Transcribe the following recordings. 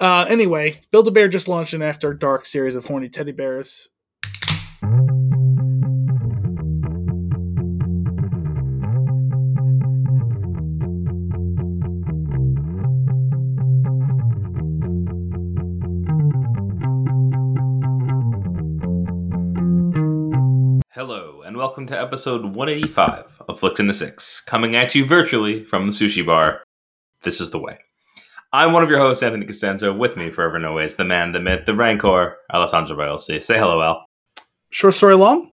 Uh, anyway, Build a Bear just launched an After Dark series of horny teddy bears. Hello, and welcome to episode 185 of Flicked in the Six, coming at you virtually from the sushi bar. This is the way. I'm one of your hosts, Anthony Costanzo. With me, forever no ways, the man, the myth, the rancor, Alessandro Bielsi. Say hello, Al. Short story long?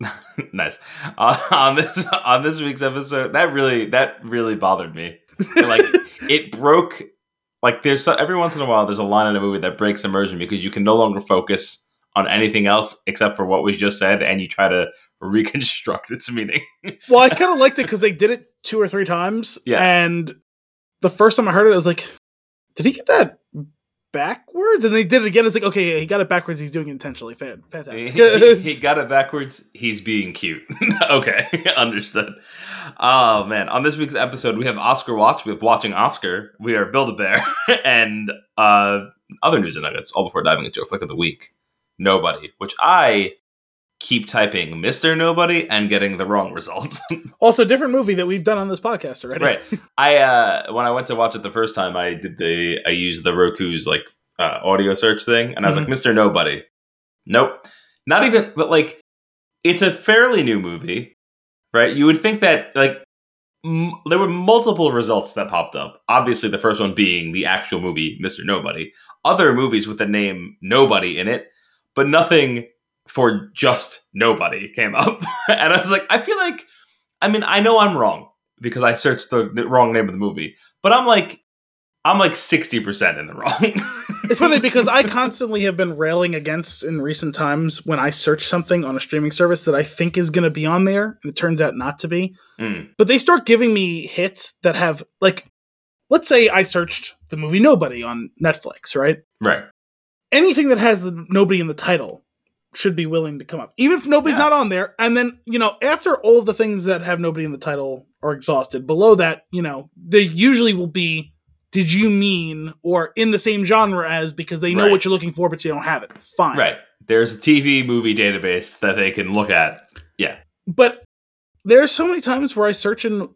nice. Uh, on this on this week's episode, that really that really bothered me. like it broke. Like there's so, every once in a while, there's a line in a movie that breaks immersion because you can no longer focus on anything else except for what we just said, and you try to reconstruct its meaning. Well, I kind of liked it because they did it two or three times. Yeah. And the first time I heard it, I was like, did he get that backwards? And they did it again. It's like, okay, yeah, he got it backwards. He's doing it intentionally. Fantastic. he- he got it backwards. He's being cute. okay, understood. Oh man, on this week's episode, we have Oscar Watch. We have watching Oscar. We are Build a Bear and uh, other news and nuggets. All before diving into a flick of the week. Nobody, which I keep typing Mister Nobody and getting the wrong results. also, different movie that we've done on this podcast already. right. I uh, when I went to watch it the first time, I did the I used the Roku's like uh, audio search thing, and I was like, Mister Nobody. Nope, not even. But like, it's a fairly new movie, right? You would think that like m- there were multiple results that popped up. Obviously, the first one being the actual movie Mister Nobody. Other movies with the name Nobody in it, but nothing for just Nobody came up, and I was like, I feel like. I mean, I know I'm wrong because I searched the wrong name of the movie. But I'm like, I'm like sixty percent in the wrong. It's funny because I constantly have been railing against in recent times when I search something on a streaming service that I think is going to be on there, and it turns out not to be. Mm, But they start giving me hits that have, like, let's say I searched the movie Nobody on Netflix, right? right. anything that has the nobody in the title should be willing to come up, even if nobody's Yeah. not on there. And then you know, after all of the things that have nobody in the title are exhausted, below that, you know, they usually will be. Did you mean or in the same genre as because they know Right. what you're looking for, but you don't have it? Fine, Right. There's a TV movie database that they can look at. Yeah. But there's so many times where I search in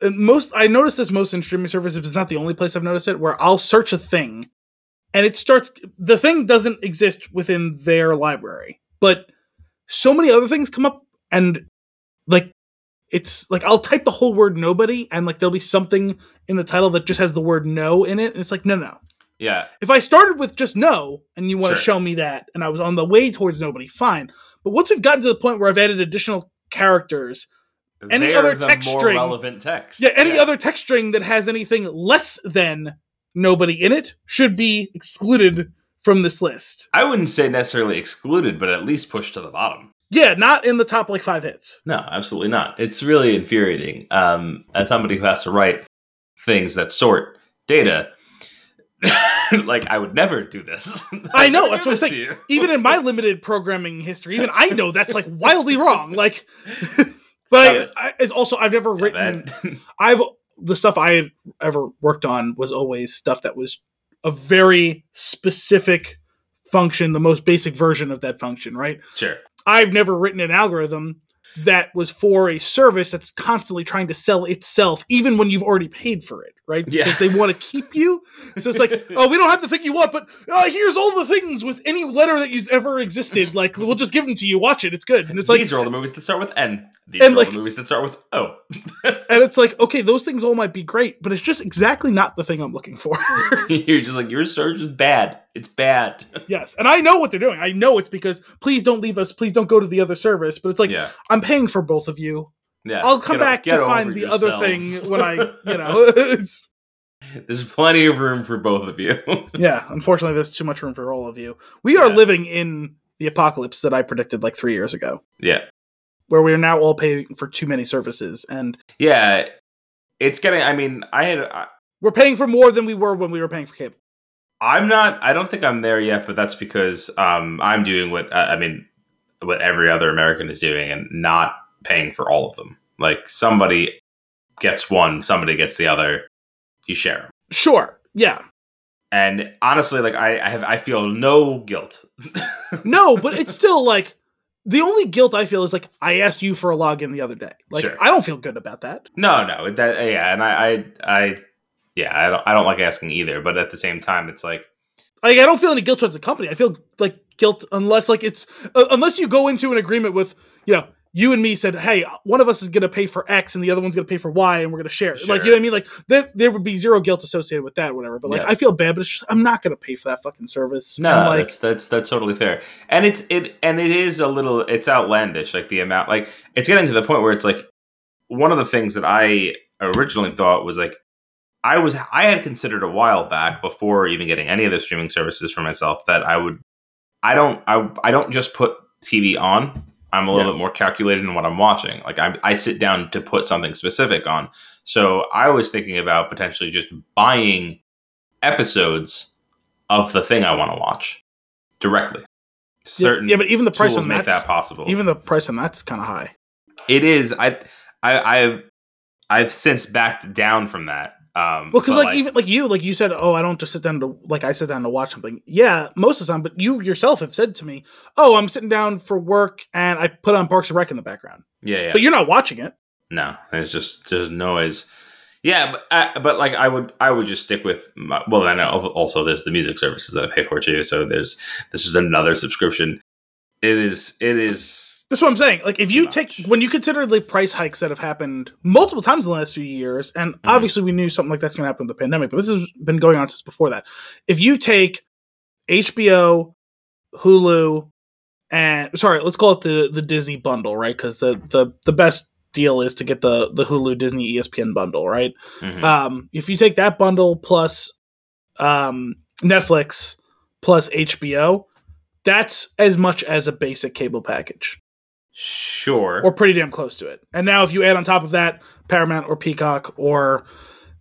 and most. I notice this most in streaming services. But it's not the only place I've noticed it. Where I'll search a thing, and it starts. The thing doesn't exist within their library, but so many other things come up, and like it's like I'll type the whole word nobody, and like there'll be something in the title that just has the word no in it. And it's like no, no. Yeah. If I started with just no, and you want to Sure. show me that, and I was on the way towards nobody, fine. But once we've gotten to the point where I've added additional characters, Any They're other the text more string- relevant text. yeah, any other text string that has anything less than nobody in it should be excluded from this list. I wouldn't say necessarily excluded, but at least pushed to the bottom. Yeah, not in the top like five hits. No, absolutely not. It's really infuriating. Um, as somebody who has to write things that sort data, like I would never do this. I know, that's what I'm saying. Even in my limited programming history, even I know that's like wildly wrong. Like, but I. I, it's also I've never written. I've the stuff I ever worked on was always stuff that was a very specific function, the most basic version of that function, right? sure. I've never written an algorithm that was for a service that's constantly trying to sell itself, even when you've already paid for it, right? Yeah. Because they want to keep you. So it's like, oh, we don't have the thing you want, but uh, here's all the things with any letter that you've ever existed. Like, we'll just give them to you. Watch it. It's good. And it's like, These are all the movies that start with N. These And, are all the movies that start with O. and it's like, okay, those things all might be great, but it's just exactly not the thing I'm looking for. You're just like your search is bad. It's bad. yes. And I know what they're doing. I know it's because please don't leave us. Please don't go to the other service. But it's like, yeah, I'm paying for both of you. Yeah. I'll come o- back to find the other thing when I, you know, it's, There's plenty of room for both of you. yeah. Unfortunately, there's too much room for all of you. We are Yeah. living in the apocalypse that I predicted like three years ago, yeah, where we are now all paying for too many services, and yeah. It's getting. I mean, I had. I, we're paying for more than we were when we were paying for cable. I'm not. I don't think I'm there yet, but that's because um, I'm doing what uh, I mean, what every other American is doing, and not paying for all of them. Like somebody gets one, somebody gets the other. You share them, Sure. Yeah. And honestly, like I, I have, I feel no guilt. no, but it's still like the only guilt I feel is like I asked you for a login the other day. Like Sure. I don't feel good about that. No, no, that yeah, and I, I, I, yeah, I don't, I don't like asking either. But at the same time, it's like, Like I don't feel any guilt towards the company. I feel like guilt unless like it's uh, unless you go into an agreement with you know you and me said, hey, one of us is going to pay for X and the other one's going to pay for Y, and we're going to share. it. Like you know what I mean? Like there, there would be zero guilt associated with that, or whatever. But like Yeah. I feel bad, but it's just I'm not going to pay for that fucking service. no, And, like that's that's that's totally fair. And it's it, and it is a little, it's outlandish, like the amount, like it's getting to the point where it's like one of the things that I originally thought was like. I was I had considered a while back before even getting any of the streaming services for myself that I would I don't I I don't just put TV on. I'm a little Yeah. bit more calculated in what I'm watching. Like I I sit down to put something specific on. So I was thinking about potentially just buying episodes of the thing I want to watch directly. yeah, Certain yeah, but even the price on make that's that possible. even the price on that's kind of high. it is. I I I've I've since backed down from that. Um, Well, because but, like, even like you, like you said, oh, I don't just sit down to like I sit down to watch something. Yeah, most of the time, but you yourself have said to me, oh, I'm sitting down for work and I put on Parks and Rec in the background, yeah, yeah. but you're not watching it. No, it's just just noise. Yeah, but I, but like I would I would just stick with my, well then also there's the music services that I pay for too. So there's this is another subscription. It is it is That's what I'm saying. Like if you much. take when you consider the price hikes that have happened multiple times in the last few years, and Mm-hmm. obviously we knew something like that's going to happen with the pandemic, but this has been going on since before that. If you take HBO, Hulu, and sorry, let's call it the the Disney bundle, right? Because the the the best deal is to get the the Hulu Disney ESPN bundle, right? mhm. Um, if you take that bundle plus um, Netflix plus HBO, that's as much as a basic cable package sure. or pretty damn close to it. And now if you add on top of that Paramount or Peacock or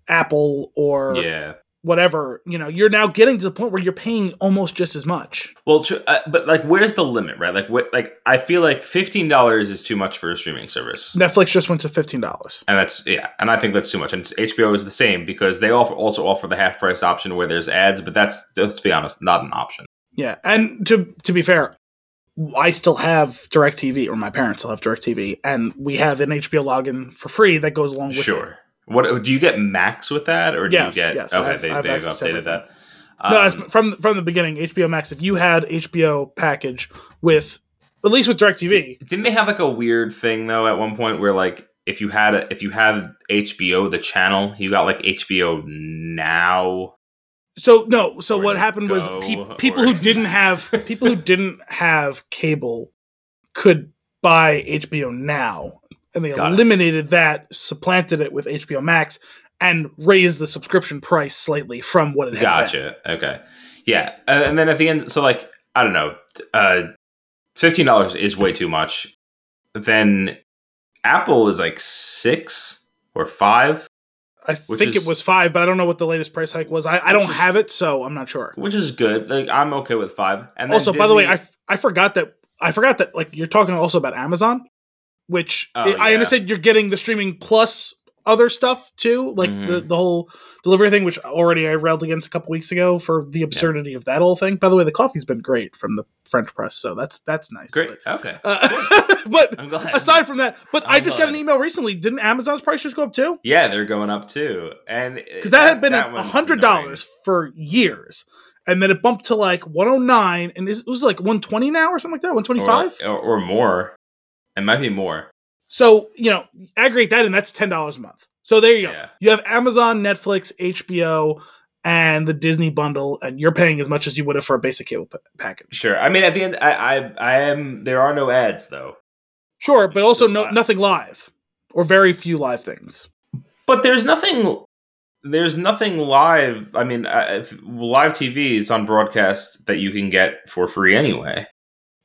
Apple or yeah. whatever, you know, you're now getting to the point where you're paying almost just as much. Well, tr- uh, but like, where's the limit, right? Like, what? Like, I feel like fifteen dollars is too much for a streaming service, Netflix just went to fifteen dollars. and that's yeah, and I think that's too much. And HBO is the same because they offer also offer the half price option where there's ads, but that's let's be honest, not an option. Yeah, and to to be fair, I still have DirecTV, or my parents still have DirecTV, and we have an HBO login for free that goes along with it. Sure. What do you get Max with that, or do Yes, you get? yes, okay, have- they, have they've updated that. No, Um, it's from from the beginning, HBO Max. If you had HBO package with at least with DirecTV, didn't they have like a weird thing though at one point where like if you had a, if you had HBO the channel, you got like HBO Now. So no, so Or what happened was pe- people or- who didn't have people who didn't have cable could buy HBO Now, and they Got it. eliminated that, supplanted it with HBO Max, and raised the subscription price slightly from what it had been. Gotcha. Okay. Yeah, and, and then at the end, so like I don't know, uh, fifteen dollars is way too much. Then Apple is like six or five, I Which think is- it was five, but I don't know what the latest price hike was. I, I don't is- have it, so I'm not sure. which is good. Like I'm okay with five. And then also, by the way, I, I, I forgot that I forgot that like you're talking also about Amazon, which Oh, I yeah. understand you're getting the streaming plus other stuff too, like the Mhm. the whole delivery thing, which already I railed against a couple weeks ago for the absurdity of that whole thing. By the way, the coffee's been great from the French press, so that's that's nice. great. Okay, But, uh, but glad. aside from that, but I I'm just got an email recently. Didn't Amazon's price just go up too? yeah, they're going up too, and because that, had been a hundred dollars for years, and then it bumped to like one hundred nine, and it was like one twenty now or something like that, one twenty five. or, or, or more. It might be more. So you know, aggregate that, and that's ten dollars a month. So there you go. Yeah. You have Amazon, Netflix, HBO, and the Disney bundle, and you're paying as much as you would have for a basic cable pa- package. Sure. I mean, at the end, I, I, I am. There are no ads though. Sure, but It's also no live. nothing live, or very few live things. But there's nothing. There's nothing live. I mean, uh, if, live TV is on broadcast that you can get for free anyway.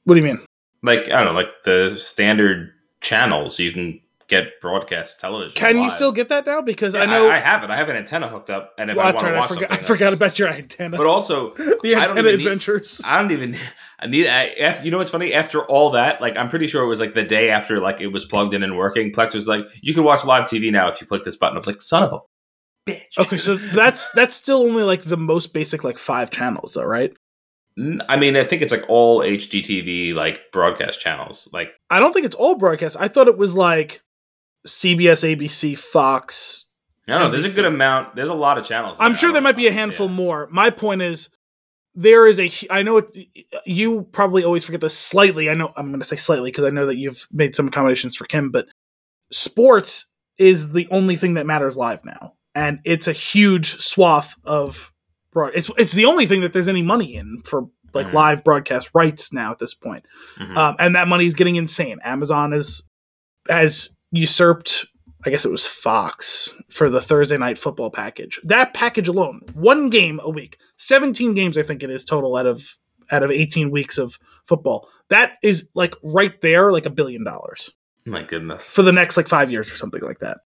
What do you mean? Like I don't know, like the standard channels you can get broadcast television. Can you still get that now? Because Yeah, I know. I, have it. I have an antenna hooked up, and if well, I want to right. I watch forgot. I forgot about your antenna. But also, the I don't antenna even need- adventures. I don't even. I need. I, after, you know what's funny? After all that, like I'm pretty sure it was like the day after like it was plugged in and working. Plex was like, "You can watch live TV now if you click this button." I was like, "Son of a bitch. Okay, so that's that's still only like the most basic like five channels though, right? I mean, I think it's like all HGTV like broadcast channels. Like, I don't think it's all broadcast. I thought it was like CBS, ABC, Fox. no, no, there's a good amount. There's a lot of channels. I'm sure there might be a handful Yeah. more. My point is there is a I know it, you probably always forget this slightly. I know I'm going to say slightly because I know that you've made some accommodations for Kim, but sports is the only thing that matters live now. And it's a huge swath of broad it's it's the only thing that there's any money in for like Mhm. live broadcast rights now at this point. Mhm. Um, and that money is getting insane. Amazon is has usurped, I guess it was Fox for the Thursday night football package. That package alone, one game a week, seventeen games, I think it is total out of out of eighteen weeks of football. That is like right there, like a billion dollars My goodness. for the next like five years or something like that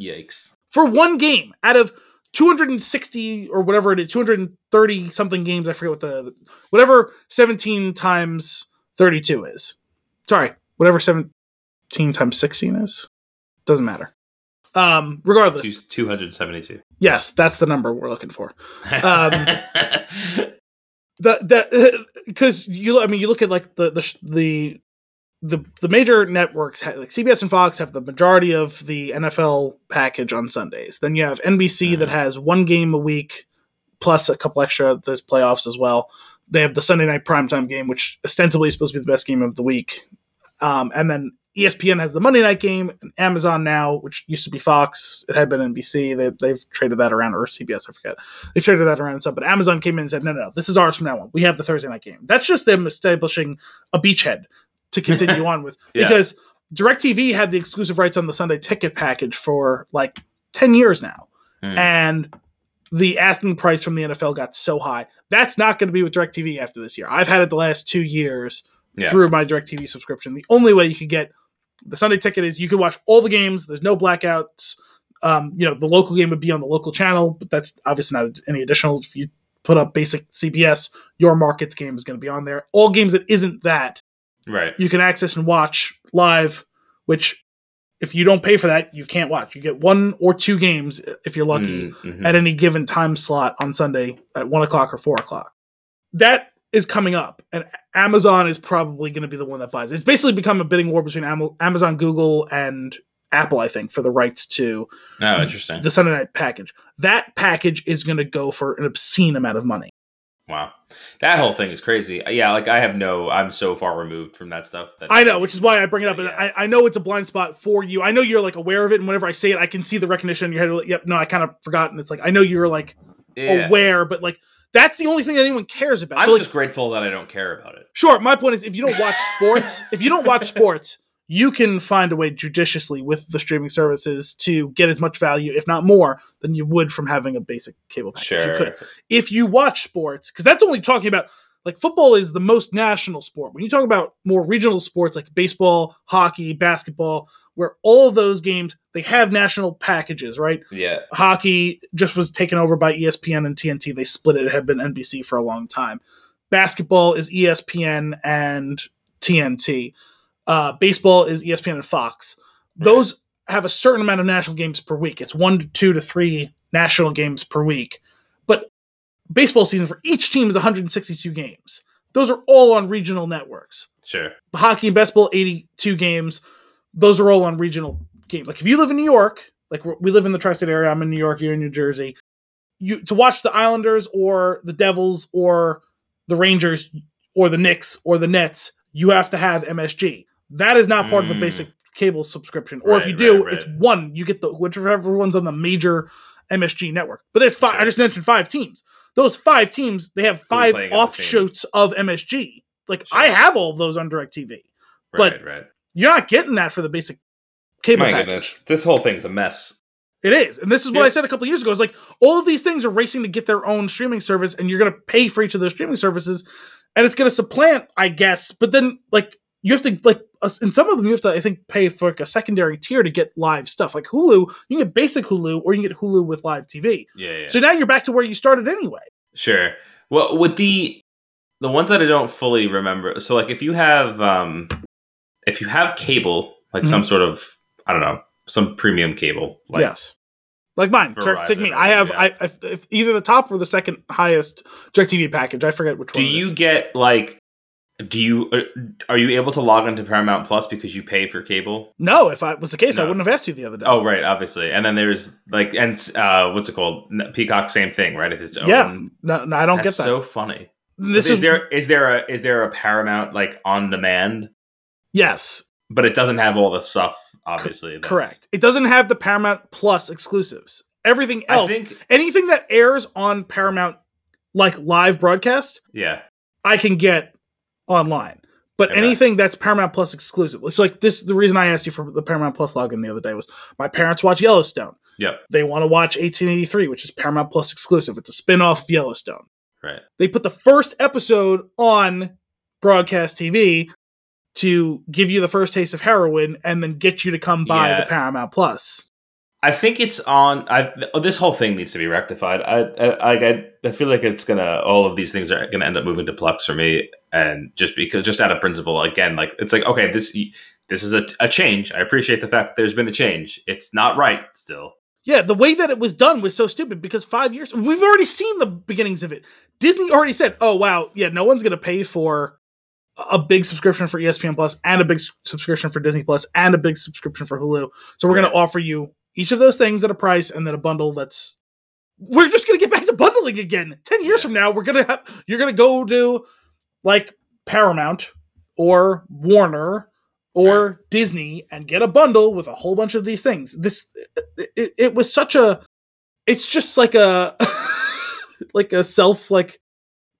Yikes. for one game out of 260 or whatever it is 230 something games i forget what the whatever 17 times 32 is. Sorry whatever 17 times 16 is. Doesn't matter. Um regardless. 272. yes that's the number we're looking for. Um, the that because you i mean you look at like the the the the, the major networks like CBS and Fox have the majority of the NFL package on Sundays. Then you have NBC that has one game a week plus a couple extra. There's playoffs as well. They have the Sunday night primetime game, which ostensibly is supposed to be the best game of the week. Um, and then ESPN has the Monday night game. And Amazon now, which used to be Fox, it had been NBC. They, they've traded that around, or CBS, I forget. They've traded that around and stuff. But Amazon came in and said, no, no, no, this is ours from now on. We have the Thursday night game. That's just them establishing a beachhead to continue on with. Yeah. Because DirecTV had the exclusive rights on the Sunday ticket package for like 10 years now. Hmm. And the asking price from the NFL got so high. That's not going to be with DirecTV after this year. I've had it the last two years Yeah. through my DirecTV subscription. The only way you could get the Sunday ticket is you can watch all the games. There's no blackouts. Um, you know, the local game would be on the local channel, but that's obviously not any additional. If you put up basic CBS, your markets game is going to be on there. All games that isn't that right. you can access and watch live, which if you don't pay for that, you can't watch. You get one or two games if you're lucky Mm, mhm. at any given time slot on Sunday at one o'clock or four o'clock. That is coming up, and Amazon is probably going to be the one that buys. It's basically become a bidding war between Amazon, Google, and Apple. I think for the rights to oh, interesting. the Sunday night package. That package is going to go for an obscene amount of money. Wow. That whole thing is crazy. Uh, yeah, like I have no, I'm so far removed from that stuff. That I know, which is why I bring it up. And Yeah. I, I know it's a blind spot for you. I know you're like aware of it, and whenever I say it, I can see the recognition in your head. Like, yep, no, I kind of forgot. And it's like I know you're like Yeah. aware, but like that's the only thing that anyone cares about. I'm So, like, just grateful that I don't care about it. Sure. My point is, if you don't watch sports, if you don't watch sports, you can find a way judiciously with the streaming services to get as much value, if not more, than you would from having a basic cable package. You Sure. could. If you watch sports, because that's only talking about like football is the most national sport. When you talk about more regional sports like baseball, hockey, basketball, where all those games they have national packages, right? Yeah. hockey just was taken over by ESPN and TNT. They split it. It had been NBC for a long time. Basketball is ESPN and TNT. Uh, baseball is ESPN and Fox. Those have a certain amount of national games per week. It's one to two to three national games per week. But baseball season for each team is 162 games. Those are all on regional networks Sure. hockey and basketball 82 games those are all on regional games like if you live in new york like we live in the tri-state area i'm in new york you're in new jersey you to watch the islanders or the devils or the rangers or the knicks or the nets you have to have msg that is not part of a Mm. basic cable subscription or if you do right, it's one you get the whichever one's on the major msg network but there's five i just mentioned five teams those five teams they have five playing at the same- offshoots of msg like Sure. i have all of those on directv But- right. you're not getting that for the basic cable My package. goodness, this whole thing's a mess. It is. And this is what Yeah. I said a couple years ago. It's like all of these things are racing to get their own streaming service, and you're going to pay for each of those streaming services, and it's going to supplant, I guess. But then, like, you have to, like, in some of them, you have to, I think, pay for like a secondary tier to get live stuff. Like Hulu, you can get basic Hulu, or you can get Hulu with live TV. Yeah. yeah. So now you're back to where you started anyway. Sure. Well, with the the ones that I don't fully remember, so like if you have um if you have cable, like Mm-hmm. some sort of I don't know, some premium cable, like yes. Like mine, take me. I have yeah. I, I if either the top or the second highest DirecTV package. I forget which Do one. it you get like? Do you uh, are you able to log into Paramount Plus because you pay for cable? No, if I was the case, I wouldn't have asked you the other day. Oh, right, obviously. And then there's like, and uh, what's it called? Peacock, same thing, right? It's its own. yeah. No, no, I don't That's get that. so funny. this is, is there is there a is there a Paramount like on demand, yes, but it doesn't have all the stuff. Obviously, that's- correct. It doesn't have the Paramount Plus exclusives. Everything else, think anything that airs on Paramount, like live broadcast, yeah, I can get online. But Okay. anything that's Paramount Plus exclusive, it's like this. The reason I asked you for the Paramount Plus login the other day was my parents watch Yellowstone. Yep. They want to watch 1883, which is Paramount Plus exclusive. It's a spin off of Yellowstone. right. They put the first episode on broadcast TV to give you the first taste of heroin and then get you to come buy Yeah. the Paramount Plus. I think it's on. I oh, this whole thing needs to be rectified. I I I, I feel like it's gonna. All of these things are gonna end up moving to Plex for me, and just because, just out of principle, again, like it's like okay, this this is a, a change. I appreciate the fact that there's been a change. It's not right still. Yeah, the way that it was done was so stupid because five years we've already seen the beginnings of it. Disney already said, "Oh wow, yeah, no one's going to pay for a big subscription for ESPN Plus and a big subscription for Disney Plus and a big subscription for Hulu. So we're going to offer you each of those things at a price and then a bundle that's we're just going to get back to bundling again. 10 years from now, we're going to have you're going to go to like Paramount or Warner or Disney and get a bundle with a whole bunch of these things. This it, it, it was such a it's just like a like a self like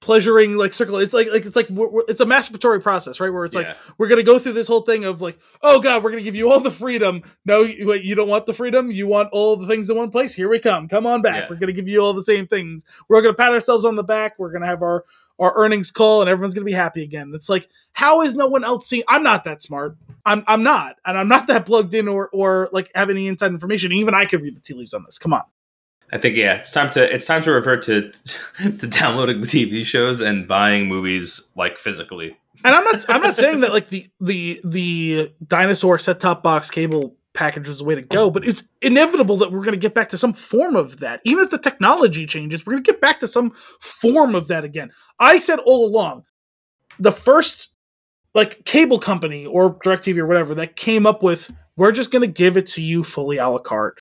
pleasuring like circle it's like like it's like we're, we're- it's a masturbatory process right? Where it's like we're gonna go through this whole thing of like oh god we're gonna give you all the freedom. No you, wait, you don't want the freedom? You want all the things in one place? Here we come. Come on back. Yeah. we're gonna give you all the same things. We're gonna pat ourselves on the back. We're gonna have our our earnings call and everyone's gonna be happy again. It's like how is no one else seeing i'm not that smart. I'm i'm not. And i'm not that plugged in or or like have any inside information. Even i could read the tea leaves on this. Come on I think yeah, it's time to it's time to revert to to downloading TV shows and buying movies like physically. and I'm not I'm not saying that like the the the dinosaur set top box cable package was the way to go, but it's inevitable that we're going to get back to some form of that. Even if the technology changes, we're going to get back to some form of that again. I said all along, the first like cable company or DirecTV or whatever that came up with we're just going to give it to you fully a la carte.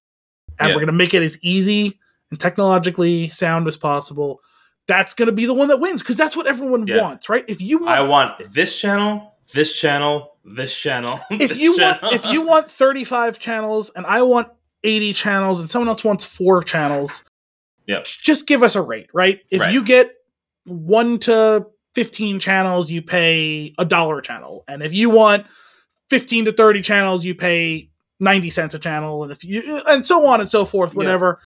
And Yeah. we're going to make it as easy and technologically sound as possible. That's going to be the one that wins because that's what everyone Yeah. wants, right? If you want I want this channel, this channel, this channel. if this you want if you want 35 channels and I want 80 channels and someone else wants four channels, Yep. just give us a rate, right? If Right. you get one to 15 channels, you pay a dollar a channel. And if you want 15 to 30 channels, you pay 90 cents a channel. And if you and so on and so forth, Yeah. whatever.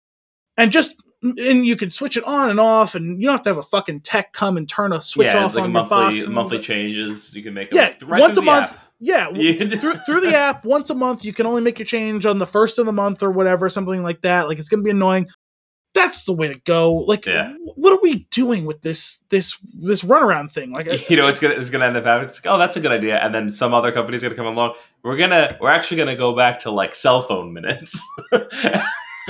And just and you can switch it on and off, and you don't have to have a fucking tech come and turn a switch yeah, off like on your monthly box. monthly changes. You can make Yeah, right once a month. app. Yeah, Yeah. through, through the app once a month. You can only make your change on the first of the month or whatever, something like that. Like it's gonna be annoying. That's the way to go. Like, Yeah. what are we doing with this this this runaround thing? Like, you know it's gonna it's gonna end up it's like, oh that's a good idea and then some other company's gonna come along we're gonna we're actually gonna go back to like cell phone minutes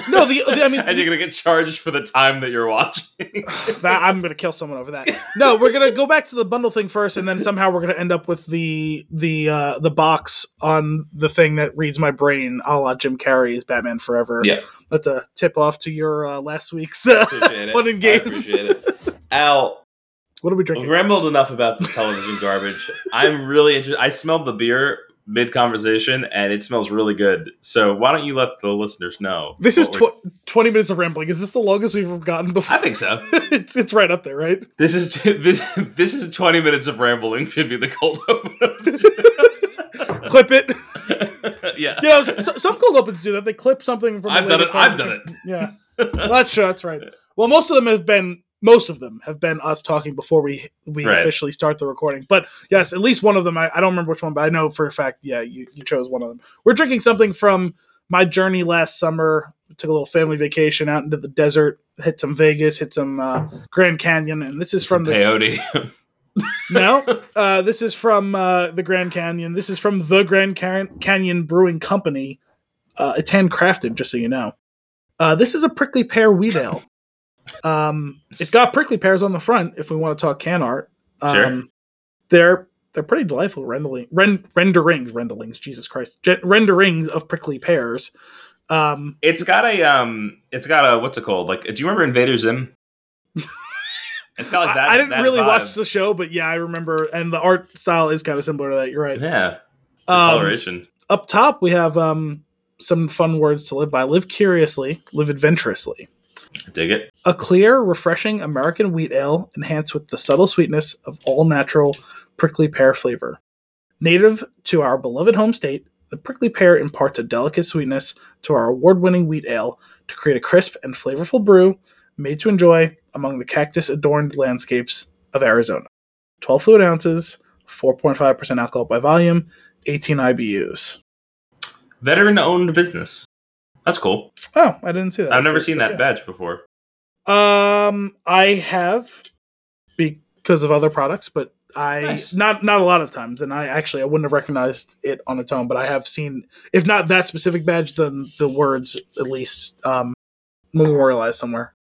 no, the, the I mean, and you're gonna get charged for the time that you're watching that, I'm gonna kill someone over that. No, we're gonna go back to the bundle thing first, and then somehow we're gonna end up with the the uh, the box on the thing that reads my brain, a la Jim Carrey's Batman Forever. Yeah. that's a tip off to your uh, last week's uh, fun and games. appreciate al What are we We've drinking? rambled enough about the television garbage. I'm really interested. I smelled the beer mid conversation, and it smells really good. So why don't you let the listeners know? This is tw- 20 minutes of rambling. Is this the longest we've gotten before? I think so. it's it's right up there, right? This is this this is 20 minutes of rambling. Should be the cold open. Clip it. yeah. You know, s- some cold opens do that. They clip something from. I've done it. I've done it. Yeah, well, that's true. That's right. Well, most of them have been. Most of them have been us talking before we we Right. officially start the recording. But yes, at least one of them. I, I don't remember which one, but I know for a fact. Yeah, you, you chose one of them. We're drinking something from my journey last summer. We took a little family vacation out into the desert. Hit some Vegas. Hit some uh, Grand Canyon, and this is from the peyote. no, uh, this is from uh, the Grand Canyon. This is from the Grand Can- Canyon Brewing Company. Uh, it's handcrafted, just so you know. Uh, this is a prickly pear wheat ale. Um, it's got prickly pears on the front. If we want to talk can art, um, Sure. they're they're pretty delightful rendering ren, renderings renderings. Jesus Christ, Gen- renderings of prickly pears. Um, It's got a um. It's got a what's it called? Like, do you remember Invader Zim? it's got like that. I, I didn't that really vibe. watch the show, but yeah, I remember, and the art style is kind of similar to that. You're right. Yeah, the Um, coloration. up top, we have um, some fun words to live by. Live curiously, live adventurously. Dig it. A clear, refreshing American wheat ale enhanced with the subtle sweetness of all natural prickly pear flavor. Native to our beloved home state, the prickly pear imparts a delicate sweetness to our award winning wheat ale to create a crisp and flavorful brew made to enjoy among the cactus adorned landscapes of Arizona. 12 fluid ounces, 4.5% alcohol by volume, 18 IBUs. Veteran owned business. That's cool. Oh, I didn't see that. I've never seen that badge before. Um, I have because of other products, but I Nice. not not a lot of times, and I actually I wouldn't have recognized it on its own, but I have seen if not that specific badge, then the words at least um memorialized somewhere.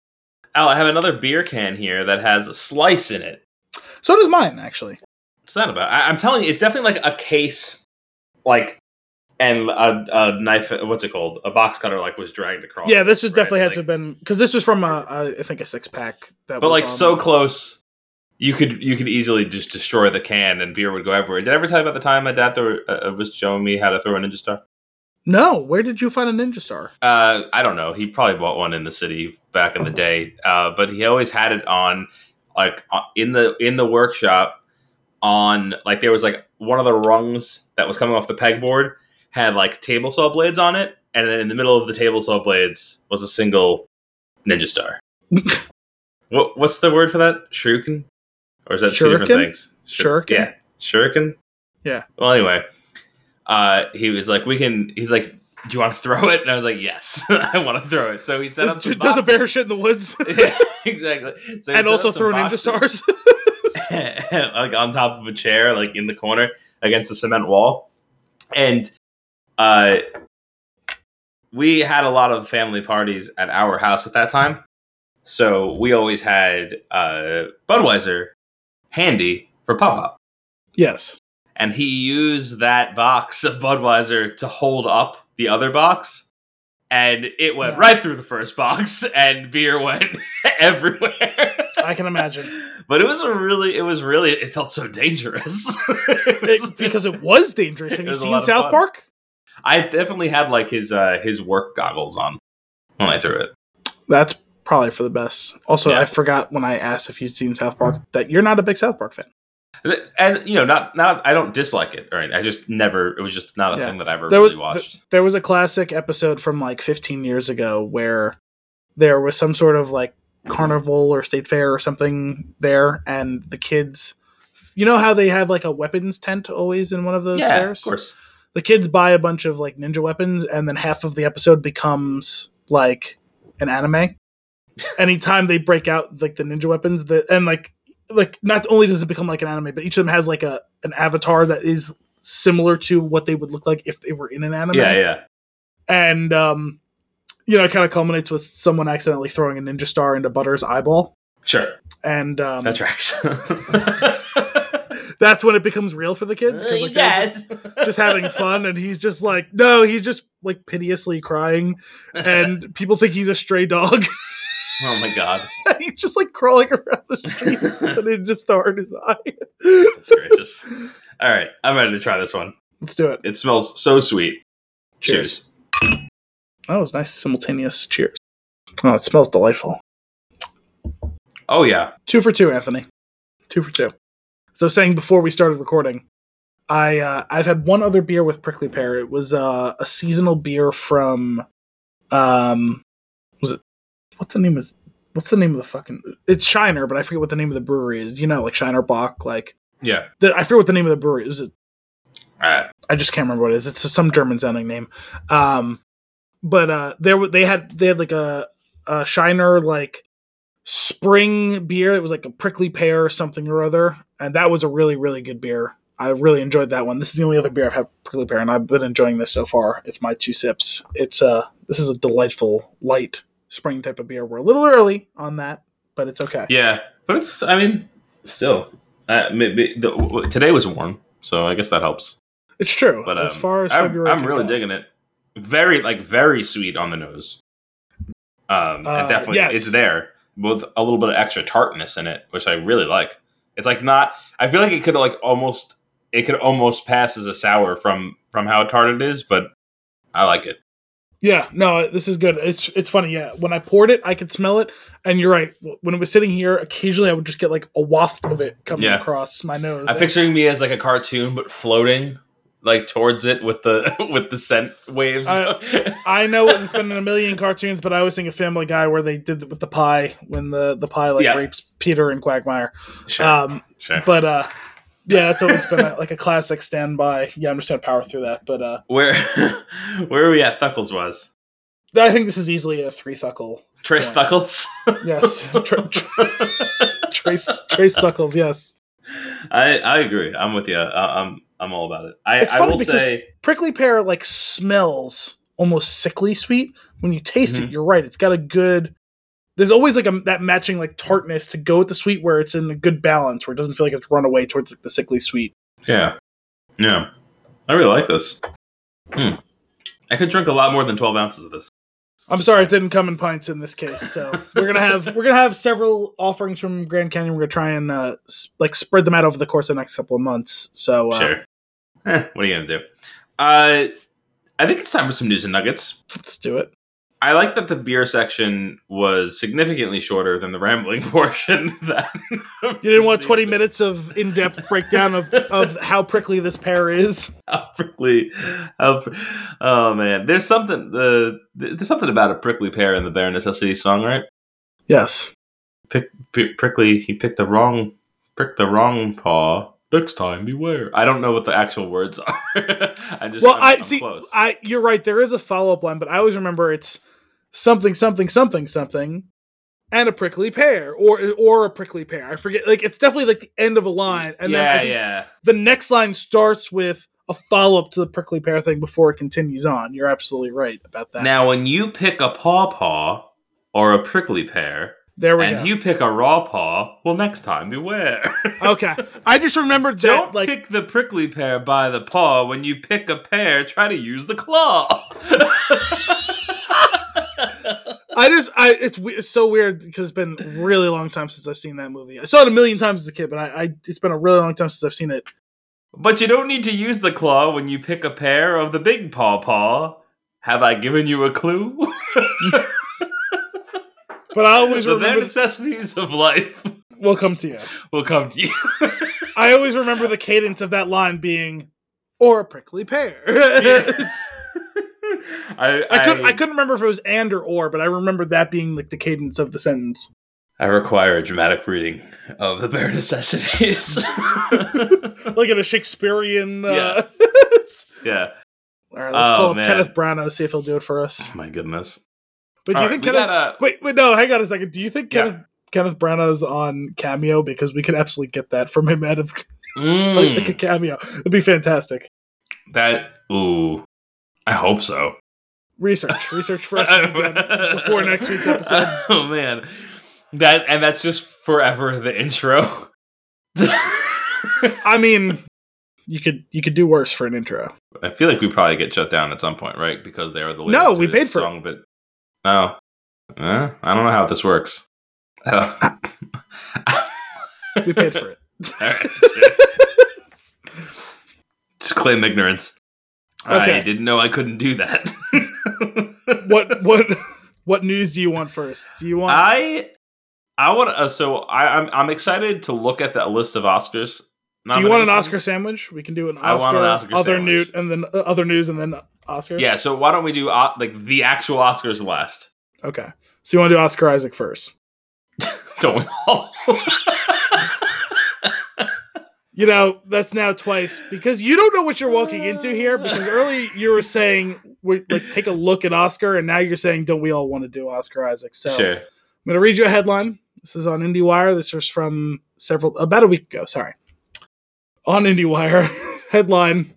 Al, I have another beer can here that has a slice in it. So does mine actually. It's not about? I, I'm telling you, it's definitely like a case, like, and a, a knife. What's it called? A box cutter, like, was dragged across. Yeah, this was right? definitely had Like- to have been because this was from a, a I think a six pack. That but like on- so close. You could you could easily just destroy the can and beer would go everywhere. Did I ever tell you about the time my dad threw, uh, was showing me how to throw a ninja star? No, where did you find a Ninja Star? Uh, I don't know. He probably bought one in the city back in the day. Uh, but he always had it on, like uh, in the in the workshop. On like there was like one of the rungs that was coming off the pegboard had like table saw blades on it, and then in the middle of the table saw blades was a single ninja star. what what's the word for that? Shuriken, or is that two different things? Shur- Shuriken? Yeah, shuriken. Yeah. Well, anyway, uh, he was like, "We can." He's like, "Do you want to throw it?" And I was like, "Yes, I want to throw it." So he set up. Some Does a bear shit in the woods yeah, exactly. So and also throw Ninja Stars? like on top of a chair, like in the corner against the cement wall, and uh, we had a lot of family parties at our house at that time. So we always had uh, Budweiser handy for pop up. yes. and he used that box of Budweiser to hold up the other box, and it went Yeah. right through the first box, and beer went everywhere. I can imagine. but it was a really, it was really, it felt so dangerous It was- It- because it was dangerous. Have you seen South. Park? I definitely had like his uh his work goggles on when I threw it. That's probably for the best. Also, Yeah. I forgot when I asked if you'd seen South Park that you're not a big South Park fan. And you know, not not I don't dislike it or anything. I just never. It was just not a Yeah. thing that I ever There was really watched. there was a classic episode from like 15 years ago where there was some sort of like carnival or state fair or something there, and the kids. You know how they have like a weapons tent always in one of those yeah, fairs? of course. The kids buy a bunch of like ninja weapons and then half of the episode becomes like an anime. Anytime they break out like the ninja weapons that and like like not only does it become like an anime but each of them has like a an avatar that is similar to what they would look like if they were in an anime. Yeah, yeah. and um you know it kind of culminates with someone accidentally throwing a ninja star into Butters' eyeball Sure, and um that tracks. that's when it becomes real for the kids 'cause, like, they're just- just having fun and he's just like no he's just like piteously crying and people think he's a stray dog oh my god, he's just like crawling around the streets with a ninja star in his eye that's gracious. All right, I'm ready to try this one. let's do it It smells so sweet. Cheers. Cheers. oh it's nice simultaneous cheers oh it smells delightful Oh yeah, two for two anthony two for two so saying before we started recording i uh, i've had one other beer with prickly pear it was uh, a seasonal beer from um was it what's the name is what's the name of the fucking it's shiner but i forget what the name of the brewery is you know like shiner Bock, like yeah. the, i forget what the name of the brewery is it Uh, I just can't remember what it is. It's some German sounding name. Um, but uh, there they had they had like a, a Shiner like spring beer. It was like a prickly pear or something or other, and that was a really really good beer. I really enjoyed that one. This is the only other beer I've had prickly pear, and I've been enjoying this so far. It's my two sips. It's uh this is a delightful light spring type of beer. We're a little early on that, but it's okay. Yeah, but it's. I mean, still, uh, maybe the, today was warm, so I guess that helps. It's true. But as um, far as I'm, February, I'm really go. digging it. Very like very sweet on the nose. Um, Uh, definitely yes. it's there with a little bit of extra tartness in it, which I really like. It's like not. I feel like it could like almost. It could almost pass as a sour from from how tart it is, but I like it. Yeah, no, this is good. It's it's funny. Yeah, when I poured it, I could smell it, and you're right. When it was sitting here, occasionally I would just get like a waft of it coming Yeah. across my nose. I'm picturing me as like a cartoon, but floating like towards it with the with the scent waves. I- I know it's been in a million cartoons, but I always think of Family Guy where they did it with the pie when the the pie like Yeah. rapes Peter and Quagmire. sure, Um, sure. but uh, yeah, that's always been a, like a classic standby. Yeah, I'm just gonna power through that. But uh, Where where are we at? Thuckles was I think this is easily a three thuckle. Trace Yeah. Thuckles. Yes, Tra- tra- Trace Trace Thuckles. Yes. I I agree. I'm with you. I, I'm I'm all about it. I, It's I funny will because- say prickly pear like smells almost sickly sweet when you taste it Mhm. you're right it's got a good there's always like a that matching like tartness to go with the sweet where it's in a good balance where it doesn't feel like it's run away towards like, the sickly sweet yeah, yeah. I really like this. Hmm. I could drink a lot more than 12 ounces of this. I'm sorry it didn't come in pints in this case so we're gonna have we're gonna have several offerings from grand canyon we're gonna try and uh like spread them out over the course of the next couple of months so uh, Sure. Eh, what are you gonna do? Uh, I think it's time for some news and nuggets. let's do it I like that the beer section was significantly shorter than the rambling portion. That you didn't want 20 minutes of in-depth breakdown of of how prickly this pear is How prickly! How, pr- oh man, there's something. Uh, the there's something about a prickly pear in the Bare Necessity song, right? yes Pick, pick, prickly. He picked the wrong. Prick the wrong paw. Next time, beware. I don't know what the actual words are. I just. well I'm- i I'm see close. i you're right there is a follow-up line but i always remember it's something something something something and a prickly pear or or a prickly pear i forget like it's definitely like the end of a line and then yeah, think yeah. the next line starts with a follow-up to the prickly pear thing before it continues on you're absolutely right about that Now, when you pick a paw paw or a prickly pear, there we and go you pick a raw paw, well, next time beware. okay i just remembered that Don't like pick the prickly pear by the paw. When you pick a pear, try to use the claw. I just, I it's, it's so weird because it's been a really long time since I've seen that movie. I saw it a million times as a kid, but I, I it's been a really long time since I've seen it. but you don't need to use the claw when you pick a pair of the big paw paw. Have I given you a clue? But I always the remember. necessities of life we'll come to you. will come to you. I always remember the cadence of that line being, "or a prickly pear." I, I couldn't, I couldn't remember if it was and or or, but I remember that being like the cadence of the sentence. I require a dramatic reading of the bare necessities. like in a Shakespearean. Uh... yeah. All right, let's Oh, call up man. Kenneth Branagh see if he'll do it for us. My goodness. Wait, do All you think Kenneth? gotta- Wait, wait, no, hang on a second. Do you think Yeah. Kenneth Kenneth Branagh's on Cameo because we could absolutely get that from him out of Mm, like a cameo? It'd be fantastic. that ooh. I hope so. Research, research for us before next week's episode. Oh man. That and that's just forever the intro. I mean, you could you could do worse for an intro. I feel like we probably get shut down at some point, right? Because they are the No, we paid for it. song, but oh, Eh, I don't know how this works. We paid for it. Right. Just claim ignorance. I didn't know I couldn't do that. what what what news do you want first? Do you want? I I want uh, so I I'm I'm excited to look at that list of Oscars. do you want an. Oscar sandwich? We can do an Oscar, I want an Oscar other sandwich. news, and then uh, other news, and then Oscars. Yeah, so why don't we do uh, like the actual Oscars last? Okay. So you want to do Oscar Isaac first? Don't we all? You know, that's now twice because you don't know what you're walking into here. Because early you were saying, we like, take a look at Oscar, and now you're saying, don't we all want to do Oscar Isaac? So sure. I'm going to read you a headline. This is on IndieWire. This was from several, about a week ago. Sorry. On IndieWire, headline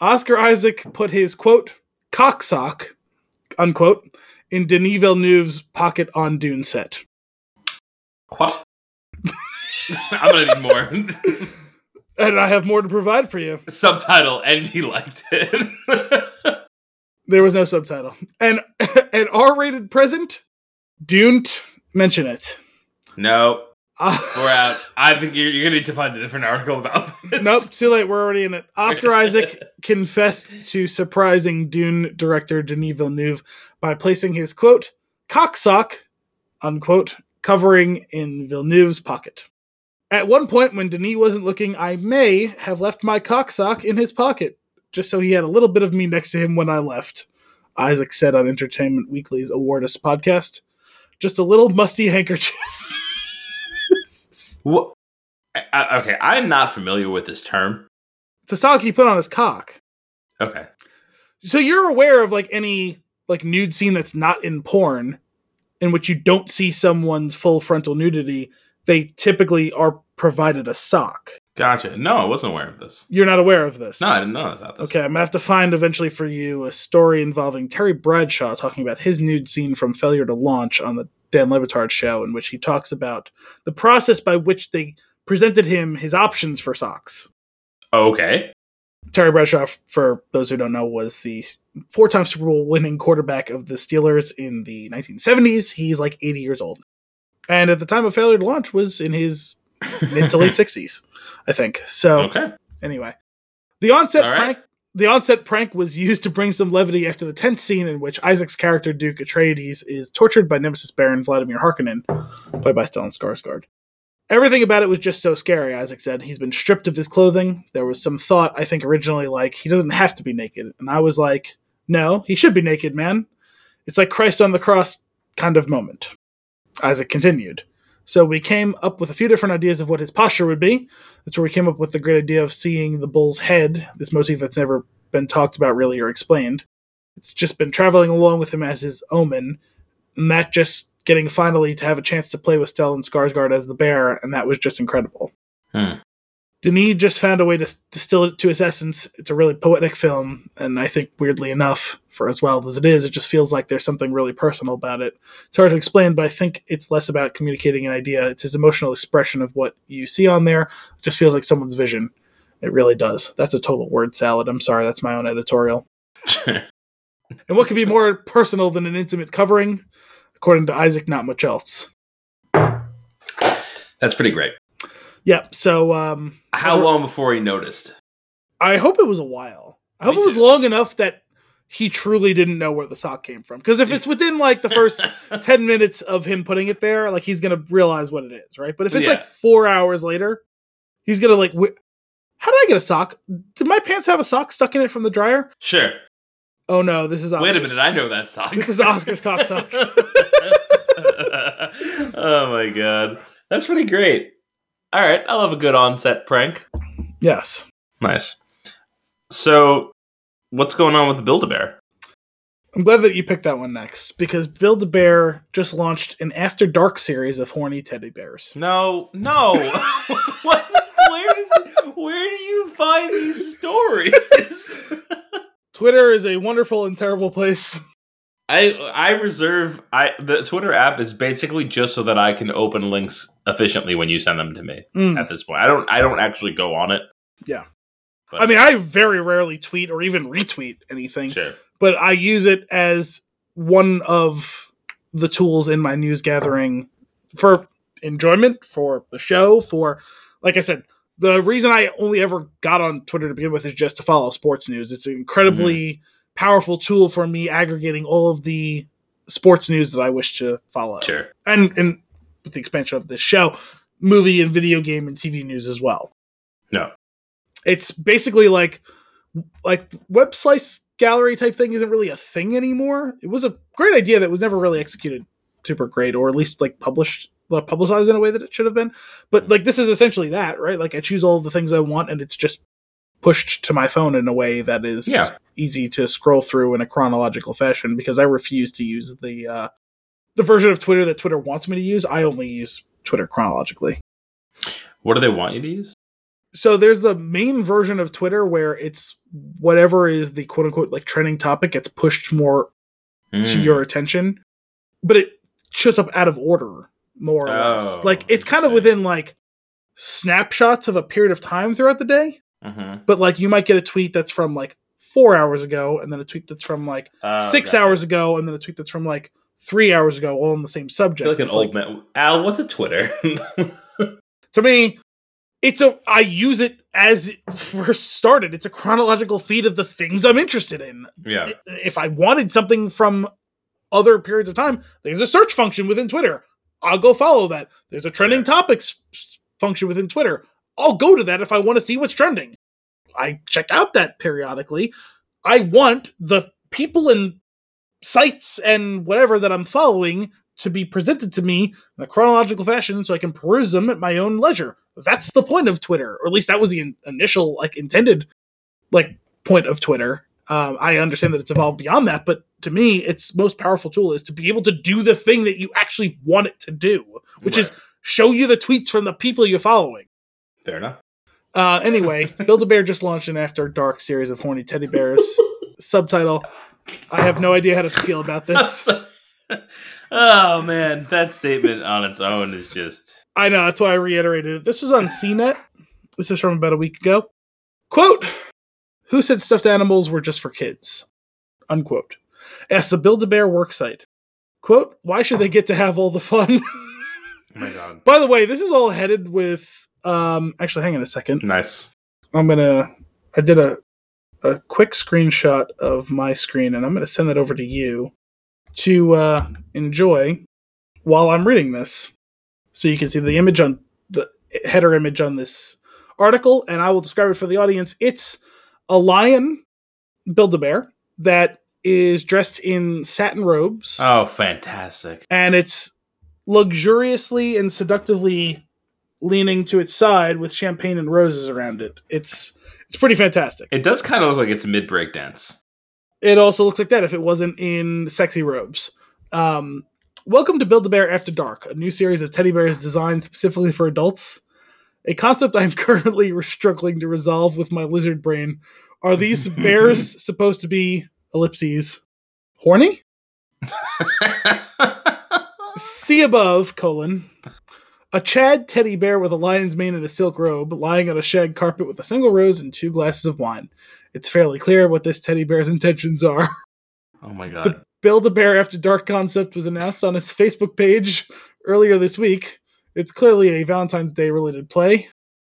Oscar Isaac put his quote, cocksock, unquote, in Denis Villeneuve's pocket on Dune set. What? I'm gonna need more. And I have more to provide for you. Subtitle, and he liked it. There was no subtitle. And an R-rated present, don't mention it. no, Uh, we're out. I think you're, you're gonna need to find a different article about this. nope, too late. We're already in it. Oscar Isaac confessed to surprising Dune director Denis Villeneuve by placing his quote cocksock unquote covering in Villeneuve's pocket. At one point, when Denis wasn't looking, I may have left my cocksock in his pocket, just so he had a little bit of me next to him when I left. Isaac said on Entertainment Weekly's Awardist podcast, "Just a little musty handkerchief." Wha- I- I- okay, I'm not familiar with this term. it's a sock he put on his cock. Okay. So you're aware of like any like nude scene that's not in porn, in which you don't see someone's full frontal nudity. They typically are provided a sock. Gotcha. No, I wasn't aware of this. You're not aware of this. No, I didn't know about this. Okay, I'm gonna have to find eventually for you a story involving Terry Bradshaw talking about his nude scene from Failure to Launch on the Dan Le Batard show, in which he talks about the process by which they presented him his options for socks. Okay. Terry Bradshaw, for those who don't know, was the four-time Super Bowl winning quarterback of the Steelers in the 1970s. He's like 80 years old, and at the time of Failure to Launch, was in his mid to late 60s, I think. So Okay. Anyway, the onset right. prank. The onset prank was used to bring some levity after the tenth scene in which Isaac's character Duke Atreides is tortured by Nemesis Baron Vladimir Harkonnen, played by Stellan Skarsgård. Everything about it was just so scary, Isaac said. He's been stripped of his clothing. There was some thought, I think, originally like he doesn't have to be naked, and I was like, no, he should be naked, man. It's like Christ on the cross kind of moment. Isaac continued. So we came up with a few different ideas of what his posture would be. That's where we came up with the great idea of seeing the bull's head, this motif that's never been talked about really or explained. It's just been traveling along with him as his omen, and that just getting finally to have a chance to play with Stellan Skarsgård as the bear, and that was just incredible. Hmm. Denis just found a way to distill it to its essence. It's a really poetic film, and I think weirdly enough, for as well as it is, it just feels like there's something really personal about it. It's hard to explain, but I think it's less about communicating an idea. It's his emotional expression of what you see on there. It just feels like someone's vision. It really does. That's a total word salad. I'm sorry, that's my own editorial. And what could be more personal than an intimate covering? According to Isaac, not much else. That's pretty great. Yep. So um, How long before he noticed? I hope it was a while. I hope Me it was too. long enough that he truly didn't know where the sock came from. Because if it's within like the first 10 minutes of him putting it there, like he's going to realize what it is, right? But if it's Yeah. like four hours later, he's going to like, wh- how did I get a sock? Did my pants have a sock stuck in it from the dryer? Sure. Oh no, this is Oscar's. Wait a minute, I know that sock. This is Oscar's cock sock. oh my god. That's pretty great. All right, I love a good onset prank. yes. Nice. So, what's going on with the Build a Bear? I'm glad that you picked that one next because Build a Bear just launched an After Dark series of horny teddy bears. No, no. what? Where, does, where do you find these stories? Twitter is a wonderful and terrible place. I I reserve I the Twitter app is basically just so that I can open links efficiently when you send them to me. Mm. At this point, I don't I don't actually go on it. Yeah. But- I mean, I very rarely tweet or even retweet anything, Sure. but I use it as one of the tools in my news gathering for enjoyment, for the show, for, like I said, the reason I only ever got on Twitter to begin with is just to follow sports news. It's incredibly powerful tool for me aggregating all of the sports news that I wish to follow. Sure. And, and with the expansion of this show, movie and video game and TV news as well. No. It's basically like like web slice gallery type thing isn't really a thing anymore. It was a great idea that was never really executed super great, or at least like published publicized in a way that it should have been. But mm. like this is essentially that, right? Like I choose all the things I want and it's just pushed to my phone in a way that is Yeah. easy to scroll through in a chronological fashion because I refuse to use the uh the version of Twitter that Twitter wants me to use. I only use Twitter chronologically. What do they want you to use? so there's the main version of Twitter where it's whatever is the quote unquote like trending topic gets pushed more to Mm. your attention, but it shows up out of order more or less. Oh, Like it's kind of within like snapshots of a period of time throughout the day, Mhm. but like you might get a tweet that's from like four hours ago, and then a tweet that's from like Uh, six gotcha. hours ago, and then a tweet that's from like three hours ago, all on the same subject. like an It's old man. Al, what's a Twitter? to me, it's a I use it as it first started. It's a chronological feed of the things I'm interested in. yeah. If I wanted something from other periods of time, there's a search function within Twitter. I'll go follow that. There's a trending Yeah. topics function within Twitter. I'll go to that if I want to see what's trending. I check out that periodically. I want the people and sites and whatever that I'm following to be presented to me in a chronological fashion so I can peruse them at my own leisure. That's the point of Twitter, or at least that was the in- initial, like, intended, like, point of Twitter. Um, I understand that it's evolved beyond that, but to me, its most powerful tool is to be able to do the thing that you actually want it to do, which is show you the tweets from the people you're following. Fair enough. Uh, anyway, Build a Bear just launched an After Dark series of horny teddy bears. Subtitle: I have no idea how to feel about this. oh man, that statement on its own is just I know that's why I reiterated it. This was on CNET. This is from about a week ago. Quote: Who said stuffed animals were just for kids? Unquote. Asked the Build a Bear worksite. Quote: Why should they get to have all the fun? oh my god. By the way, this is all headed with. Um, actually, hang on a second. Nice. I'm gonna. I did a a quick screenshot of my screen, and I'm gonna send that over to you to uh, enjoy while I'm reading this, so you can see the image on the header image on this article, and I will describe it for the audience. It's a lion, build a bear that is dressed in satin robes, Oh, fantastic. and it's luxuriously and seductively leaning to its side with champagne and roses around it. It's it's pretty fantastic. It does kind of look like it's mid breakdance. It also looks like that if it wasn't in sexy robes. Um, welcome to Build a Bear After Dark, a new series of teddy bears designed specifically for adults. A concept I'm currently struggling to resolve with my lizard brain. Are these bears supposed to be ellipses horny? See above, colon. A Chad teddy bear with a lion's mane and a silk robe, lying on a shag carpet with a single rose and two glasses of wine. It's fairly clear what this teddy bear's intentions are. oh my god. The Build a Bear After Dark concept was announced on its Facebook page earlier this week. It's clearly a Valentine's Day related play.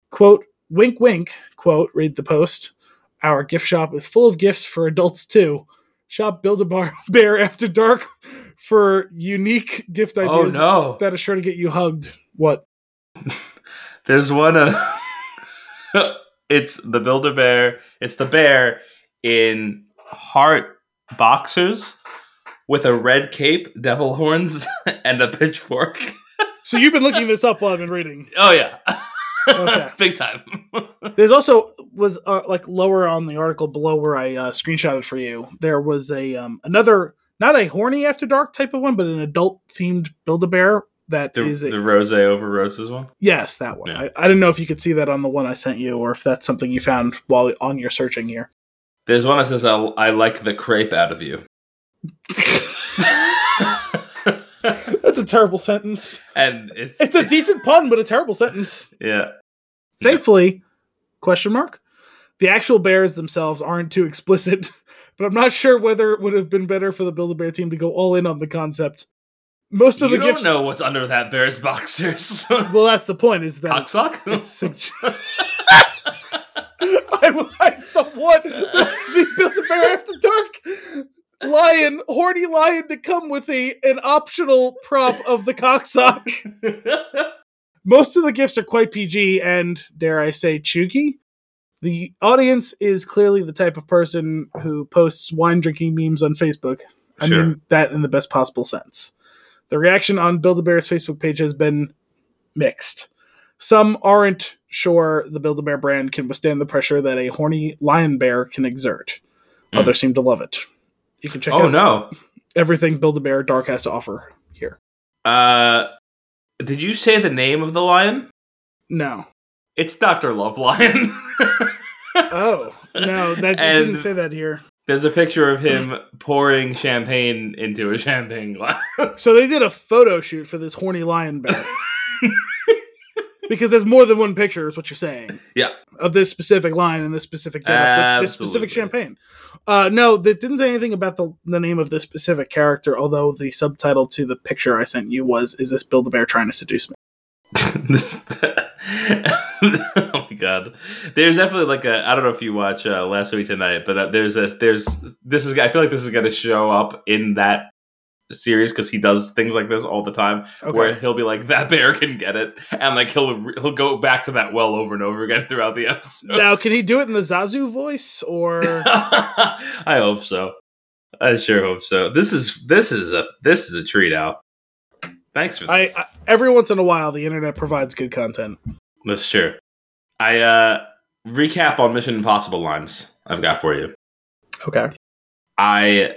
Quote, wink wink, quote, read the post. Our gift shop is full of gifts for adults too. Shop Build a Bear After Dark for unique gift oh ideas no. that are sure to get you hugged. What? There's one uh it's the Build a Bear. It's the bear in heart boxers with a red cape, devil horns, and a pitchfork. So you've been looking this up while I've been reading. Oh yeah. Okay. Big time. There's also was uh, like lower on the article below where I uh, screenshotted for you. There was a um, another not a horny after dark type of one, but an adult themed Build a Bear that the, is a, the rose over roses one. yes that one. Yeah. I, I didn't know if you could see that on the one I sent you or if that's something you found while on your searching here. There's one that says I, I like the crepe out of you. That's a terrible sentence. and it's It's a decent pun, but a terrible sentence. yeah. Thankfully, question mark. The actual bears themselves aren't too explicit, but I'm not sure whether it would have been better for the Build a Bear team to go all in on the concept. Most You of the don't gifts. know what's under that bear's boxers. Well, that's the point. Is that it's, Cocksock? it's sug- I, I somewhat the Build a Bear After Dark lion, horny lion, to come with a an optional prop of the cocksock. Most of the gifts are quite PG and, dare I say, cheugy. The audience is clearly the type of person who posts wine drinking memes on Facebook. I Sure. mean that in the best possible sense. The reaction on Build a Bear's Facebook page has been mixed. Some aren't sure the Build a Bear brand can withstand the pressure that a horny lion bear can exert. Mm. Others seem to love it. You can check oh out no. everything Build a Bear Dark has to offer here. Uh did you say the name of the lion? No. It's Dr. Love Lion. Oh, no, that And- didn't say that here. There's a picture of him pouring champagne into a champagne glass. So they did a photo shoot for this horny lion bear. because there's more than one picture, is what you're saying. Yeah. Of this specific line and this specific getup with this specific Absolutely. champagne. Uh, no, that didn't say anything about the, the name of this specific character, although the subtitle to the picture I sent you was Is this Build a Bear trying to seduce me? my god! There's definitely like a. I don't know if you watch uh, Last Week Tonight, but uh, there's this. there's this is. I feel like this is going to show up in that series because he does things like this all the time, Okay. where he'll be like, "That bear can get it," and like he'll he'll go back to that well over and over again throughout the episode. Now, can he do it in the Zazu voice or. I hope so. I sure hope so. This is this is a this is a treat, Al. Thanks for I, this. I every once in a while the internet provides good content. That's true. I uh recap on Mission Impossible lines I've got for you. Okay. I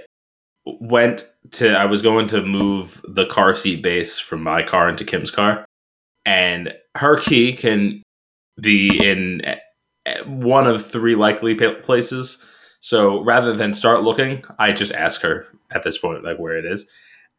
went to I was going to move the car seat base from my car into Kim's car and her key can be in one of three likely places. So rather than start looking, I just ask her at this point like where it is.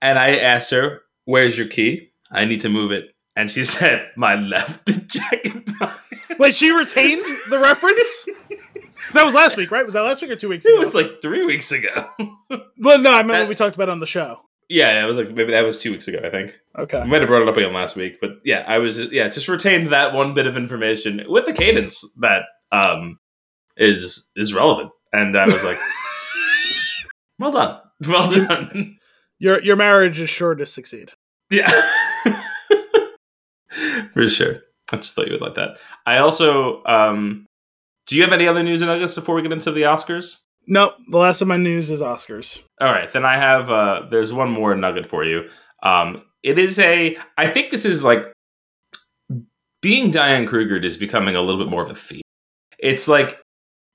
And I asked her, "Where's your key? I need to move it." And she said, "My left jacket pocket." Wait, she retained the reference? that was last week, right? Was that last week or two weeks It was like 3 weeks ago. well, no, I meant That- what we talked about on the show. yeah, it was like maybe that was 2 weeks ago, I think. Okay. I might have brought it up again last week, but yeah, I was yeah, just retained that one bit of information with the cadence that um is is relevant. And I was like, well done. Well done. Your your marriage is sure to succeed. yeah. For sure. I just thought you would like that. I also um do you have any other news and nuggets before we get into the Oscars? No, the last of my news is Oscars. All right, then I have uh there's one more nugget for you. Um it is a I think this is like being Diane Kruger is becoming a little bit more of a theme. It's like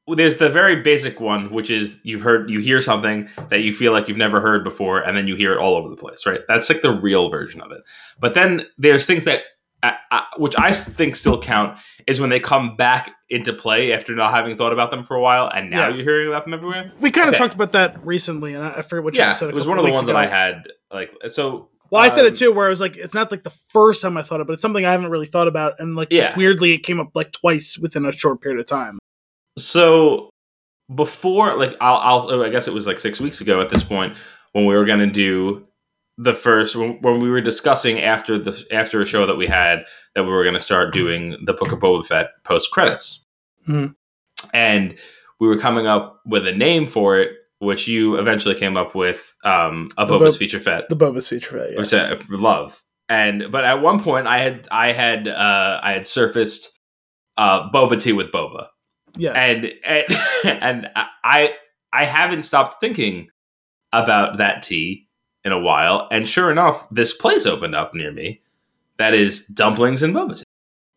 there's the very basic one, which is you've heard you hear something that you feel like you've never heard before, and then you hear it all over the place, right? That's like the real version of it. But then there's things that, which I think still count, is when they come back into play after not having thought about them for a while, and now Yeah. you're hearing about them everywhere. We kind of Okay. talked about that recently, and I, forget which yeah, episode. it was one of the ones that. I had. Like so. Well, I said um, it too, where I was like, it's not like the first time I thought of it, but it's something I haven't really thought about, and like just Yeah. weirdly, it came up like twice within a short period of time. So before, like, I'll, I'll, oh, I guess it was like six weeks ago at this point when we were going to do the first when, when we were discussing after the after a show that we had that we were going to start doing the Book of Boba Fett post credits, Mhm. and we were coming up with a name for it, which you eventually came up with um, a The Boba's Bob- feature Fett. The Boba's feature, Fett, yes. which I love. And but at one point, I had I had uh, I had surfaced uh, Boba tea with Boba, yes. and and and I I haven't stopped thinking about that tea in a while. And sure enough, this place opened up near me that is dumplings and boba tea,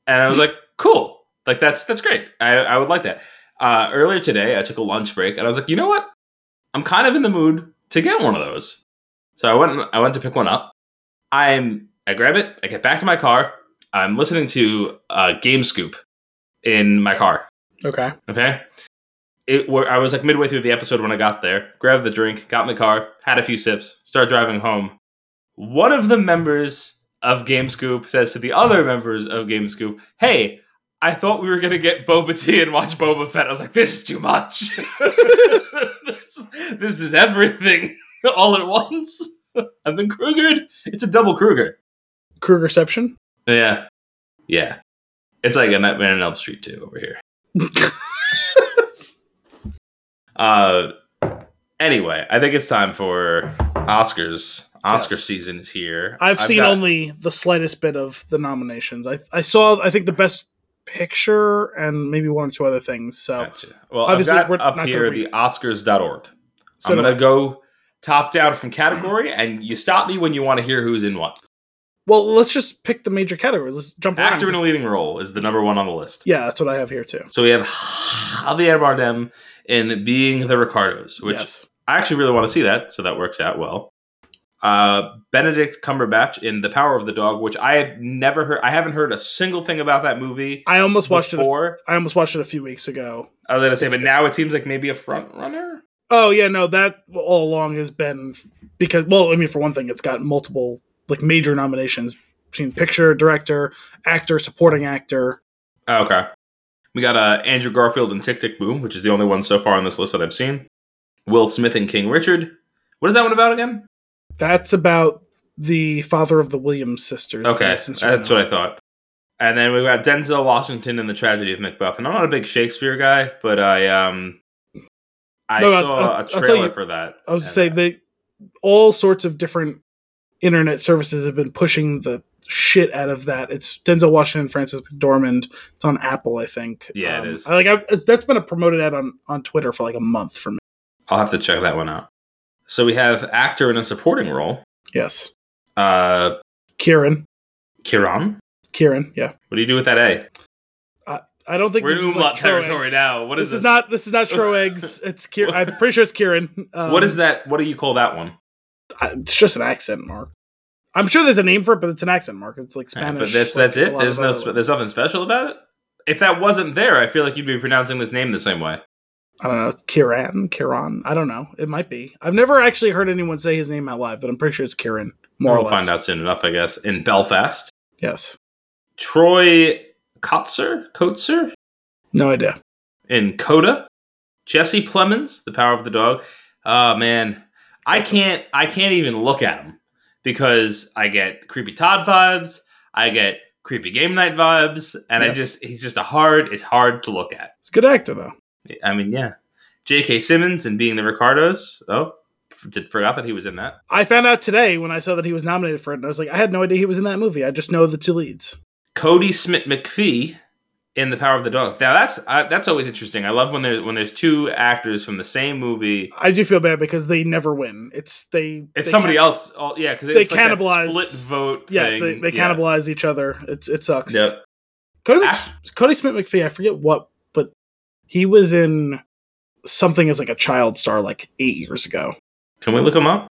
and I was like, cool, like that's that's great. I I would like that. Uh, earlier today, I took a lunch break, and I was like, you know what? I'm kind of in the mood to get one of those. So I went I went to pick one up. I'm I grab it, I get back to my car. I'm listening to uh, Game Scoop in my car. okay. Okay. It where I was like midway through the episode when I got there, grabbed the drink, got in the car, had a few sips, started driving home. One of the members of Game Scoop says to the other members of Game Scoop, Hey, I thought we were gonna get Boba Tea and watch Boba Fett. I was like, this is too much. this, this is everything all at once. I've been Krugered. It's a double Kruger. Krugerception. Yeah. Yeah. It's like a Nightmare on Elm Street 2 over here. Uh, anyway, I think it's time for Oscars. Oscar Yes. season is here. I've, seen got- only the slightest bit of the nominations. I I saw I think the best picture and maybe one or two other things. So Gotcha. Well, Obviously, I've we're got up here the Oscars.org. so I'm going to go top down from category, and you stop me when you want to hear who's in what. well, let's just pick the major categories. Let's jump around. Actor in a leading role is the number one on the list. yeah, that's what I have here too. So we have Javier Bardem in Being the Ricardos, which yes. I actually really want to see that, so that works out well. Uh, Benedict Cumberbatch in The Power of the Dog, which I had never heard. I haven't heard a single thing about that movie I almost watched it. before. A, I almost watched it a few weeks ago. I was gonna say, It's but good. now it seems like maybe a front runner. Oh yeah, no, that all along has been because well, I mean, for one thing, it's got multiple like major nominations between picture, director, actor, supporting actor. Oh, okay. We got uh, Andrew Garfield and Tick Tick Boom, which is the only one so far on this list that I've seen. Will Smith and King Richard. What is that one about again? That's about the father of the Williams sisters. Okay, that's what I thought. And then we got Denzel Washington in the Tragedy of Macbeth. And I'm not a big Shakespeare guy, but I um I No, saw I'll- a I'll trailer you- for that. I was and, to say uh, they all sorts of different internet services have been pushing the shit out of that. It's Denzel Washington, Frances McDormand. It's on Apple, I think. Yeah, it Um, is. I, like I, that's been a promoted ad on on Twitter for like a month for me. I'll have to check that one out. So we have actor in a supporting role. Yes, Uh Kieran. Kiran. Kieran. Yeah, What do you do with that A? I don't think We're this in is umlaut like territory Troeggs. now. What is this this? is not. This is not Troeggs. It's Kieran. I'm pretty sure it's Kieran. Um, what is that? What do you call that one? I- It's just an accent mark. I'm sure there's a name for it, but it's an accent mark. It's like Yeah, Spanish. but that's like that's it. There's no ones. there's nothing special about it. If that wasn't there, I feel like you'd be pronouncing this name the same way. I don't know, Kieran, Kieran. I don't know. It might be. I've never actually heard anyone say his name out loud, but I'm pretty sure it's Kieran. More we'll or less. find out soon enough, I guess. In Belfast, Yes. Troy Kotsur, Kotsur No idea. in Coda, Jesse Plemons, The Power of the Dog. Oh man, I can't I can't even look at him because I get creepy Todd vibes, I get creepy game night vibes, and I just he's just a hard it's hard to look at. It's a good actor though. I mean, yeah. J.K. Simmons and being the Ricardos. Oh, did, forgot that he was in that. I found out today when I saw that he was nominated for it, and I was like, I had no idea he was in that movie. I just know the two leads. Kodi Smit-McPhee in The Power of the Dog. Now that's uh, that's always interesting. I love when there's when there's two actors from the same movie. I do feel bad because they never win. It's they. It's they somebody can- else. Oh, yeah, because they it's like cannibalize- split vote. Yes, thing. they, they Yeah. cannibalize each other. It's it sucks. Yep. Kodi, Ah. Kodi Smit-McPhee. I forget what, but he was in something as like a child star like eight years ago. Can we look him up?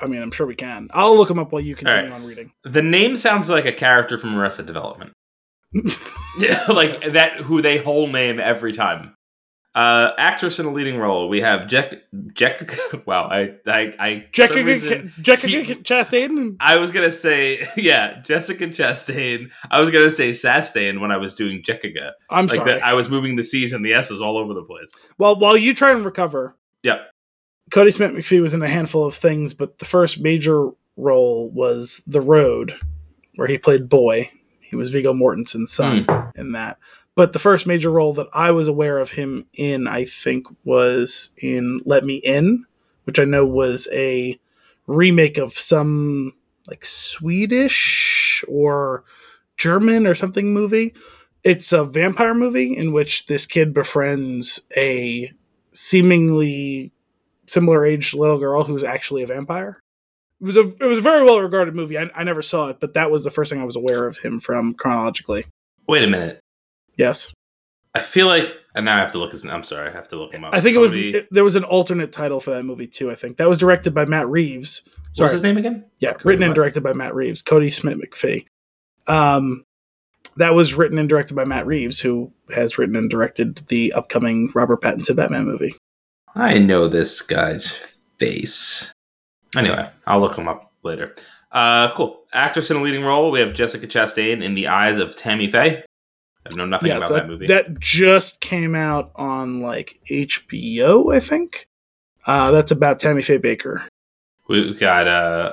I mean, I'm sure we can. I'll look him up while you continue right. on reading. The name sounds like a character from Arrested Development. Yeah, like that. Who they whole name every time. Uh, actress in a leading role. We have Jack. Jack. Wow, I I I. Jessica, reason- Jessica he- Chastain. I was gonna say, yeah, Jessica Chastain. I was gonna say Sastain when I was doing Jessica. I'm Like sorry. that, I was moving the C's and the S's all over the place. well, while you try and recover, Yep. Kodi Smit-McPhee was in a handful of things, but the first major role was The Road, where he played Boy. He was Viggo Mortensen's son Hmm. in that. But the first major role that I was aware of him in, I think, was in Let Me In, which I know was a remake of some like Swedish or German or something movie. It's a vampire movie in which this kid befriends a seemingly similar aged little girl who's actually a vampire. It was a it was a very well regarded movie. I, I never saw it, but that was the first thing I was aware of him from chronologically. Wait a minute. Yes, I feel like, and now I have to look his. I'm sorry, I have to look him up. I think it was it- there was an alternate title for that movie too. I think that was directed by Matt Reeves. What's his name again? yeah, Kodi written and directed by Matt Reeves. Kodi Smit-McPhee. Um, that was written and directed by Matt Reeves, who has written and directed the upcoming Robert Pattinson Batman movie. I know this guy's face. Anyway, I'll look him up later. Uh, cool. Actress in a leading role. We have Jessica Chastain in The Eyes of Tammy Faye. I know nothing Yes, about that, that movie. that just came out on like HBO, I think. Uh, that's about Tammy Faye Bakker. We've got uh,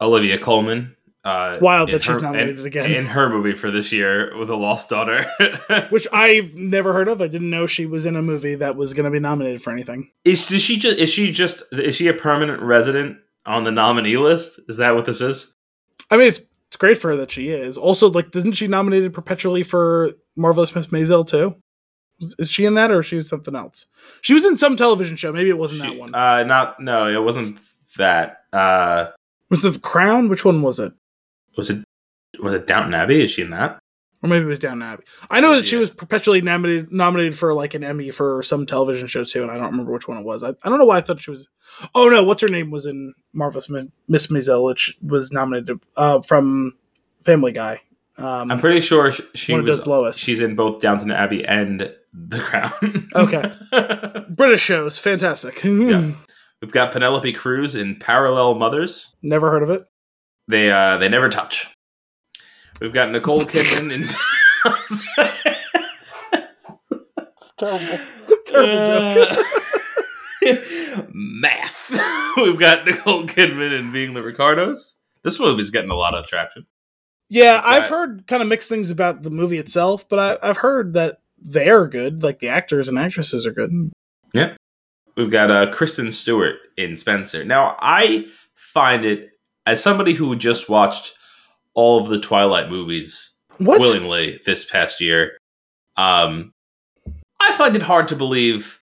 Olivia Colman. Uh, Wild that she's nominated in, again. in her movie for this year with a lost daughter. which I've never heard of. I didn't know she was in a movie that was going to be nominated for anything. is does she just is she just is she a permanent resident on the nominee list? Is that what this is? I mean, it's it's great for her that she is. Also, like, isn't she nominated perpetually for Marvelous Miss Maisel too? Is- Is she in that, or is she something else? She was in some television show. Maybe it wasn't that She- one. Uh, not no, it wasn't that. Uh, was it The Crown? Which one was it? was it was it Downton Abbey? Is she in that? Or maybe it was Down Abbey. I know that she was perpetually nominated nominated for like an Emmy for some television show too, and I don't remember which one it was. I, I don't know why I thought she was. Oh no, what's her name was in Marvelous Mi- Miss Maisel, which was nominated uh, from Family Guy. Um, I'm pretty sure sh- she was. does Lois. She's in both Downton Abbey and The Crown. Okay. British shows, fantastic. Yeah. We've got Penelope Cruz in Parallel Mothers. Never heard of it. They uh they never touch. We've got Nicole Kidman in. It's terrible. Terrible joke. Uh, Math. We've got Nicole Kidman in Being the Ricardos. This movie's getting a lot of traction. Yeah, I've heard kind of mixed things about the movie itself, but I, I've heard that they're good. Like the actors and actresses are good. Yep. We've got uh, Kristen Stewart in Spencer. Now, I find it as somebody who just watched all of the Twilight movies What? willingly this past year. Um, I find it hard to believe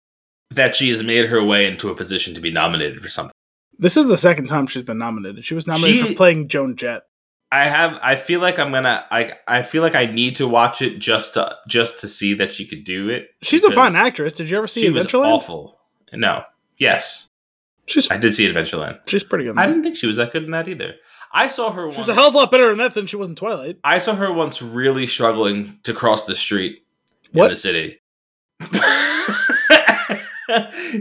that she has made her way into a position to be nominated for something. This is the second time she's been nominated. She was nominated She- for playing Joan Jett. I have. I feel like I'm gonna. I. I feel like I need to watch it just to just to see that she could do it. She's a fine actress. Did you ever see She was Adventureland? awful. No. Yes, She's I did see Adventureland. she's pretty good. I didn't think she was that good in that either. I saw her. Once She once, was a hell of a lot better in that than she was in Twilight. I saw her once really struggling to cross the street What? in the city.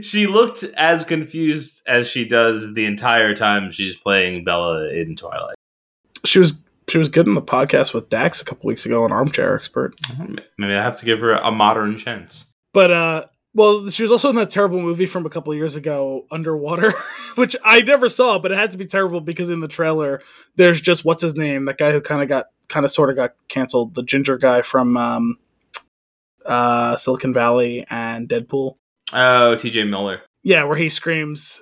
she looked as confused as she does the entire time she's playing Bella in Twilight. She was she was good in the podcast with Dax a couple weeks ago on Armchair Expert. Maybe I have to give her a modern chance. But uh well, she was also in that terrible movie from a couple years ago, Underwater, which I never saw, but it had to be terrible because in the trailer there's just what's his name, that guy who kind of got kind of sort of got canceled, the ginger guy from um uh Silicon Valley and Deadpool. Oh, T.J. Miller. Yeah, where he screams,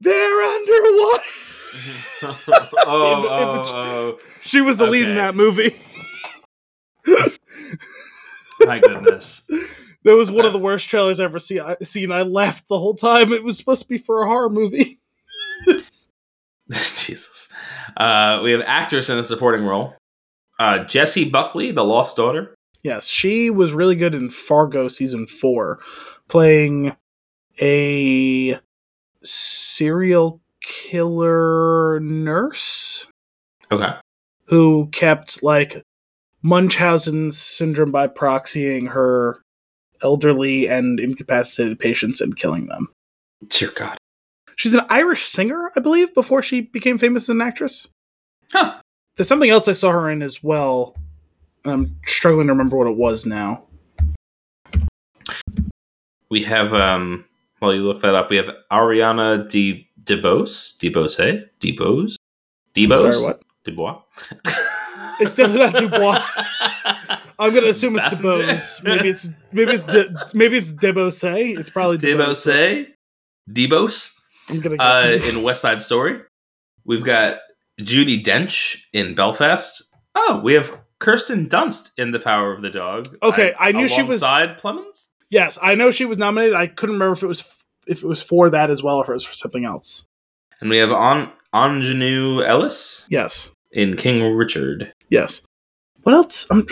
"They're underwater." oh, In the- in the oh, oh, She was the lead in that movie. my goodness. That was one of the worst trailers I ever see, I, seen. I laughed the whole time. It was supposed to be for a horror movie. Jesus. Uh, we have actress in a supporting role. Uh, Jessie Buckley, the lost daughter. yes, she was really good in Fargo season four, playing a serial killer nurse Okay. who kept like Munchausen syndrome by proxying her elderly and incapacitated patients and killing them. Dear God. She's an Irish singer, I believe, before she became famous as an actress. Huh. There's something else I saw her in as well. I'm struggling to remember what it was now. We have, um, while you look that up, we have Ariana De DeBose? DeBose? DeBose? DeBose? Sorry, what? Dubois? It's definitely not Dubois. I'm gonna assume it's. DeBose. Maybe it's maybe it's De, maybe it's Debose. It's probably Debose. DeBose? DeBose? I'm gonna Uh, in West Side Story. We've got Judi Dench in Belfast. Oh, we have Kirsten Dunst in The Power of the Dog. Okay, I knew she was- alongside Plemons. yes, I know she was nominated. I couldn't remember if it was if it was for that as well or if it was for something else. And we have An- Aunjanue Ellis Yes, in King Richard. yes. What else? I'm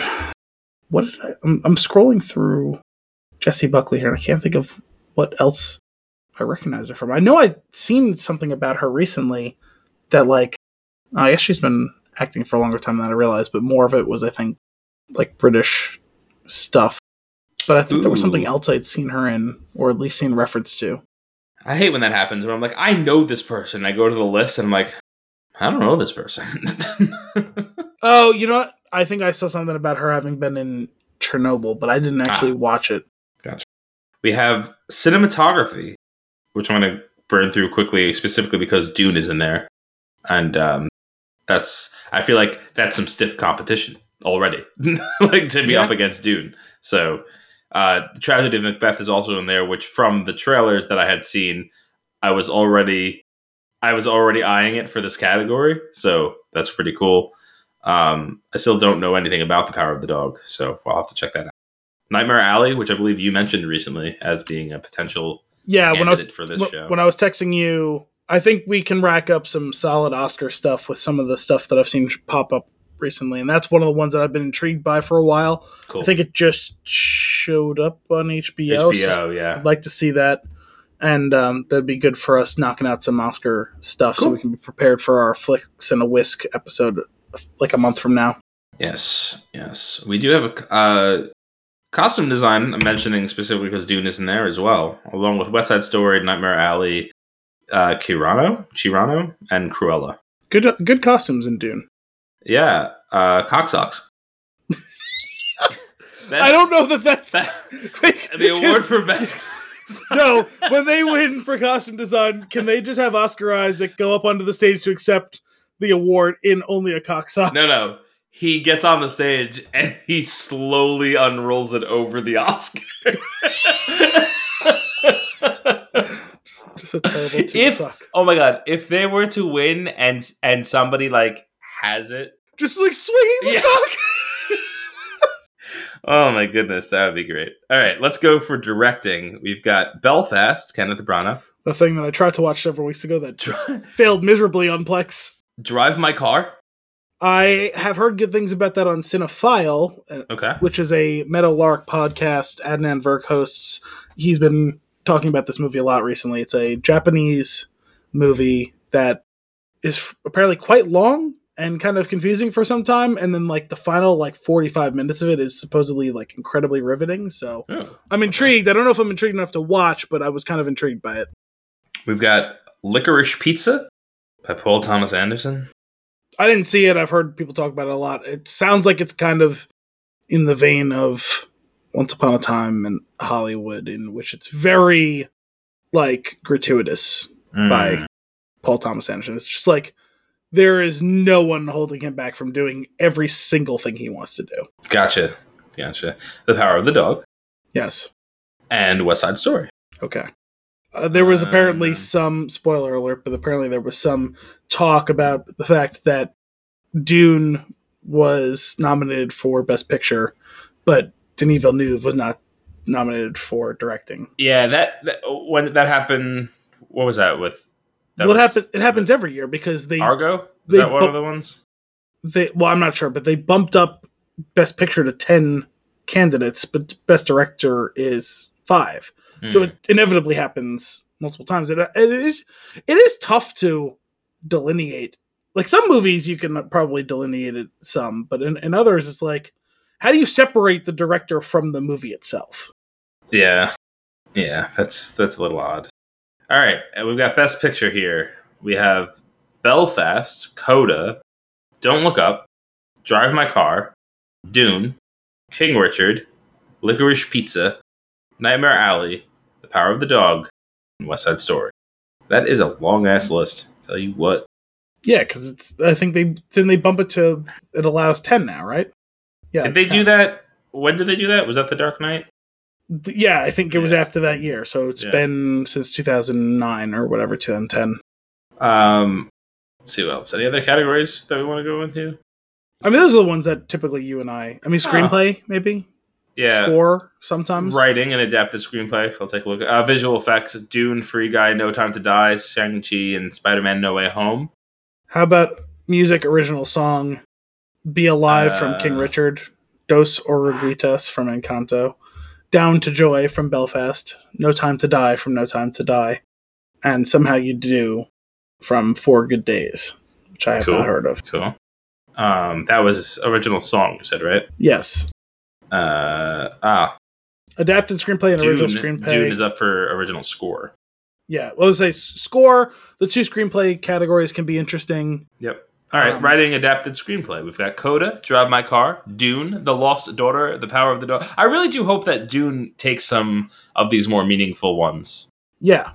what did I, I'm, I'm scrolling through Jessie Buckley here, and I can't think of what else I recognize her from. I know I'd seen something about her recently that like I guess she's been acting for a longer time than I realized, but more of it was I think like British stuff. But I think there was something else I'd seen her in, or at least seen reference to. I hate when that happens when I'm like, I know this person. I go to the list and I'm like, I don't know this person. Oh, you know what? I think I saw something about her having been in Chernobyl, but I didn't actually watch it. Gotcha. we have cinematography, which I'm going to burn through quickly, specifically because Dune is in there. And um, that's, I feel like that's some stiff competition already, like to be Yeah. up against Dune. So, uh, the tragedy of Macbeth is also in there, which from the trailers that I had seen, I was already, I was already eyeing it for this category. So that's pretty cool. Um, I still don't know anything about the Power of the Dog, so I'll have to check that out. Nightmare Alley, which I believe you mentioned recently as being a potential Yeah, when I was for this wh- show. when I was texting you, I think we can rack up some solid Oscar stuff with some of the stuff that I've seen pop up recently, and that's one of the ones that I've been intrigued by for a while. cool. I think it just showed up on HBO. so HBO, yeah. I'd like to see that, and um, that'd be good for us knocking out some Oscar stuff, so we can be prepared for our flicks and a whisk episode like a month from now. Yes, yes. We do have a uh, costume design. I'm mentioning specifically because Dune is in there as well, along with West Side Story, Nightmare Alley, uh, Kirano, Chirano, and Cruella. Good good costumes in Dune. Yeah, uh, cock socks. I don't know that that's the award for best. no, when they win for costume design, can they just have Oscar Isaac go up onto the stage to accept the award in only a cock sock? No, no. He gets on the stage and he slowly unrolls it over the Oscar. just a terrible if, sock. Oh my god! If they were to win and and somebody like has it, just like swinging the Yeah. sock. oh my goodness, that would be great. All right, let's go for directing. We've got Belfast, Kenneth Branagh. the thing that I tried to watch several weeks ago that failed miserably on Plex. Drive My Car. I have heard good things about that on Cinephile, uh, Okay. which is a Meadow Lark podcast Adnan Virk hosts. He's been talking about this movie a lot recently. It's a Japanese movie that is apparently quite long and kind of confusing for some time and then like the final like 45 minutes of it is supposedly like incredibly riveting so Oh. i'm intrigued i don't know if i'm intrigued enough to watch but i was kind of intrigued by it We've got Licorice Pizza by Paul Thomas Anderson. I didn't see it. I've heard people talk about it a lot. It sounds like it's kind of in the vein of Once Upon a Time in Hollywood, in which it's very like gratuitous by Mm. Paul Thomas Anderson. It's just like there is no one holding him back from doing every single thing he wants to do. Gotcha. Gotcha. The Power of the Dog Yes. and West Side Story. Okay. Uh, there was apparently Um. some spoiler alert, but apparently there was some talk about the fact that Dune was nominated for Best Picture, but Denis Villeneuve was not nominated for directing. Yeah, that, that when did that happened? What was that with? That well, it. It happens every year because they Argo. Is they that one bu- of the ones? they well, I'm not sure, but they bumped up Best Picture to ten candidates, but Best Director is five. So Hmm. it inevitably happens multiple times. It, it is it is tough to delineate. Like some movies, you can probably delineate it some, but in, in others, it's like, how do you separate the director from the movie itself? Yeah, yeah, that's that's a little odd. All right, and we've got Best Picture here. We have Belfast, Coda, Don't Look Up, Drive My Car, Dune, King Richard, Licorice Pizza, Nightmare Alley, Power of the Dog, and West Side Story. That is a long ass list. Tell you what. Yeah, because it's. I think they then they bump it to it allows ten now, right? Yeah, did they do that? When did they do that? Was that The Dark Knight? Th- Yeah, I think it was after that year, so it's Yeah. been since two thousand nine or whatever, two thousand ten. Um, let's see what else. Any other categories that we want to go into? I mean, those are the ones that typically you and I. I mean, screenplay maybe, Yeah, score sometimes. writing and adapted screenplay. I'll take a look. Uh, visual effects: Dune, Free Guy, No Time to Die, Shang Chi, and Spider Man: No Way Home. How about music original song Be Alive from King Uh. Richard, Dos Oruguitas from Encanto, Down to Joy from Belfast, No Time to Die from No Time to Die, and Somehow You Do from Four Good Days, which I have Cool. not heard of. Cool. Um, that was original song. You said right? Yes. Uh, ah, Adapted screenplay and Dune. original screenplay. Dune is up for original score. yeah, well, I would say score. The two screenplay categories can be interesting. Yep. All right, Um, writing adapted screenplay. We've got Coda, Drive My Car, Dune, The Lost Daughter, The Power of the Dog. I really do hope that Dune takes some of these more meaningful ones. Yeah.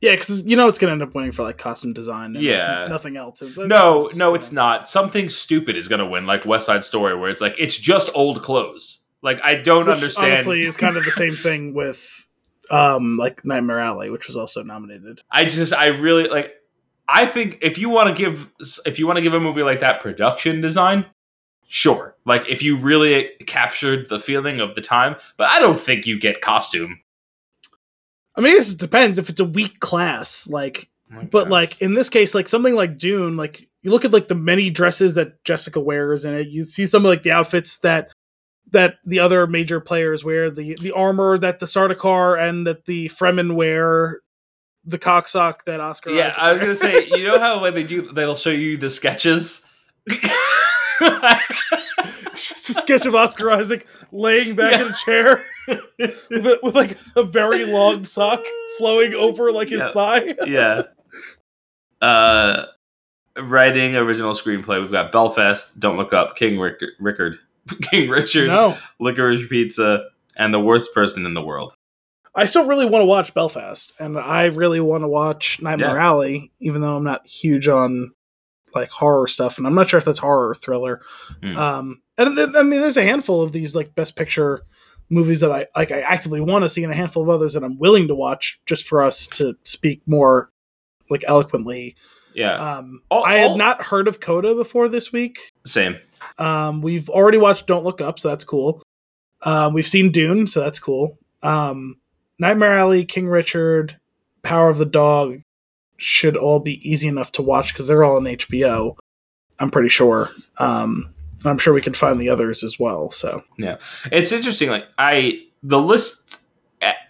Yeah, because you know it's going to end up winning for like costume design and Yeah. nothing else. That's No, no, it's not. Something stupid is going to win, like West Side Story, where it's like it's just old clothes. Like I don't Which understand. honestly is kind of the same thing with um like Nightmare Alley, which was also nominated. I just, I really like. I think if you want to give, if you want to give a movie like that production design, sure. Like if you really captured the feeling of the time, but I don't think you get costume. I mean, this depends if it's a weak class, like, but like in this case, like something like Dune, like you look at like the many dresses that Jessica wears in it, you see some of like the outfits that that the other major players wear, the the armor that the Sardaukar and that the Fremen wear, the cocksock that Oscar. yeah, Isaac I was gonna say, you know how when they do, they'll show you the sketches. Just a sketch of Oscar Isaac laying back in a chair with, a, with like a very long sock flowing over like his Yeah. thigh. yeah. Uh, writing original screenplay. We've got Belfast, Don't Look Up, King Rick- Rickard, King Richard, No, Licorice Pizza, and The Worst Person in the World. I still really want to watch Belfast, and I really want to watch Nightmare Yeah. Alley, even though I'm not huge on like horror stuff, and I'm not sure if that's horror or thriller. Hmm. Um, and then, I mean, there's a handful of these like Best Picture movies that I like. I actively want to see, and a handful of others that I'm willing to watch just for us to speak more like eloquently. Yeah, Um, All- I had all- not heard of Coda before this week. same. Um, we've already watched Don't Look Up, so that's cool. Um, we've seen Dune, so that's cool. Um, Nightmare Alley, King Richard, Power of the Dog should all be easy enough to watch because they're all on HBO. I'm pretty sure. Um, I'm sure we can find the others as well. So yeah, It's interesting. Like I, the list,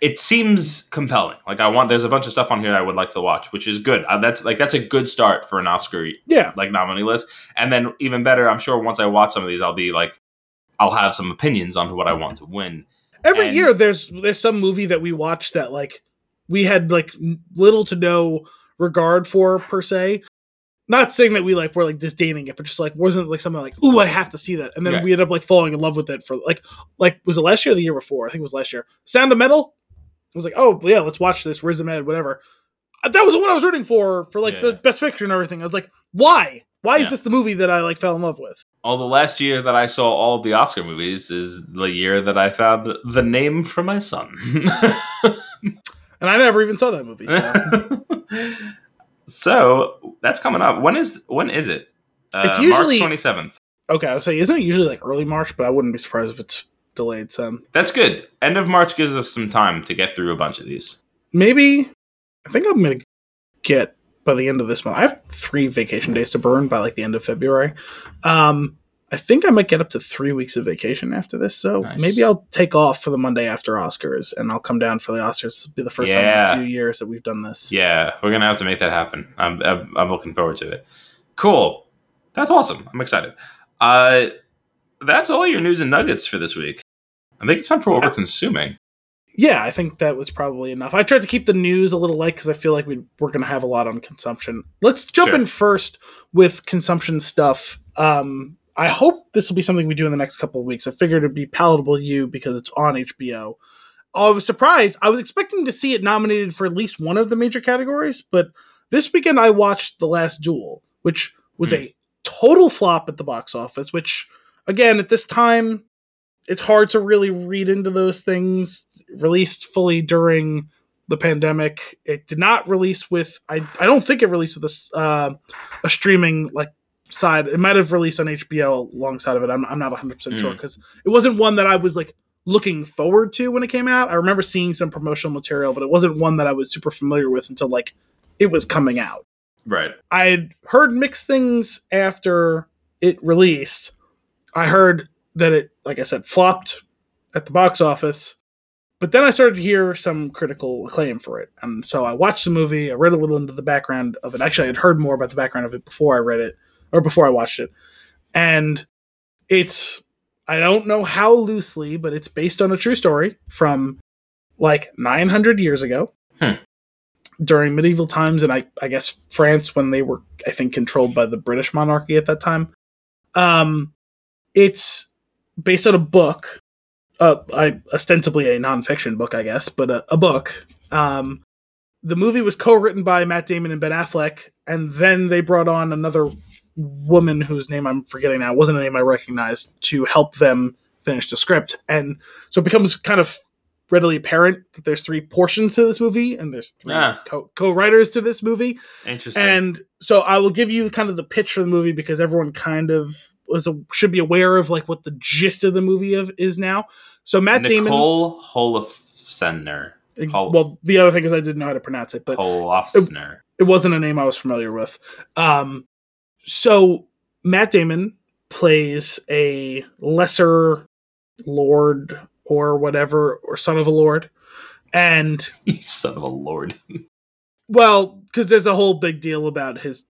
it seems compelling. Like I want. There's a bunch of stuff on here I would like to watch, which is good. Uh, that's like that's a good start for an Oscar yeah, like nominee list. And then even better, I'm sure once I watch some of these, I'll be like, I'll have some opinions on what I want to win. every And- year there's there's some movie that we watch that like we had like little to no regard for per se. Not saying that we like were like disdaining it, but just like wasn't like something like, ooh, I have to see that. And then Right. we ended up like falling in love with it for like like was it last year or the year before? I think it was last year. Sound of Metal. I was like, oh yeah, let's watch this. Riz Ahmed, whatever. Uh, That was the one I was rooting for for like Yeah. the best picture and everything. I was like, why? Why is this the movie that I like fell in love with? All the last year that I saw all the Oscar movies is the year that I found the name for my son. And I never even saw that movie. So. so that's coming up. When is when is it? Uh, It's usually- twenty seventh. okay, I was saying, isn't it usually like early March? But I wouldn't be surprised if it's delayed some. That's good. End of March gives us some time to get through a bunch of these. maybe I think I'm gonna get by the end of this month. I have three vacation days to burn by like the end of February. Um, I think I might get up to three weeks of vacation after this, so Nice. maybe I'll take off for the Monday after Oscars, and I'll come down for the Oscars. This will be the first time in a few years that we've done this. Yeah, we're gonna have to make that happen. I'm I'm, I'm looking forward to it. Cool. That's awesome. I'm excited. Uh, that's all your news and nuggets for this week. I think it's time for what Yeah. we're consuming. Yeah, I think that was probably enough. I tried to keep the news a little light because I feel like we we're going to have a lot on consumption. Let's jump Sure. in first with consumption stuff. Um, I hope this will be something we do in the next couple of weeks. I figured it'd be palatable to you because it's on HBO. I was surprised. I was expecting to see it nominated for at least one of the major categories, but this weekend I watched The Last Duel, which was Hmm. a total flop at the box office. Which, again, at this time, it's hard to really read into those things. Released fully during the pandemic, it did not release with. I I don't think it released with a uh, a streaming like side. It might have released on HBO alongside of it. I'm I'm not 100 percent sure Mm. because it wasn't one that I was like looking forward to when it came out. I remember seeing some promotional material, but it wasn't one that I was super familiar with until like it was coming out. Right. I had heard mixed things after it released. I heard that it, like I said, flopped at the box office. But then I started to hear some critical acclaim for it. And so I watched the movie. I read a little into the background of it. Actually, I had heard more about the background of it before I read it or before I watched it. And it's, I don't know how loosely, but it's based on a true story from like 900 years ago during medieval times and I, I guess France when they were I think controlled by the British monarchy at that time. Um, it's based on a book, uh, I ostensibly a nonfiction book, I guess, but a, a book. Um, the movie was co-written by Matt Damon and Ben Affleck, and then they brought on another woman whose name I'm forgetting now. Wasn't a name I recognized to help them finish the script, and so it becomes kind of readily apparent that there's three portions to this movie, and there's three Ah. co- co-writers to this movie. Interesting. And so I will give you kind of the pitch for the movie because everyone kind of was a, should be aware of like what the gist of the movie of is now. So Matt Damon. Nicole Holofcener. ex- Hol- well, the other thing is I didn't know how to pronounce it, but Holofcener. it wasn't a name I was familiar with. Um, so Matt Damon plays a lesser lord or whatever, or son of a lord, and you son of a lord. Well, because there's a whole big deal about his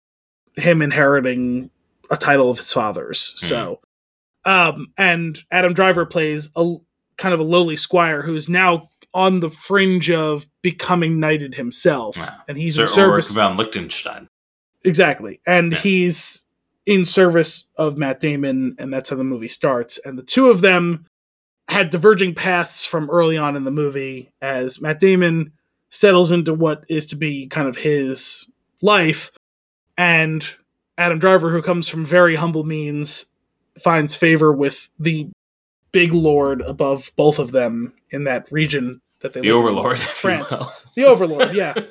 him inheriting a title of his father's. So, um, and Adam Driver plays a kind of a lowly squire who's now on the fringe of becoming knighted himself, Wow. and he's Sir in service. Ulrich von Liechtenstein. Exactly. And Yeah. he's in service of Matt Damon, and that's how the movie starts. And the two of them had diverging paths from early on in the movie as Matt Damon settles into what is to be kind of his life. And Adam Driver, who comes from very humble means, finds favor with the big lord above both of them in that region that they The live Overlord. you France. The Overlord, yeah.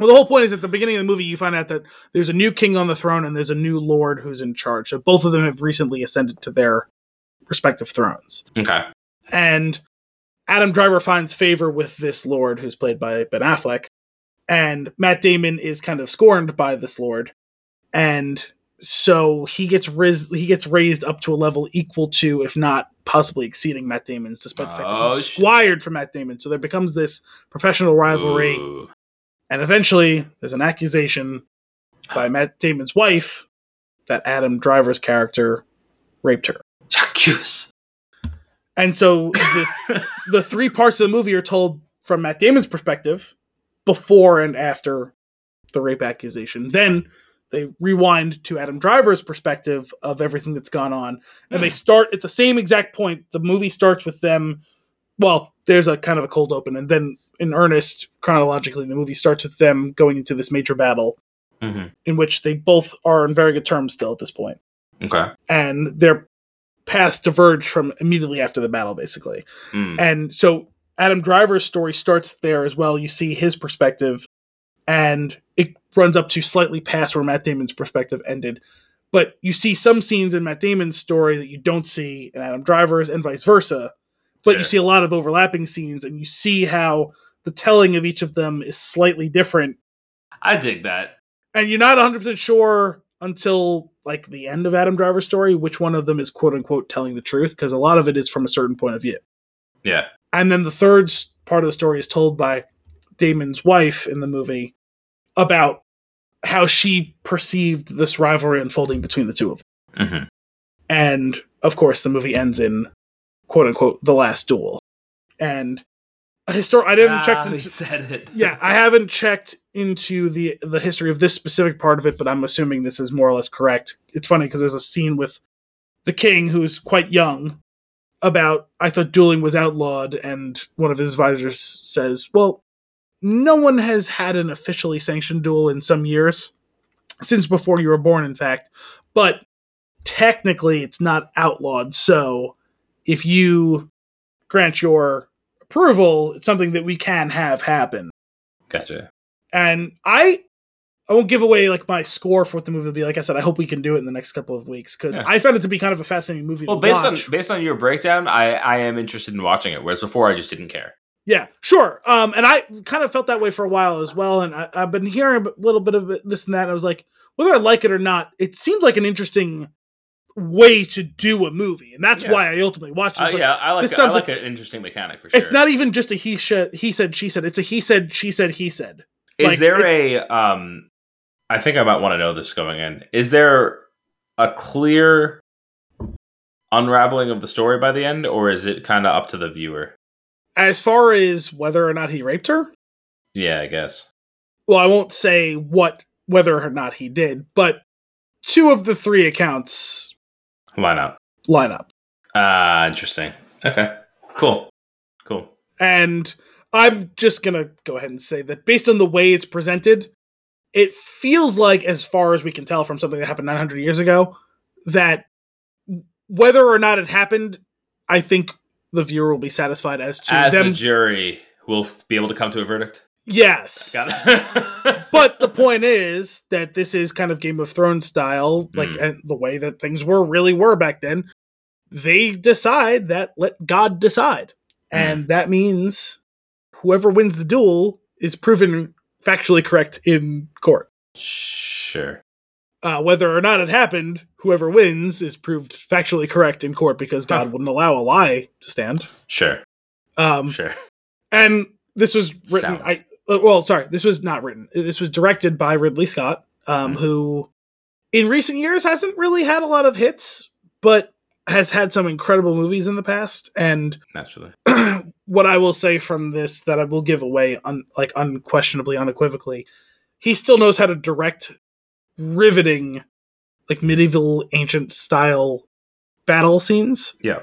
Well, the whole point is at the beginning of the movie, you find out that there's a new king on the throne and there's a new lord who's in charge. So both of them have recently ascended to their respective thrones. Okay. And Adam Driver finds favor with this lord who's played by Ben Affleck. And Matt Damon is kind of scorned by this lord. And so he gets riz- he gets raised up to a level equal to, if not possibly exceeding Matt Damon's, despite the fact that Oh, he's shit. squired from Matt Damon. So there becomes this professional rivalry. Ooh. And eventually, there's an accusation by Matt Damon's wife that Adam Driver's character raped her. J'accuse. And so the, the three parts of the movie are told from Matt Damon's perspective before and after the rape accusation. Then they rewind to Adam Driver's perspective of everything that's gone on. And they Hmm. start at the same exact point. The movie starts with them. Well, there's a kind of a cold open. And then, in earnest, chronologically, the movie starts with them going into this major battle Mhm. in which they both are on very good terms still at this point. Okay. And their paths diverge from immediately after the battle, basically. Mm. And so Adam Driver's story starts there as well. You see his perspective, and it runs up to slightly past where Matt Damon's perspective ended. But you see some scenes in Matt Damon's story that you don't see in Adam Driver's, and vice versa. But you see a lot of overlapping scenes, and you see how the telling of each of them is slightly different. I dig that. And you're not 100% sure until like the end of Adam Driver's story which one of them is quote unquote telling the truth, because a lot of it is from a certain point of view. Yeah. And then the third part of the story is told by Damon's wife in the movie about how she perceived this rivalry unfolding between the two of them. hmm And of course, the movie ends in quote unquote the last duel. And a histor- I didn't check. Ah, they into- said it. yeah, I haven't checked into the the history of this specific part of it, but I'm assuming this is more or less correct. It's funny because there's a scene with the king who's quite young about I thought dueling was outlawed, and one of his advisors says, "Well, no one has had an officially sanctioned duel in some years since before you were born, in fact, but technically it's not outlawed. So if you grant your approval, it's something that we can have happen." Gotcha. and I I won't give away like my score for what the movie will be. Like I said, I hope we can do it in the next couple of weeks because Yeah. I found it to be kind of a fascinating movie. Well, based watch. on based on your breakdown, I I am interested in watching it. Whereas before, I just didn't care. yeah, sure. Um, and I kind of felt that way for a while as well. And I, I've been hearing a little bit of this and that. And I was like, whether I like it or not, it seems like an interesting way to do a movie, and that's Yeah. why I ultimately watched it. Uh, like, yeah, I like this I sounds like like- an interesting mechanic for sure. It's not even just a he said, he said, she said. It's a he said, she said, he said. Is like, there a um? I think I might want to know this going in. Is there a clear unraveling of the story by the end, or is it kind of up to the viewer? As far as whether or not he raped her, Yeah, I guess. well, I won't say what whether or not he did, but two of the three accounts Line up. line up. Ah, interesting. Okay, cool, cool. And I'm just going to go ahead and say that based on the way it's presented, it feels like, as far as we can tell from something that happened 900 years ago, that whether or not it happened, I think the viewer will be satisfied as to As them. a jury, we'll be able to come to a verdict. Yes. But the point is that this is kind of Game of Thrones style, like Mm. and the way that things were really were back then. They decide that let God decide, and that means whoever wins the duel is proven factually correct in court. sure. Uh, whether or not it happened, whoever wins is proved factually correct in court because God Huh. wouldn't allow a lie to stand. Sure. Um, Sure. and this was written Sound. i well sorry this was not written this was directed by ridley scott um, Hmm. who in recent years hasn't really had a lot of hits, but has had some incredible movies in the past. And Naturally. what I will say from this that I will give away, un, like unquestionably, unequivocally, he still knows how to direct riveting, like medieval ancient style battle scenes. Yeah.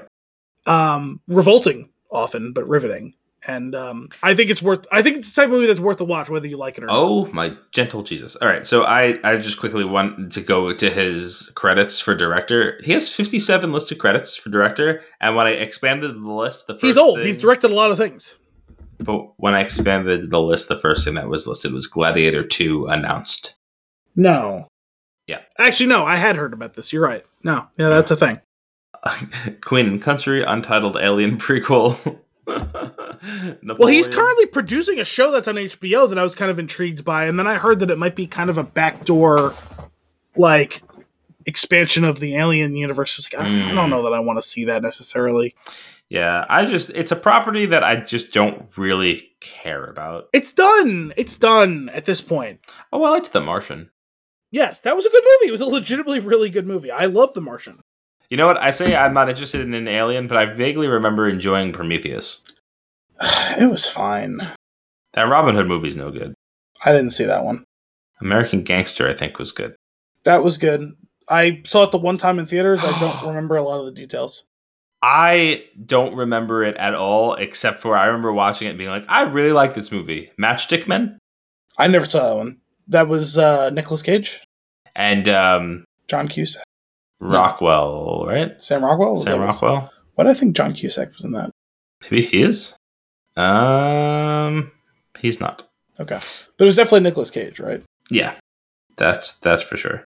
Um, revolting often, but riveting. And um, I think it's worth. I think it's the type of movie that's worth a watch, whether you like it or not. Oh my gentle Jesus! All right, so I I just quickly want to go to his credits for director. He has fifty seven listed credits for director, and when I expanded the list, the first He's old. thing- He's directed a lot of things. But when I expanded the list, the first thing that was listed was Gladiator Two announced. No. Yeah. Actually, no. I had heard about this. You're right. No. Yeah, that's a thing. Queen and Country, Untitled Alien prequel. Well, he's currently producing a show that's on HBO that I was kind of intrigued by, and then I heard that it might be kind of a backdoor, like, expansion of the Alien universe. Like, I, I don't hmm. know that I want to see that necessarily. Yeah, I just it's a property that I just don't really care about. It's done. It's done at this point. Oh, I liked The Martian. Yes, that was a good movie. It was a legitimately really good movie. I love The Martian. You know what? I say I'm not interested in an Alien, but I vaguely remember enjoying Prometheus. It was fine. That Robin Hood movie's no good. I didn't see that one. American Gangster, I think, was good. That was good. I saw it the one time in theaters. I don't remember a lot of the details. I don't remember it at all, except for I remember watching it and being like, I really like this movie. Matchstick Men I never saw that one. That was uh Nicolas Cage, and um, John Cusack, Rockwell, right? Sam Rockwell. Sam Rockwell. Why do I think John Cusack was in that? Maybe he is. Um, he's not. Okay, but it was definitely Nicolas Cage, right? Yeah, that's that's for sure.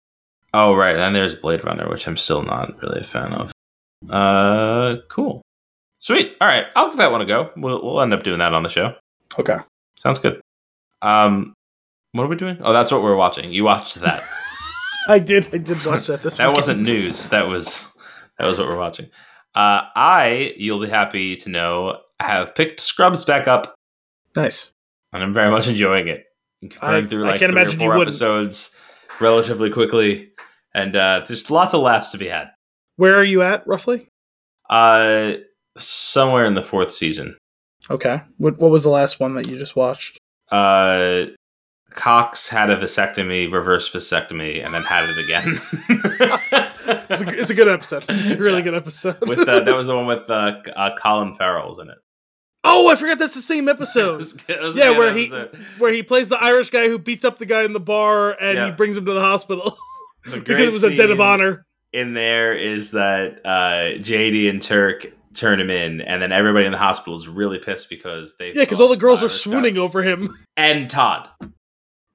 Oh right, and there's Blade Runner, which I'm still not really a fan of. Uh, cool, sweet. All right, I'll give that one a go. We'll we'll end up doing that on the show. Okay. Sounds good. Um, what are we doing? Oh, that's what we're watching. You watched that. I did. I did watch that this. Week. That weekend. wasn't news. That was that was what we're watching. Uh, I you'll be happy to know have picked Scrubs back up, nice. and I'm very much enjoying it. I- through I like can't three or imagine you wouldn't. episodes relatively quickly, and uh, just lots of laughs to be had. Where are you at roughly? Uh, somewhere in the fourth season. Okay. What What was the last one that you just watched? Uh, Cox had a vasectomy, reverse vasectomy, and then had it again. It's a, it's a good episode. It's a really good episode. with uh, that was the one with uh, uh, Colin Farrell's in it. oh, I forgot that's the same episode. was- Yeah, where he where he plays the Irish guy who beats up the guy in the bar and Yeah. he brings him to the hospital The because it was a debt of honor. In there is that uh, JD and Turk turn him in, and then everybody in the hospital is really pissed because they Yeah, because all the girls are Irish guy- swooning over him. and Todd.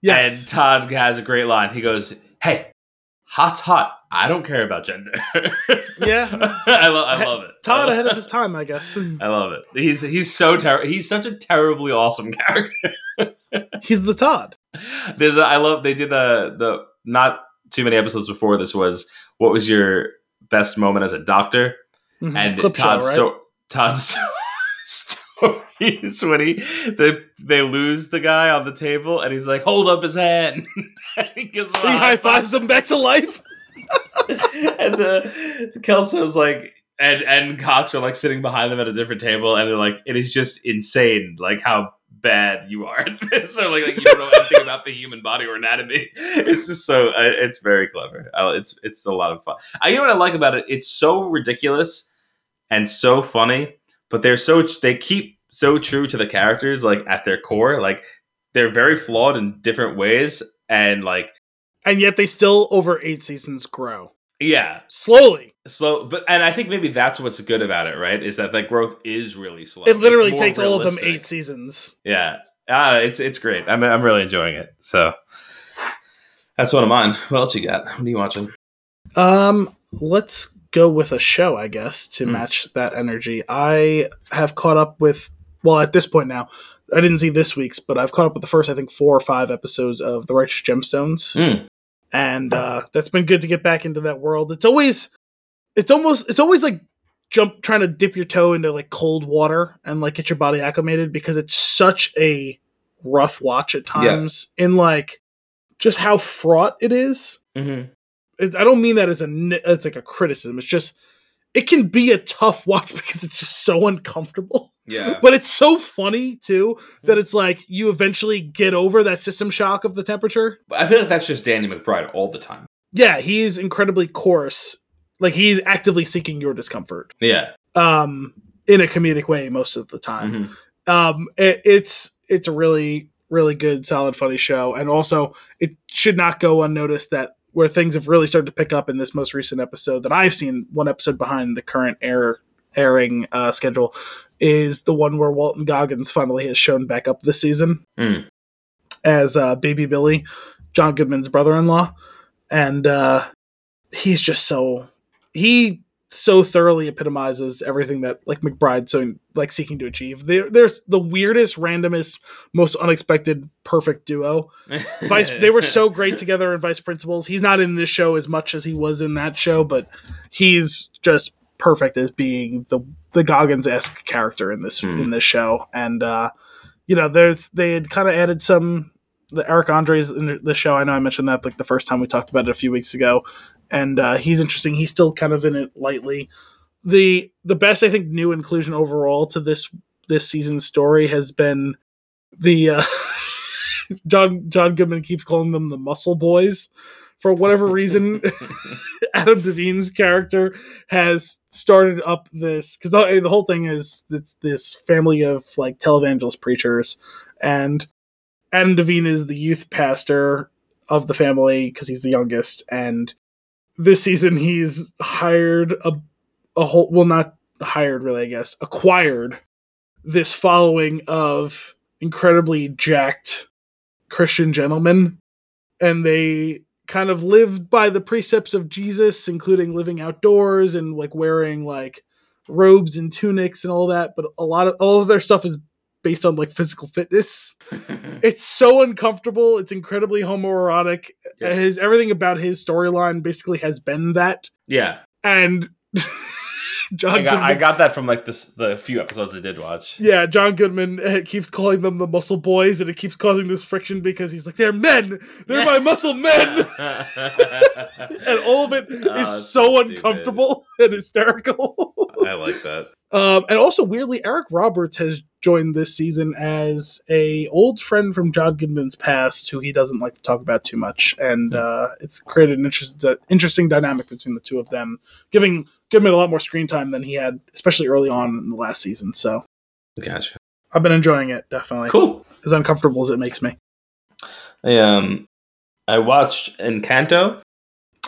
Yes. And Todd has a great line. He goes, "Hey, hot's hot. I don't care about gender." Yeah. I, lo- I love it. Todd ahead of his time, I guess. I love it. He's he's so ter- he's such a terribly awesome character. He's the Todd. There's a, I love they did the the not too many episodes before this was what was your best moment as a doctor Mhm. and Clip show, Todd's right? sto- Todd's stories when he they they lose the guy on the table and he's like hold up his hand. And he gives him he high fives him back to life. and the Kelso's like and and Cox are like sitting behind them at a different table and they're like it is just insane like how bad you are at this. Or like, like you don't know anything about the human body or anatomy. It's just so uh, it's very clever. It's it's a lot of fun. I you know what I like about it? It's so ridiculous and so funny but they're so they keep so true to the characters like at their core like they're very flawed in different ways and like And yet they still, over eight seasons, grow. yeah Slowly. slow but and i think maybe that's what's good about it right is that that growth is really slow It literally takes all of them eight seasons. yeah ah, it's it's great I'm, I'm really enjoying it so that's one of mine what else you got what are you watching Um, let's go with a show, I guess, to Hmm. match that energy. I have caught up with, well, at this point now, I didn't see this week's, but I've caught up with the first, I think, four or five episodes of The Righteous Gemstones. Mm. and uh, that's been good to get back into that world. It's always, it's almost, it's always like jump trying to dip your toe into like cold water and like get your body acclimated because it's such a rough watch at times in like just how fraught it is. Mm-hmm. it- I don't mean that as a it's like a criticism. It's just it can be a tough watch because it's just so uncomfortable. Yeah. But it's so funny too that it's like you eventually get over that system shock of the temperature. I feel like that's just Danny McBride all the time. Yeah, he's incredibly coarse. Like he's actively seeking your discomfort. Yeah. Um in a comedic way most of the time. Mhm. um it, it's it's a really really good solid funny show and also it should not go unnoticed that where things have really started to pick up in this most recent episode that i've seen one episode behind the current air airing uh, schedule is the one where walton goggins finally has shown back up this season Mm. as uh, baby billy john goodman's brother-in-law and uh he's just so he so thoroughly epitomizes everything that like McBride so like seeking to achieve. There, there's the weirdest, randomest, most unexpected, perfect duo. Vice, they were so great together in Vice Principals. He's not in this show as much as he was in that show, but he's just perfect as being the the Goggins esque character in this Hmm. in this show. And uh, you know, there's they had kind of added some the Eric Andre's in the show. I know I mentioned that like the first time we talked about it a few weeks ago, and uh, he's interesting. He's still kind of in it lightly. the The best I think new inclusion overall to this this season's story has been the uh, John John Goodman keeps calling them the Muscle Boys for whatever reason. Adam Devine's character has started up this because the, the whole thing is it's this family of like televangelist preachers, and Adam Devine is the youth pastor of the family because he's the youngest, and this season he's hired a a whole well not hired really I guess acquired this following of incredibly jacked Christian gentlemen, and they kind of lived by the precepts of Jesus, including living outdoors and like wearing like robes and tunics and all that. But a lot of all of their stuff is based on like physical fitness. It's so uncomfortable. It's incredibly homoerotic. His everything about his storyline basically has been that. yeah. And John I got, I got that from like this the few episodes I did watch. yeah, John Goodman uh, keeps calling them the muscle boys, and it keeps causing this friction because he's like, "They're men, they're my muscle men," and all of it is Oh, that's so so stupid. uncomfortable and hysterical. I like that. um, and also, weirdly, Eric Roberts has joined this season as a old friend from John Goodman's past, who he doesn't like to talk about too much, and uh, it's created an interest, uh, interesting dynamic between the two of them, giving Goodman a lot more screen time than he had, especially early on in the last season. So Gotcha. I've been enjoying it definitely. Cool. As uncomfortable as it makes me. I um I watched Encanto.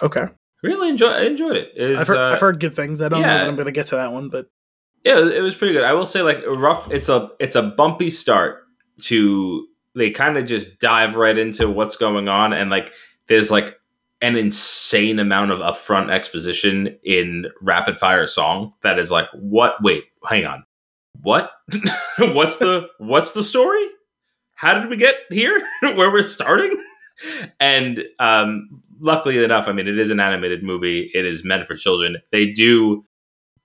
Okay, Really enjoy I enjoyed it. It was, I've heard, uh, I've heard good things. I don't know that I'm going to get to that one, but Yeah, it was pretty good. I will say, like rough. It's a it's a bumpy start to. They kind of just dive right into what's going on, and like there's like an insane amount of upfront exposition in rapid fire song that is like, what? Wait, hang on, what? what's the what's the story? How did we get here? Where we're starting? And um, luckily enough, I mean, it is an animated movie. It is meant for children. They do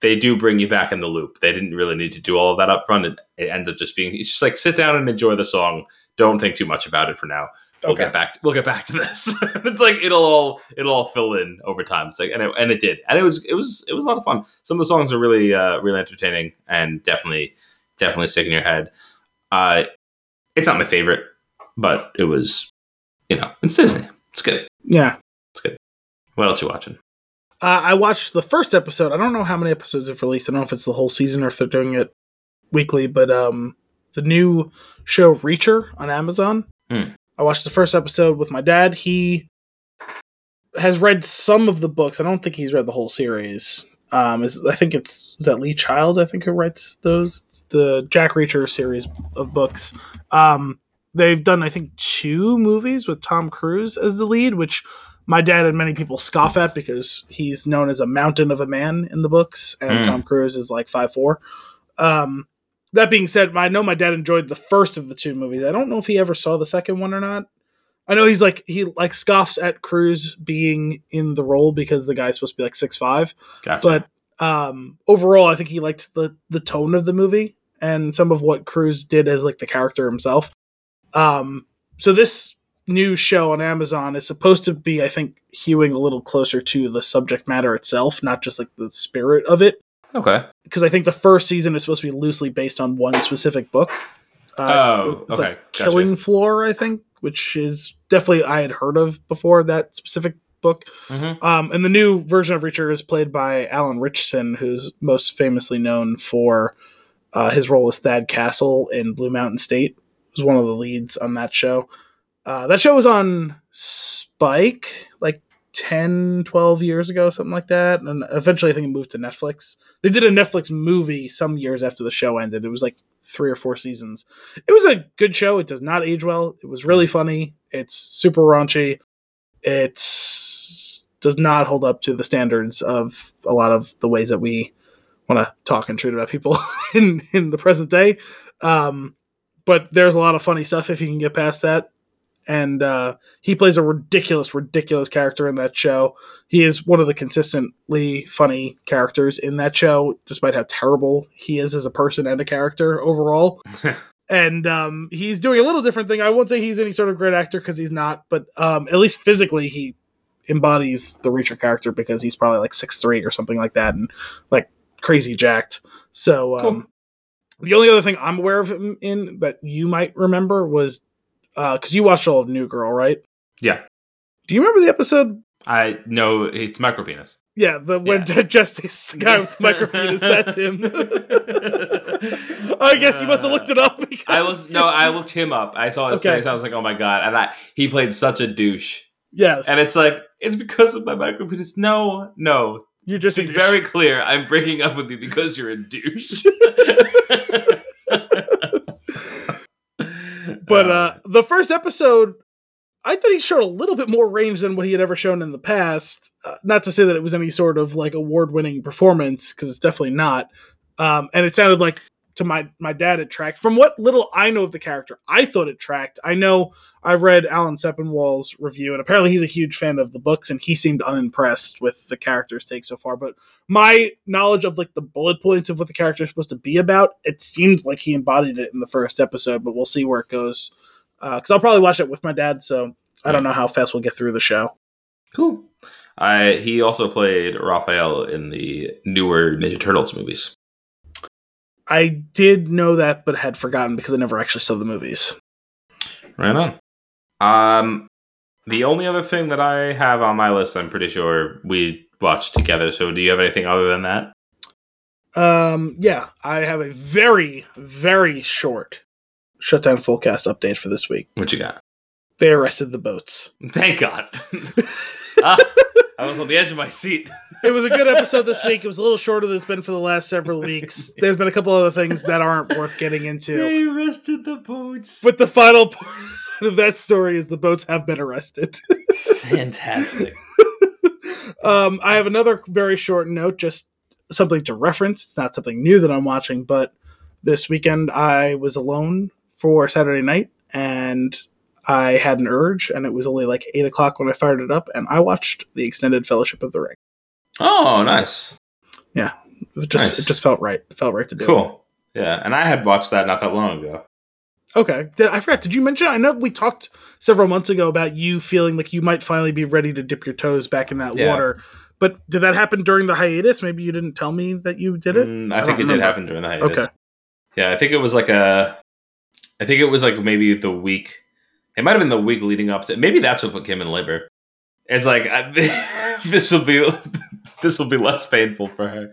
they do bring you back in the loop. They didn't really need to do all of that up front. It, it ends up just being it's just like sit down and enjoy the song. Don't think too much about it for now. We'll Okay. get back. To, we'll get back to this. it's like it'll all it'll all fill in over time. It's like and it, and it did, and it was it was it was a lot of fun. Some of the songs are really uh, really entertaining and definitely definitely stick in your head. Uh, it's not my favorite, but it was you know it's Disney. It's good. yeah. It's good. What else you watching? Uh, I watched the first episode. I don't know how many episodes have released. I don't know if it's the whole season or if they're doing it weekly, but um, the new show Reacher on Amazon. Hmm. I watched the first episode with my dad. He has read some of the books. I don't think he's read the whole series. Um, is, I think it's is that Lee Child. I think who writes those It's the Jack Reacher series of books. Um, they've done I think two movies with Tom Cruise as the lead, which my dad and many people scoff at because he's known as a mountain of a man in the books, and Mm. Tom Cruise is like five four. Um, that being said, I know my dad enjoyed the first of the two movies. I don't know if he ever saw the second one or not. I know he's like he like scoffs at Cruise being in the role because the guy's supposed to be like six five, Gotcha. but um, overall, I think he liked the the tone of the movie and some of what Cruise did as like the character himself. Um, so this new show on Amazon is supposed to be, I think, hewing a little closer to the subject matter itself, not just like the spirit of it. Okay. Because I think the first season is supposed to be loosely based on one specific book. Oh, it's okay, like gotcha. Killing Floor, I think, which is definitely I had heard of before that specific book. Mhm. Um, and the new version of Reacher is played by Alan Ritchson, who's most famously known for uh, his role as Thad Castle in Blue Mountain State. Was one of the leads on that show. Uh, that show was on Spike like 10, 12 years ago, something like that. And eventually I think it moved to Netflix. They did a Netflix movie some years after the show ended. It was like three or four seasons. It was a good show. It does not age well. It was really funny. It's super raunchy. It's does not hold up to the standards of a lot of the ways that we want to talk and treat about people in in the present day. Um, but there's a lot of funny stuff if you can get past that. And uh, he plays a ridiculous, ridiculous character in that show. He is one of the consistently funny characters in that show, despite how terrible he is as a person and a character overall. and um, he's doing a little different thing. I won't say he's any sort of great actor because he's not, but um, at least physically, he embodies the Reacher character because he's probably like six three or something like that, and like crazy jacked. So um, Cool. the only other thing I'm aware of him in that you might remember was Uh, because you watched all of New Girl, right? Yeah. Do you remember the episode? I know it's micropenis. Yeah, the when Justice the guy with micropenis, that's him. I guess you must have looked it up. Because I was no, I looked him up. I saw his Okay. face. I was like, oh my god! And I he played such a douche. yes, And it's like it's because of my micropenis. No, no. you're just very clear, I'm breaking up with you because you're a douche. But uh, the first episode, I thought he showed a little bit more range than what he had ever shown in the past. Uh, not to say that it was any sort of like award-winning performance, because it's definitely not. Um, and it sounded like to my my dad it tracked. From what little I know of the character, I thought it tracked. I know I've read Alan Sepinwall's review, and apparently he's a huge fan of the books, and he seemed unimpressed with the character's take so far. But my knowledge of like the bullet points of what the character is supposed to be about, it seemed like he embodied it in the first episode. But we'll see where it goes uh, because I'll probably watch it with my dad. So I don't know how fast we'll get through the show. cool. I he also played Raphael in the newer Ninja Turtles movies. I did know that, but had forgotten because I never actually saw the movies. Right on. Um, the only other thing that I have on my list, I'm pretty sure we watched together. So, do you have anything other than that? Um, yeah, I have a very, very short shutdown full cast update for this week. What you got? They arrested the boats. Thank God. Ah, I was on the edge of my seat. It was a good episode this week. It was a little shorter than it's been for the last several weeks. There's been a couple other things that aren't worth getting into. They arrested the boats. But the final part of that story is the boats have been arrested. Fantastic. um, I have another very short note, just something to reference. It's not something new that I'm watching, but this weekend I was alone for Saturday night and I had an urge, and it was only like eight o'clock when I fired it up, and I watched the extended Fellowship of the Ring. Oh, nice. Yeah, it just Nice. it just felt right. It felt right to do. it. Cool. Yeah, and I had watched that not that long ago. Okay. Did I forgot? Did you mention? I know we talked several months ago about you feeling like you might finally be ready to dip your toes back in that Yeah. water. But did that happen during the hiatus? Maybe you didn't tell me that you did it. Mm, I, I think it don't did happen during the hiatus. Okay. Yeah, I think it was like a. I think it was like maybe the week. It might have been the week leading up to. Maybe that's what put Kim in labor. It's like I, this will be this will be less painful for her.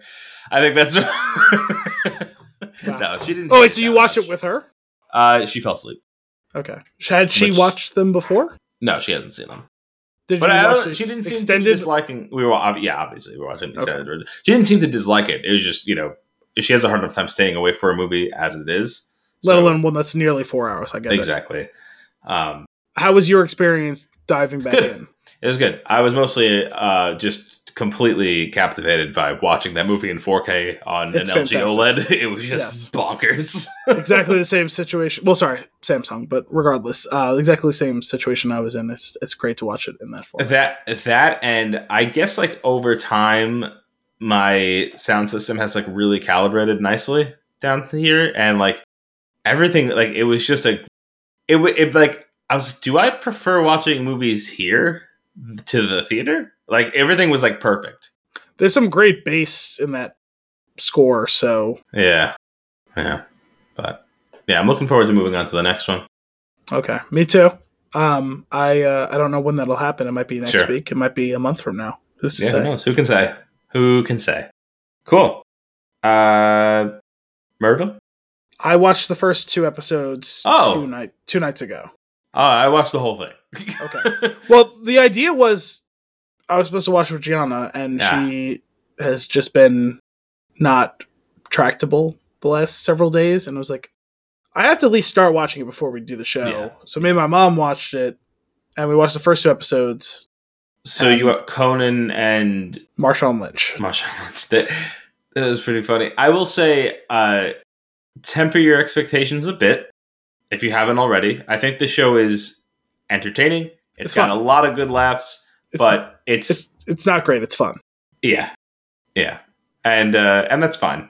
I think that's. no, she didn't. Oh, wait. So you watched much. it with her? Uh, she fell asleep. Okay. Had she Which- watched them before? No, she hasn't seen them. Did But you I don't, she didn't seem to be disliking. We were yeah, obviously we were watching the Okay. extended. She didn't seem to dislike it. It was just you know she has a hard enough time staying awake for a movie as it is. let So- alone one that's nearly four hours. I it. exactly. Um, How was your experience diving back Good. in? It was good. I was mostly uh, just completely captivated by watching that movie in 4K on It's an LG fantastic. OLED. It was just bonkers. exactly the same situation. Well, sorry, Samsung, but regardless, uh, exactly the same situation I was in. It's it's great to watch it in that form. that that and I guess like over time, my sound system has like really calibrated nicely down to here, and like everything, like it was just a, it it like I was do I prefer watching movies here to the theater? Like everything was like perfect. There's some great bass in that score, so Yeah. Yeah. But yeah, I'm looking forward to moving on to the next one. okay, me too. Um, I uh, I don't know when that'll happen. It might be next Sure. week. It might be a month from now. Who's to Yeah, who say? knows? Who can say? Who can say? Cool. Uh Mervin? I watched the first two episodes Oh. two night two nights ago. Oh, I watched the whole thing. Okay. Well, the idea was I was supposed to watch with Gianna, and Yeah. she has just been not tractable the last several days, and I was like, I have to at least start watching it before we do the show. Yeah. So me and my mom watched it, and we watched the first two episodes. so you got Conan and Marshawn Lynch. Marshawn Lynch. That, that was pretty funny. I will say, uh, temper your expectations a bit if you haven't already. I think the show is entertaining. It's it's got fun. a lot of good laughs, It's, but it's, it's it's not great. It's fun. yeah, yeah, and uh, and that's fine.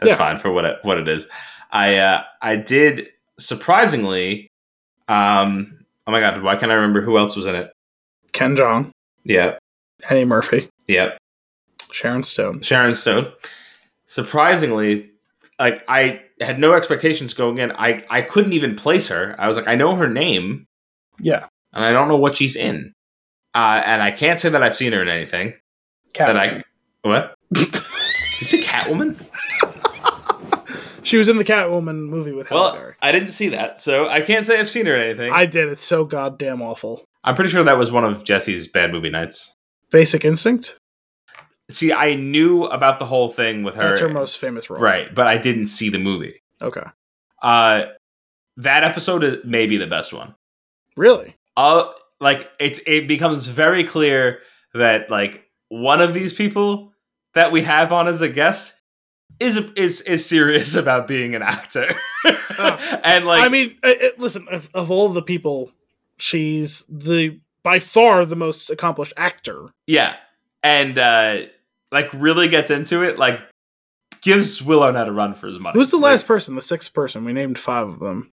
That's Yeah. fine for what it, what it is. I uh, I did surprisingly. Um, oh my god, why can't I remember who else was in it? Ken Jeong, Yeah, Annie Murphy, yeah, Sharon Stone. Sharon Stone. Surprisingly, like I had no expectations going in. I I couldn't even place her. I was like, I know her name, Yeah, and I don't know what she's in. Uh, and I can't say that I've seen her in anything. That I what? Did you say Catwoman? she was in the Catwoman movie with Halle Well, Berry. I didn't see that, so I can't say I've seen her in anything. I did. It's so goddamn awful. I'm pretty sure that was one of Jesse's bad movie nights. Basic Instinct. See, I knew about the whole thing with her, That's her most famous role. right? But I didn't see the movie. Okay. Uh, that episode is maybe the best one. Really? uh like it's it becomes very clear that like one of these people that we have on as a guest is is is serious about being an actor and like I mean, uh, uh, listen. Of, of all the people, she's the by far the most accomplished actor. yeah and uh like really gets into it like gives Will Arnett a run for his money Who's the Like, last person? The sixth person. We named five of them: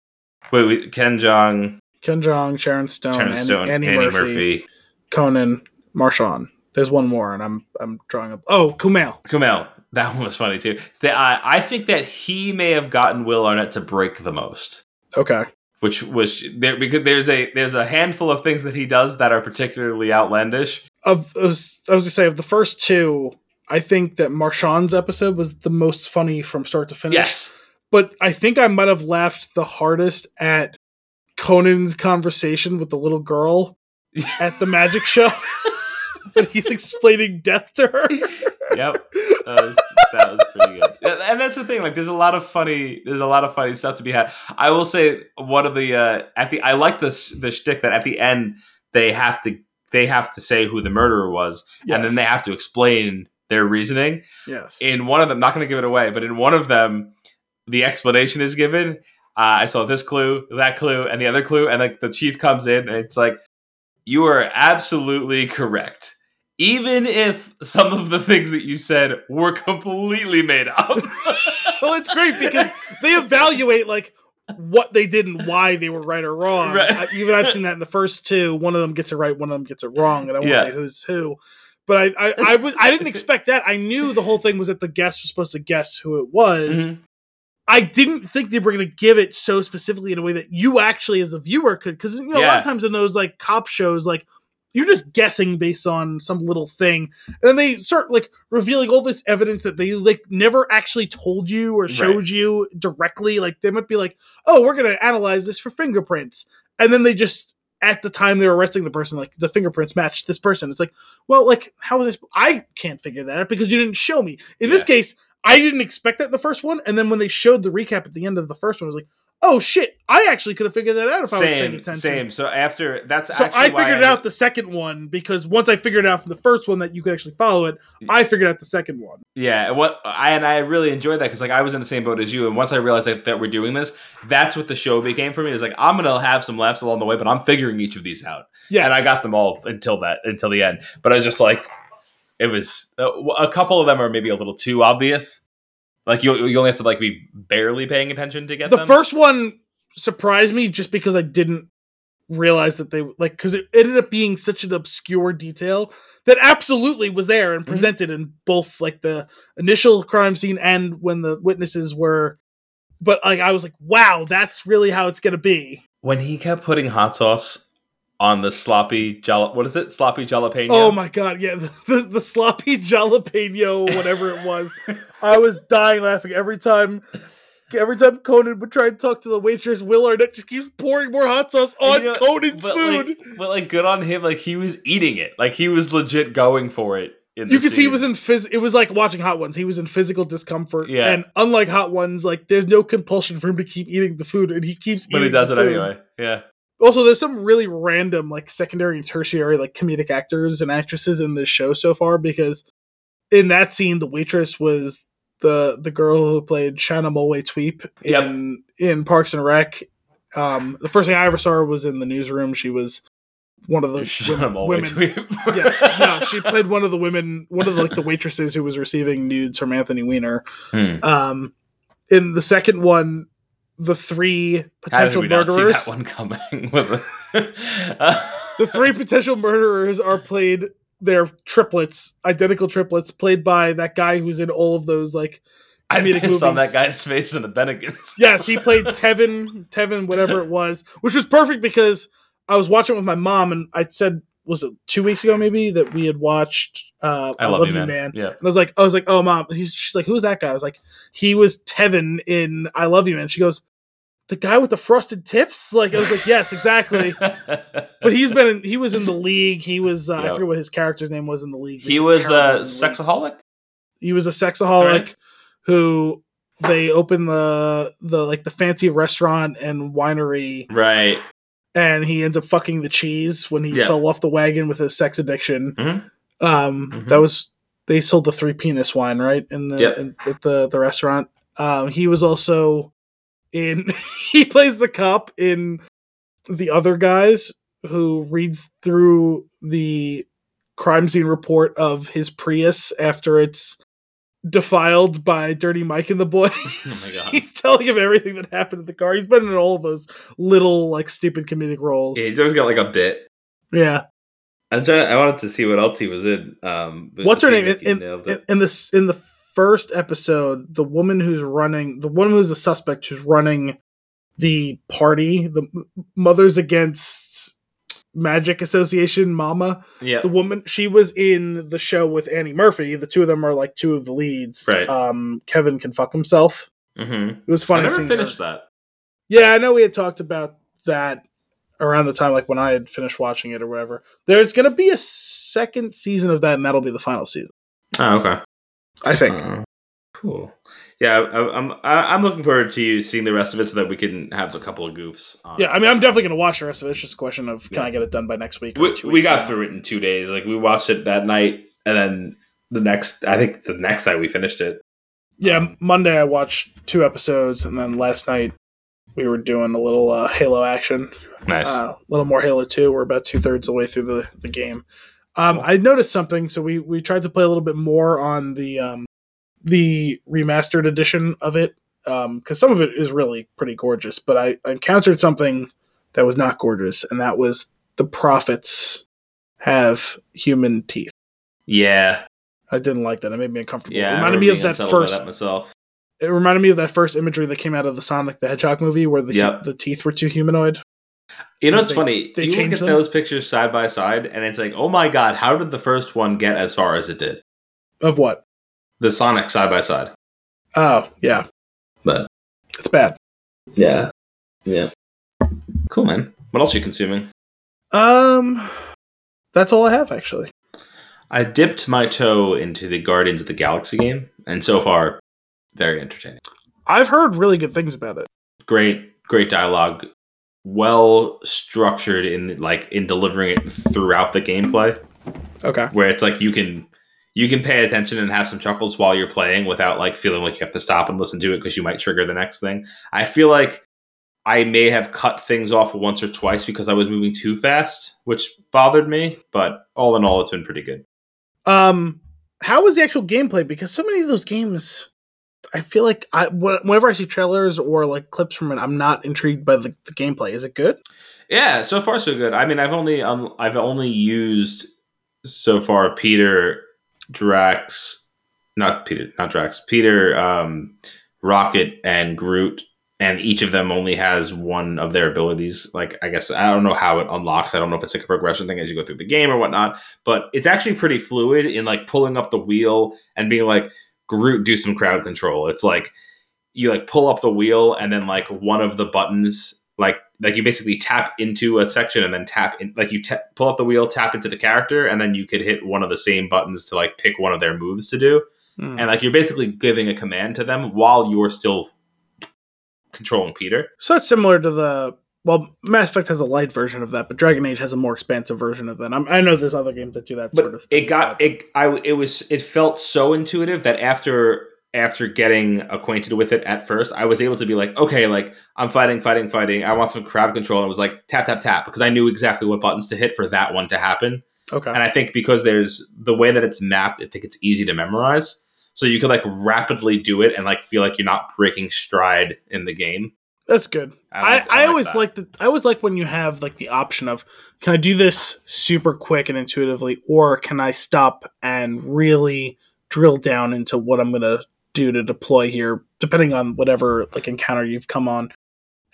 wait, wait Ken Jeong Ken Jeong, Sharon Stone, Sharon Annie, Stone Annie, Annie Murphy, Murphy Conan, Marshawn. There's one more, and I'm I'm drawing up. Oh, Kumail. Kumail that one was funny too I I think that he may have gotten Will Arnett to break the most Okay. which was there because there's a there's a handful of things that he does that are particularly outlandish. Of I was, I was gonna say of the first two, I think that Marshawn's episode was the most funny from start to finish. Yes. but I think I might have laughed the hardest at Conan's conversation with the little girl at the magic show when he's explaining death to her. Yep. That was, that was pretty good. And- that's the thing. Like, there's a lot of funny. There's a lot of funny stuff to be had. I will say one of the uh, at the I like this the shtick that at the end they have to they have to say who the murderer was, and then they have to explain their reasoning. Yes. in one of them, not going to give it away, but in one of them, the explanation is given. Uh, I saw this clue, that clue, and the other clue, and like the chief comes in, and it's like, you are absolutely correct. Even if some of the things that you said were completely made up. well, it's great because they evaluate like what they did and why they were right or wrong. Right. I, even I've seen that in the first two. One of them gets it right, one of them gets it wrong, and I won't Yeah. say who's who. But I, I, I, was, I didn't expect that. I knew the whole thing was that the guest was supposed to guess who it was. Mhm. I didn't think they were going to give it so specifically in a way that you actually, as a viewer, could. Because you know, a lot of times in those like cop shows, like you're just guessing based on some little thing, and then they start like revealing all this evidence that they like never actually told you or showed Right. you directly. Like they might be like, "Oh, we're going to analyze this for fingerprints," and then they just at the time they were arresting the person, like the fingerprints matched this person. It's like, well, like how is this? I can't figure that out because you didn't show me. In this case, I didn't expect that in the first one, and then when they showed the recap at the end of the first one, I was like, oh shit, I actually could have figured that out if I was paying Same, attention. same. So after that's So actually I figured it out the second one because once I figured out from the first one that you could actually follow it, I figured out the second one. Yeah, what I and I really enjoyed that because like I was in the same boat as you, and once I realized that, that we're doing this, that's what the show became for me. It's like I'm gonna have some laughs along the way, but I'm figuring each of these out, Yeah, and I got them all until that until the end. But I was just like, it was uh, a couple of them are maybe a little too obvious. Like you, you only have to like be barely paying attention to get the them. first one surprised me just because I didn't realize that they like because it ended up being such an obscure detail that absolutely was there and Mhm. presented in both like the initial crime scene and when the witnesses were but like i was like wow that's really how it's gonna be When he kept putting hot sauce on the sloppy jala, what is it? Sloppy jalapeno. oh my god yeah the, the, the sloppy jalapeno whatever it was i was dying laughing every time every time conan would try and talk to the waitress willard arnett just keeps pouring more hot sauce on You know, conan's but food Like, but like, good on him. Like he was eating it. Like he was legit going for it. In you can see he was in phys- it was like watching hot ones he was in physical discomfort Yeah. and unlike hot ones like there's no compulsion for him to keep eating the food and he keeps but he does it food. anyway. Yeah. Also there's some really random like secondary and tertiary like comedic actors and actresses in this show so far because in that scene the waitress was the the girl who played Shauna Malwae-Tweep Yep. in in Parks and Rec um the first thing I ever saw her was in the newsroom she was one of the Shut women, women yes, no, she played one of the women, one of the, like the waitresses who was receiving nudes from Anthony Weiner. Hmm. Um, in the second one, the three How did potential we not see murderers, that one coming? With the, three potential murderers are played. They're triplets, identical triplets, played by that guy who's in all of those like I pissed on that guy's face in the Bennigans. Yes, he played Tevin, Tevin, whatever it was, which was perfect because I was watching it with my mom, and I said, was it two weeks ago maybe that we had watched uh, I love, you, man. Yeah. And I was like, I was like, oh mom. He's, she's like, who's that guy? I was like, he was Tevin in I Love You Man. She goes, the guy with the frosted tips. Like I was like, yes, exactly. But he's been in, he was in the league. He was uh, I forget what his character's name was in the league. he was a in the league. sexaholic. He was a sexaholic Right. who they open the the like the fancy restaurant and winery Right. And he ends up fucking the cheese when he Yeah. fell off the wagon with his sex addiction. Mhm. Um, Mhm. that was they sold the three penis wine right in the Yep. in, at the the restaurant. Um, he was also in he plays the cop in the other guys who reads through the crime scene report of his Prius after it's defiled by Dirty Mike and the boys. Oh my God. He's telling him everything that happened in the car. He's been in all those little like stupid comedic roles. Yeah, he's always got like a bit. Yeah. I'm trying. I wanted to see what else he was in. Um, What's her name? In, in, in this in the first episode, the woman who's running, the woman who's the suspect who's running the party, the Mothers Against Magic Association, Mama, yeah. the woman she was in the show with Annie Murphy. The two of them are like two of the leads. Right. Um, Kevin can fuck himself. mm-hmm. It was I funny. never finished her. that. Yeah, I know we had talked about that around the time like when I had finished watching it or whatever. There's gonna be a second season of that, and that'll be the final season. Oh, okay. I think. Uh, cool. Yeah, I, I'm. I'm looking forward to seeing the rest of it so that we can have a couple of goofs. on- Yeah, I mean, I'm definitely going to watch the rest of it. It's just a question of can Yeah. I get it done by next week? we, two we got from through it in two days. Like we watched it that night, and then the next. I think the next night we finished it. now. Yeah, Monday I watched two episodes, and then last night we were doing a little uh, Halo action, Nice. uh, a little more Halo Two. We're about two thirds of the way through the the game. Um, I noticed something, so we we tried to play a little bit more on the um, the remastered edition of it um, because some of it is really pretty gorgeous. But I, I encountered something that was not gorgeous, and that was the prophets have human teeth. yeah. I didn't like that. It made me uncomfortable. Yeah. it reminded me of that first. that myself. It reminded me of that first imagery that came out of the Sonic the Hedgehog movie, where the Yep. the teeth were too humanoid. You know what's They- funny? they you look at them? those pictures side by side, and it's like, oh my god, how did the first one get as far as it did? Of what? The Sonic side by side. Oh yeah, But it's bad. yeah, yeah. Cool, man. What else are you consuming? Um, that's all I have actually. I dipped my toe into the Guardians of the Galaxy game, and so far, very entertaining. I've heard really good things about it. Great, great dialogue, well structured in like in delivering it throughout the gameplay. Okay. where it's like you can you can pay attention and have some chuckles while you're playing without like feeling like you have to stop and listen to it because you might trigger the next thing. I feel like I may have cut things off once or twice because I was moving too fast, which bothered me, but all in all it's been pretty good. Um, how was the actual gameplay? Because so many of those games, I feel like I whenever I see trailers or like clips from it, I'm not intrigued by the, the gameplay. Is it good? Yeah, so far so good. I mean, I've only um, I've only used so far Peter Drax, not Peter, not Drax, Peter, um, Rocket, and Groot, and each of them only has one of their abilities. Like, I guess I don't know how it unlocks. I don't know if it's like a progression thing as you go through the game or whatnot. But it's actually pretty fluid in like pulling up the wheel and being like Groot, do some crowd control. It's like you like pull up the wheel and then like one of the buttons like like you basically tap into a section and then tap in like you t- pull up the wheel tap into the character and then you could hit one of the same buttons to like pick one of their moves to do. Mm. and like you're basically giving a command to them while you're still controlling peter. So that's similar to the well mass effect has a light version of that but dragon age has a more expansive version of that. I'm, i know there's other games that do that but sort of thing it got it i it was it felt so intuitive that after after getting acquainted with it at first, I was able to be like, okay, like I'm fighting, fighting, fighting. I want some crowd control. And it was like tap, tap, tap because I knew exactly what buttons to hit for that one to happen. Okay. And I think because there's the way that it's mapped, I think it's easy to memorize. So you could like rapidly do it and like feel like you're not breaking stride in the game. That's good. I, I, I, I always like the I always like when you have like the option of can I do this super quick and intuitively, or can I stop and really drill down into what I'm gonna do to deploy here, depending on whatever like encounter you've come on.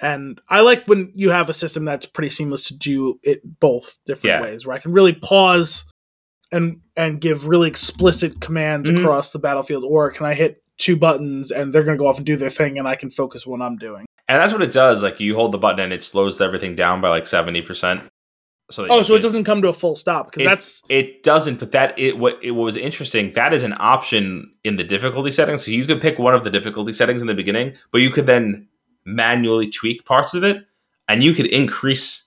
And I like when you have a system that's pretty seamless to do it both different yeah. ways, where I can really pause and and give really explicit commands mm-hmm. across the battlefield, or can I hit two buttons and they're going to go off and do their thing, and I can focus what I'm doing. And that's what it does. Like you hold the button and it slows everything down by like seventy percent. So oh, so it doesn't come to a full stop because that's it doesn't. But that it what it what was interesting. That is an option in the difficulty settings. So you could pick one of the difficulty settings in the beginning, but you could then manually tweak parts of it, and you could increase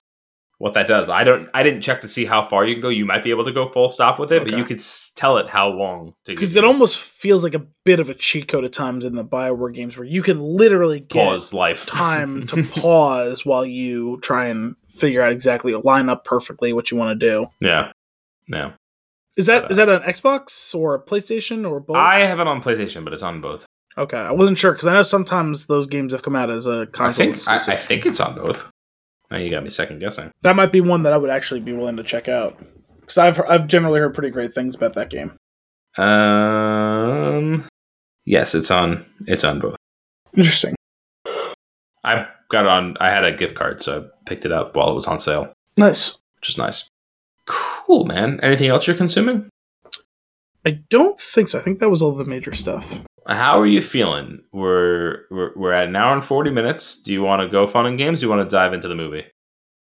what that does. I don't. I didn't check to see how far you can go. You might be able to go full stop with it, okay. but you could tell it how long. To. Because it almost feels like a bit of a cheat code at times in the Bioware games, where you can literally pause life time to pause while you try and figure out exactly line up perfectly what you want to do. Yeah, yeah. Is that but, uh, is that an Xbox or a PlayStation or both? I have it on PlayStation, but it's on both. Okay, I wasn't sure because I know sometimes those games have come out as a console. I think I, I think it's on both. Now you got me second guessing. That might be one that I would actually be willing to check out because I've I've generally heard pretty great things about that game. Um, yes, it's on. It's on both. Interesting. I got it on. I had a gift card, so I picked it up while it was on sale. Nice, which is nice. Cool, man. Anything else you're consuming? I don't think so. I think that was all the major stuff. How are you feeling? We're, we're we're at an hour and forty minutes. Do you want to go fun and games? do you want to dive into the movie?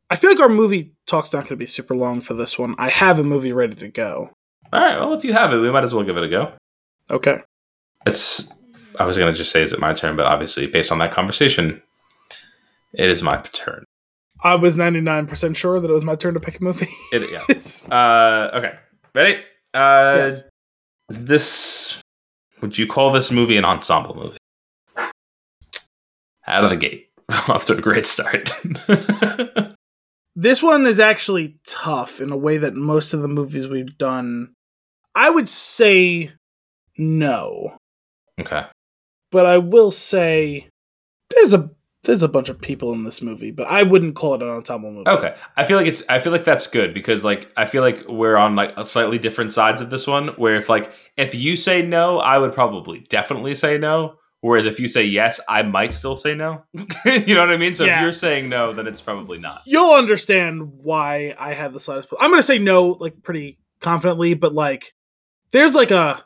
I feel like our movie talk's not going to be super long for this one. I have a movie ready to go. All right. Well, if you have it, we might as well give it a go. Okay. It's. I was going to just say, is it my turn? But obviously, based on that conversation, it is my turn. I was ninety nine percent sure that it was my turn to pick a movie. it, yeah. uh, okay. Ready? Uh, yes. This would you call this movie an ensemble movie? Out of the gate, off to a great start. this one is actually tough in a way that most of the movies we've done. I would say no. Okay. But I will say there's a there's a bunch of people in this movie, but I wouldn't call it an ensemble movie. Okay, I feel like it's. I feel like that's good because like I feel like we're on like slightly different sides of this one. Where if like if you say no, I would probably definitely say no. Whereas if you say yes, I might still say no. you know what I mean? So yeah. if you're saying no, then it's probably not. You'll understand why I had the slightest. I'm gonna say no, like pretty confidently, but like there's like a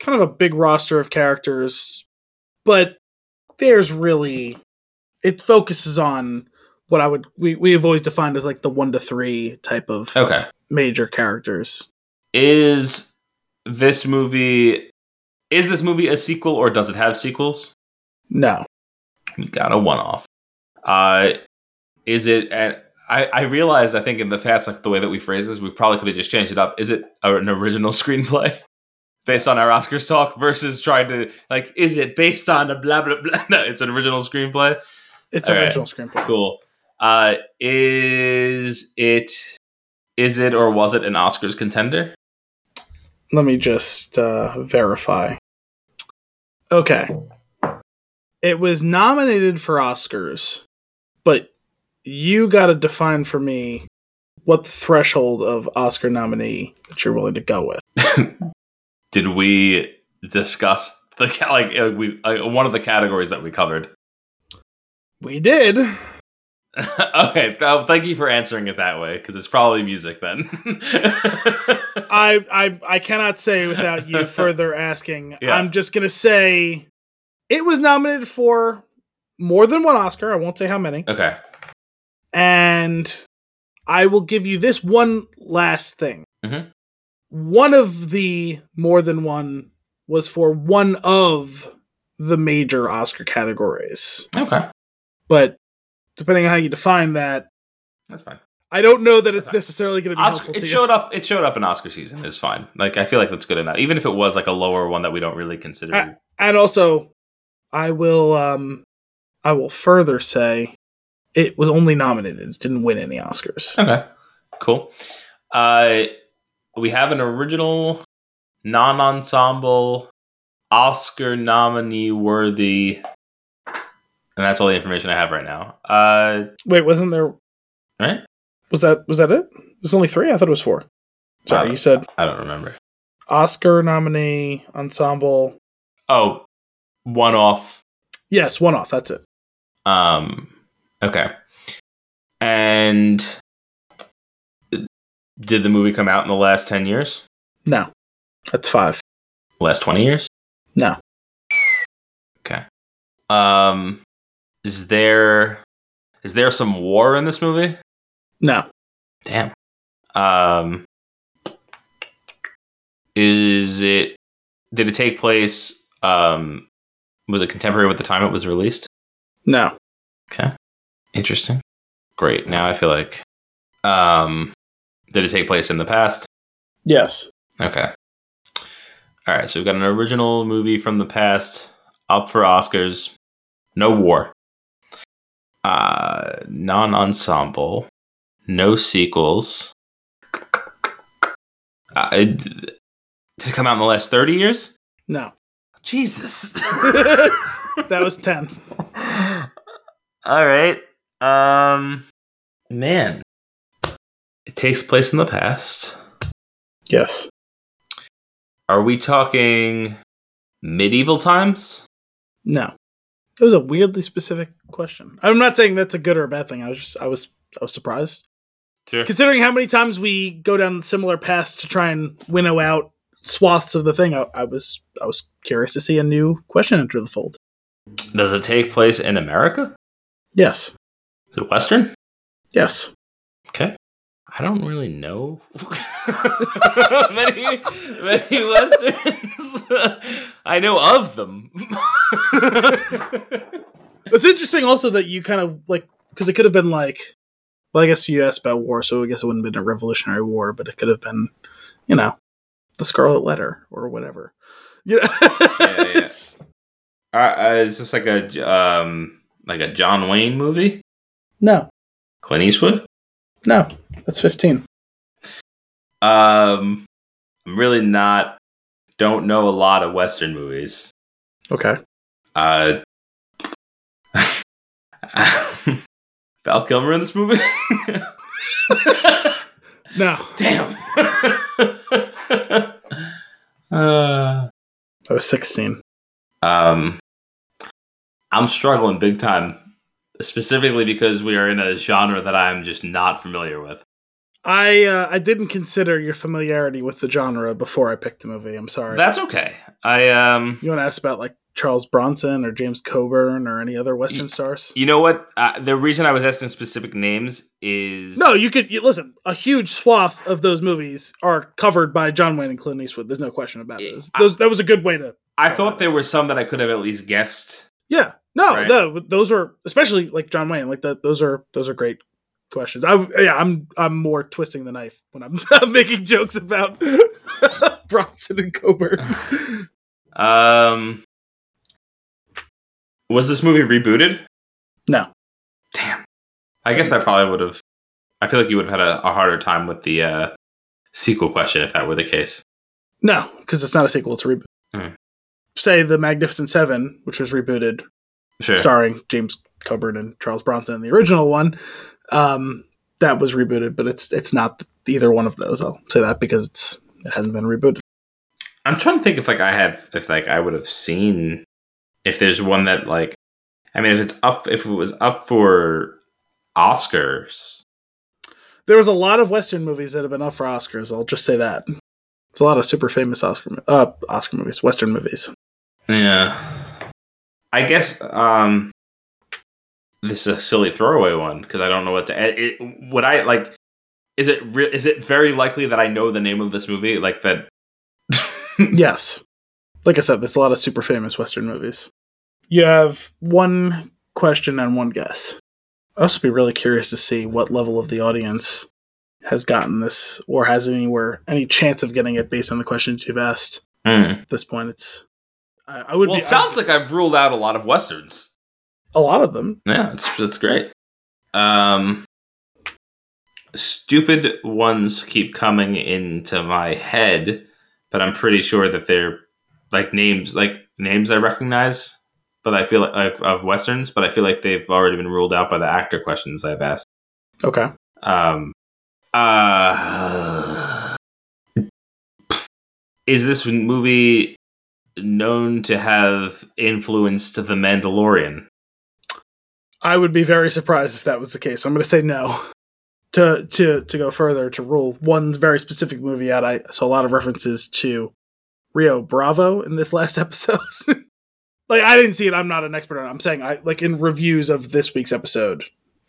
kind of a big roster of characters, but there's really it focuses on what I would we we have always defined as like the one to three type of okay major characters. Is this movie is this movie a sequel or does it have sequels? No. You got a one off. Uh is it and I, I realized I think in the past like the way that we phrase this, we probably could have just changed it up. Is it an original screenplay? based on our Oscars talk versus trying to like, is it based on a blah blah blah? No, it's an original screenplay. It's All original right. screenplay. Cool. Uh, is it is it or was it an Oscars contender? Let me just uh, verify. Okay. It was nominated for Oscars, but you got to define for me what the threshold of Oscar nominee that you're willing to go with. Did we discuss the like uh, we uh, one of the categories that we covered? We did. okay, well, thank you for answering it that way because it's probably music then. I I I cannot say without you further asking. Yeah. I'm just gonna say it was nominated for more than one Oscar. I won't say how many. okay. And I will give you this one last thing. Mhm. One of the more than one was for one of the major Oscar categories. Okay. But depending on how you define that, That's fine. I don't know that it's necessarily going to be Oscar, helpful it to you. showed up. It showed up in Oscar season. It's fine. Like I feel like that's good enough. Even if it was like a lower one that we don't really consider. Uh, and also i will um i will further say it was only nominated it didn't win any oscars okay. Cool. Uh, we have an original, non-ensemble, Oscar nominee worthy, and that's all the information I have right now. Uh, wait wasn't there right? was that was that it it was only three i thought it was four sorry you said I don't remember. oscar nominee ensemble Oh, one off. yes one off that's it Um. Okay. And did the movie come out in the last ten years? no that's five Last twenty years? no Okay. Um. Is there is there some war in this movie? no Damn. Um. Is it? Did it take place? Um. Was it contemporary with the time it was released? no Okay. Interesting. Great. Now I feel like. Um. Did it take place in the past? yes Okay. All right. So we've got an original movie from the past up for Oscars. No war. Uh, non-ensemble. No sequels. Uh, it- did it come out in the last thirty years? no Jesus. that was 10 All right. Um, man, it takes place in the past. yes Are we talking medieval times? no it was a weirdly specific question i'm not saying that's a good or a bad thing i was just i was i was surprised Sure. considering how many times we go down similar paths to try and winnow out swaths of the thing, I, I was I was curious to see a new question enter the fold. Does it take place in America? Yes, Is it Western? yes. Okay. I don't really know many many westerns. I know of them. It's interesting also that you kind of like because it could have been like, well, I guess you asked about war, so I guess it wouldn't have been a Revolutionary War, but it could have been, you know, the Scarlet Letter or whatever. You know? Yeah, yeah. uh, uh, is this like a um like a John Wayne movie? No, Clint Eastwood? no, that's fifteen. Um, I'm really not. Don't know a lot of Western movies. Okay, Uh, Val Kilmer in this movie? no, Damn. uh, I was sixteen. um, I'm struggling big time, specifically because we are in a genre that I'm just not familiar with. I uh, I didn't consider your familiarity with the genre before I picked the movie. I'm sorry. That's okay. I um, you want to ask about like Charles Bronson or James Coburn or any other Western stars? you know what? Uh, the reason I was asking specific names is No, you could you, listen. A huge swath of those movies are covered by John Wayne and Clint Eastwood. There's no question about Yeah, those. I- Those that was a good way to. I thought there were some that I could have at least guessed. Yeah, no, Right. no, those are especially like John Wayne. Like that, those are those are great questions. I yeah, I'm I'm more twisting the knife when I'm, I'm making jokes about Bronson and Coburn. Um, was this movie rebooted? No. Damn. I guess I probably would have. I feel like you would have had a, a harder time with the uh, sequel question if that were the case. No, because it's not a sequel; it's a reboot. Hmm. Say the Magnificent Seven, which was rebooted, Sure. starring James Coburn and Charles Bronson in the original one. Um, that was rebooted, but it's it's not either one of those. I'll say that because it's it hasn't been rebooted. I'm trying to think if like I have if like I would have seen if there's one that like I mean if it's up if it was up for Oscars. There was a lot of Western movies that have been up for Oscars. I'll just say that. It's a lot of super famous Oscar uh, Oscar movies, Western movies. Yeah. I guess um this is a silly throwaway one because I don't know what to it, it would I like is it re- is it very likely that I know the name of this movie like that Yes. Like I said, there's a lot of super famous Western movies. You have one question and one guess. I'd also be really curious to see what level of the audience has gotten this or has anywhere any chance of getting it based on the questions you've asked. Hmm. At this point, it's I, I would Well, be it sounds like I've ruled out a lot of westerns. A lot of them. Yeah, that's that's great. Um, stupid ones keep coming into my head, but I'm pretty sure that they're like names, like names I recognize. But I feel like, like of westerns, but I feel like they've already been ruled out by the actor questions I've asked. Okay. Um, uh, is this movie known to have influenced The Mandalorian? I would be very surprised if that was the case. So I'm going to say no. To to to go further to rule one very specific movie out, I saw a lot of references to Rio Bravo in this last episode. like I didn't see it. I'm not an expert on it. I'm saying I like in reviews of this week's episode,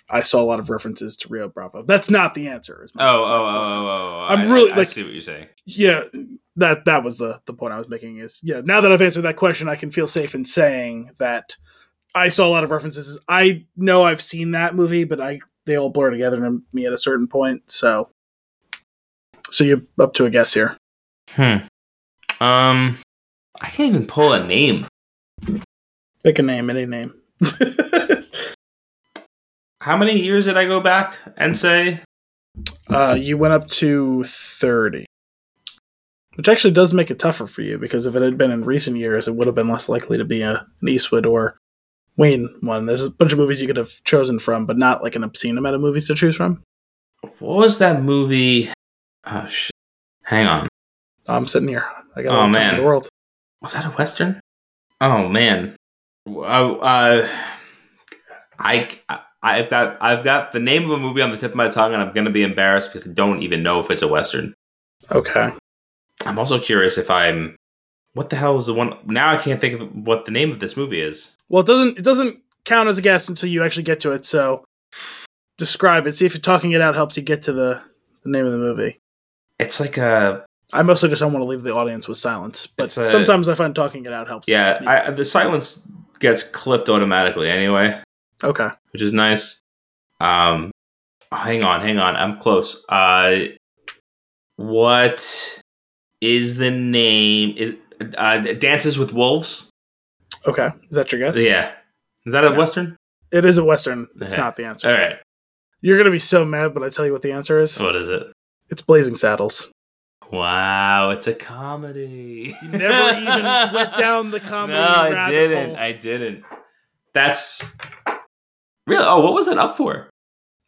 I saw a lot of references to Rio Bravo. That's not the answer. my- Oh, oh, oh, oh, oh! I'm I- really, I, I like- see what you're saying. yeah, that that was the the point I was making. Is yeah. Now that I've answered that question, I can feel safe in saying that I saw a lot of references. I know I've seen that movie, but I they all blur together to me at a certain point. So, so you're up to a guess here. Hmm. Um, I can't even pull a name. Pick a name, any name. How many years did I go back and say? uh, you went up to thirty, which actually does make it tougher for you because if it had been in recent years, it would have been less likely to be a, an Eastwood or Wayne one. There's a bunch of movies you could have chosen from, but not like an obscene amount of movies to choose from. What was that movie? Oh shit! Hang on. I'm sitting here. I got Oh, all the time man. in the world. Was that a western? Oh man. Uh, uh, I I've got I've got the name of a movie on the tip of my tongue, and I'm gonna be embarrassed because I don't even know if it's a western. Okay. I'm also curious if I'm. What the hell is the one? Now I can't think of what the name of this movie is. Well, it doesn't it doesn't count as a guess until you actually get to it. So describe it. See if you're talking it out helps you get to the, the name of the movie. It's like a I mostly just don't want to leave the audience with silence, but a- sometimes I find talking it out helps. yeah. I, the silence gets clipped automatically anyway, okay. which is nice. Um, hang on, hang on. I'm close. Uh, what is the name? Is uh, Dances with Wolves? Okay. Is that your guess? Yeah. Is that a Yeah. western? It is a western. It's Okay. not the answer. All right. You're gonna be so mad when I tell you what the answer is. What is it? It's Blazing Saddles. Wow, it's a comedy. You never even went down the comedy No, I didn't. hole. I didn't. That's really. Oh, what was it up for?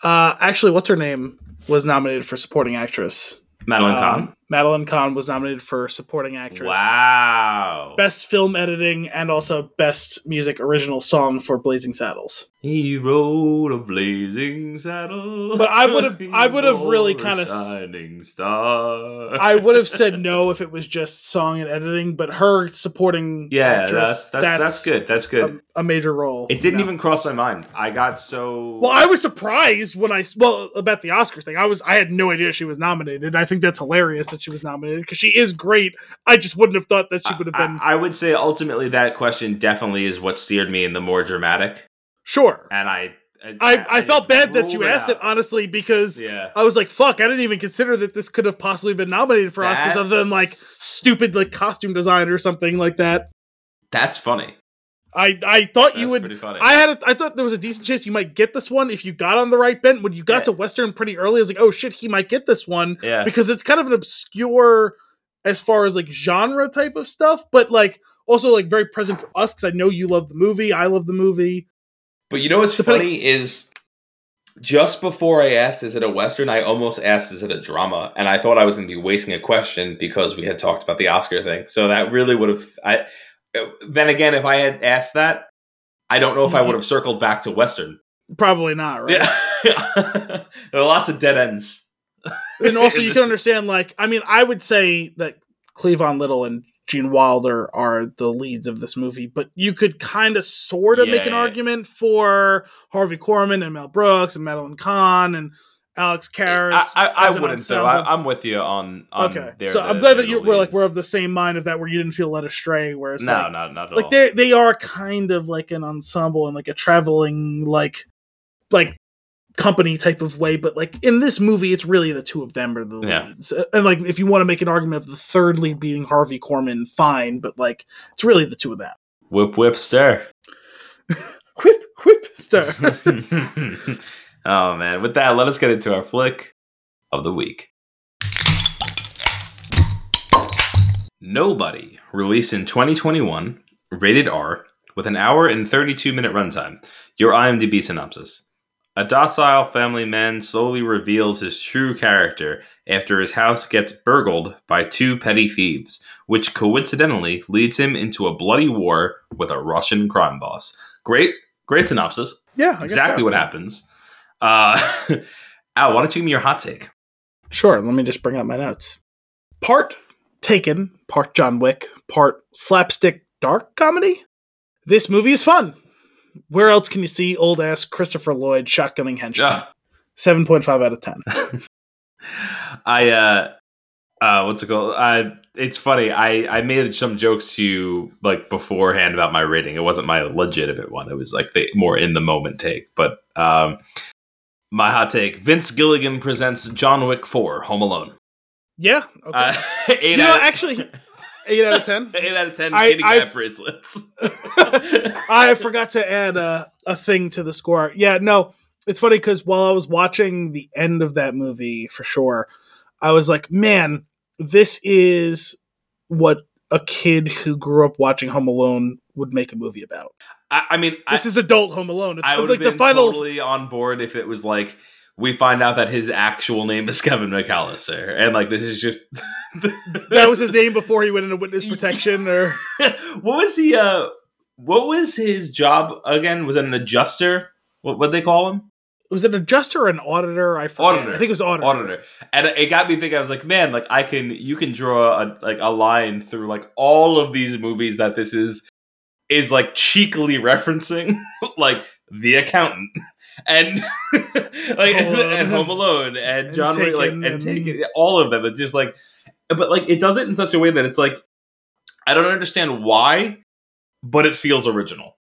Uh, actually, what's her name was nominated for supporting actress. Madeline Um, Kahn. Madeline Kahn was nominated for supporting actress. Wow. Best film editing and also best music original song for Blazing Saddles. He rode a blazing saddle. But I would've- I would've really kinda shining star. I would have said no if it was just song and editing, but her supporting yeah, actress, that's, that's that's good. That's good. A, a major role. it didn't even cross my mind. I got so Well, I was surprised when I well about the Oscar thing. I was I had no idea she was nominated. I think that's hilarious that she was nominated because she is great. I just wouldn't have thought that she would have been I, I would say ultimately that question definitely is what steered me in the more dramatic, sure. and I I, I, felt bad that you asked it honestly because Yeah, I was like, "Fuck!" I didn't even consider that this could have possibly been nominated for Oscars, other than like stupid like costume design or something like that. that's funny. I I thought That's you would. I had. A, I thought there was a decent chance you might get this one if you got on the right bent. When you got Yeah. to Western pretty early, I was like, "Oh shit, he might get this one." yeah, because it's kind of an obscure as far as like genre type of stuff, but like also like very present for us because I know you love the movie. I love the movie. But you know what's Depending- funny is just before I asked, is it a Western? I almost asked, is it a drama? And I thought I was going to be wasting a question because we had talked about the Oscar thing. So that really would have. I Then again, if I had asked that, I don't know if I would mm-hmm. have circled back to Western. Probably not, right? Yeah. there are lots of dead ends. and also you can understand like i mean i would say that cleavon little and gene wilder are the leads of this movie but you could kind of sort of make an Yeah. argument for harvey korman and mel brooks and madeline kahn and alex karras I, I, I wouldn't say. I, I'm with you on. on okay so i'm glad that you we're like we're of the same mind of that where you didn't feel led astray where it's No, like, not not at like all. they they are kind of like an ensemble and like a traveling like like company type of way but like in this movie it's really the two of them are the Yeah. leads and like if you want to make an argument of the third lead being harvey korman fine but like it's really the two of them Whip whip stir. whip whip stir oh man! With that, let us get into our flick of the week. Nobody, released in 2021, rated R, with an hour and 32 minute runtime. Your IMDb synopsis. A docile family man slowly reveals his true character after his house gets burgled by two petty thieves, which coincidentally leads him into a bloody war with a Russian crime boss. Great, great synopsis. yeah I exactly so. what happens. Uh, Al, why don't you give me your hot take? sure let me just bring up my notes part taken part john wick part slapstick dark comedy this movie is fun where else can you see old ass christopher lloyd shotgunning henchmen Yeah. 7.5 out of 10 I uh uh what's it called? I it's funny. I I made some jokes to you like beforehand about my rating. It wasn't my legitimate one. It was like the more in the moment take. But um my hot take: Vince Gilligan presents John Wick Four: Home Alone. Yeah. Okay. Uh, eight You know, actually, eight out of ten. eight out of ten. I- kitty I've- bracelets. I forgot to add a, a thing to the score. Yeah, no, it's funny because while I was watching the end of that movie, for sure, I was like, man, this is what a kid who grew up watching Home Alone would make a movie about. I, I mean, I, This is adult Home Alone. It's I would like have the final. totally on board if it was like we find out that his actual name is Kevin McAllister, and like this is just that was his name before he went into witness protection, or what was he? Uh, what was his job again? Was it an adjuster? What what they call him? was it an adjuster or an auditor? I forget. Auditor. I think it was auditor. Auditor. And it got me thinking. I was like, man, like I can you can draw a like a line through like all of these movies that this is is like cheekily referencing like the accountant and like Home and Home Alone and And John Wick like and and- Taken all of them. It's just like, but like it does it in such a way that it's like I don't understand why, but it feels original.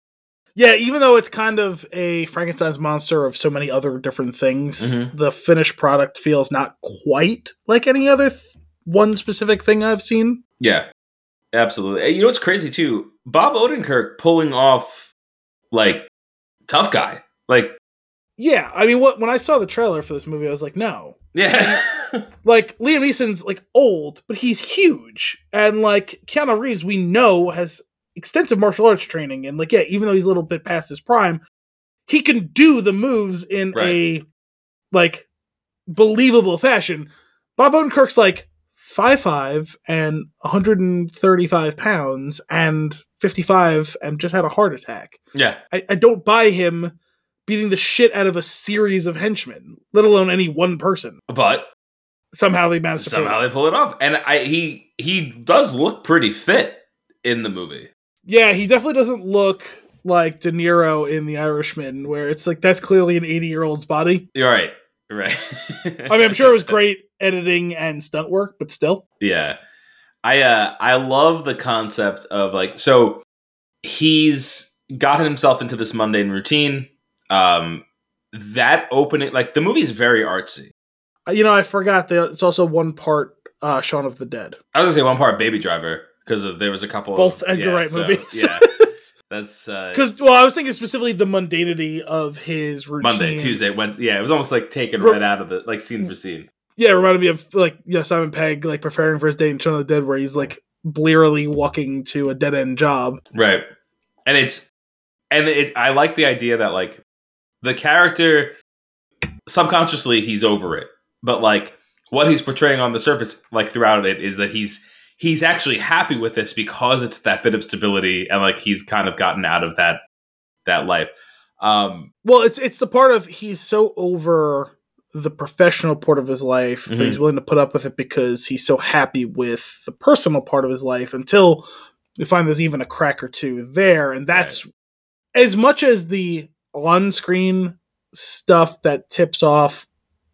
Yeah, even though it's kind of a Frankenstein's monster of so many other different things, Mhm. the finished product feels not quite like any other th- one specific thing I've seen. Yeah, absolutely. You know what's crazy too? Bob Odenkirk pulling off like tough guy. Like, Yeah, I mean, what when I saw the trailer for this movie, I was like, no, yeah, like Liam Neeson's like old, but he's huge, and like Keanu Reeves, we know has extensive martial arts training, and like yeah, even though he's a little bit past his prime, he can do the moves in a like believable fashion. Bob Odenkirk's like five five and 135 pounds and 55 and just had a heart attack. yeah. I, I don't buy him beating the shit out of a series of henchmen, let alone any one person. But Somehow they managed to somehow they pull it off, and I he he does look pretty fit in the movie. Yeah, he definitely doesn't look like De Niro in The Irishman, where it's like that's clearly an 80 year old's body. You're right, right. I mean, I'm sure it was great editing and stunt work, but still. Yeah. I uh I love the concept of like so he's gotten himself into this mundane routine. Um that opening like the movie's very artsy. Uh, You know, I forgot that it's also one part uh, Shaun of the Dead. I was gonna say one part Baby Driver because there was a couple Both of, Edgar yeah, Wright so, movies. Yeah, that's uh, Because, well, I was thinking specifically the mundanity of his routine. Monday, Tuesday, Wednesday. Yeah, it was almost like taken Ro- right out of the like scene for scene. Yeah, it reminded me of like yeah, Simon Pegg like preparing for his day in Shaun of the Dead, where he's like blearily walking to a dead end job. Right. And it's and it I like the idea that like the character subconsciously he's over it. But like what he's portraying on the surface like throughout it is that he's he's actually happy with this because it's that bit of stability and like he's kind of gotten out of that that life. Um Well, it's it's the part of he's so over the professional part of his life, Mhm. but he's willing to put up with it because he's so happy with the personal part of his life until we find there's even a crack or two there. And that's as much as the on screen stuff that tips off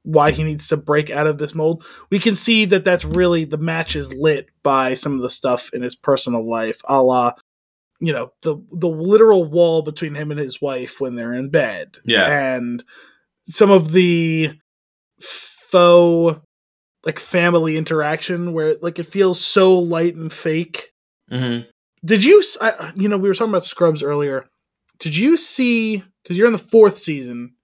why he needs to break out of this mold, we can see that that's really the match is lit by some of the stuff in his personal life, a la, you know, the the literal wall between him and his wife when they're in bed yeah. and some of the faux like family interaction where like it feels so light and fake Mhm. did you I, you know we were talking about scrubs earlier did you see because you're in the fourth season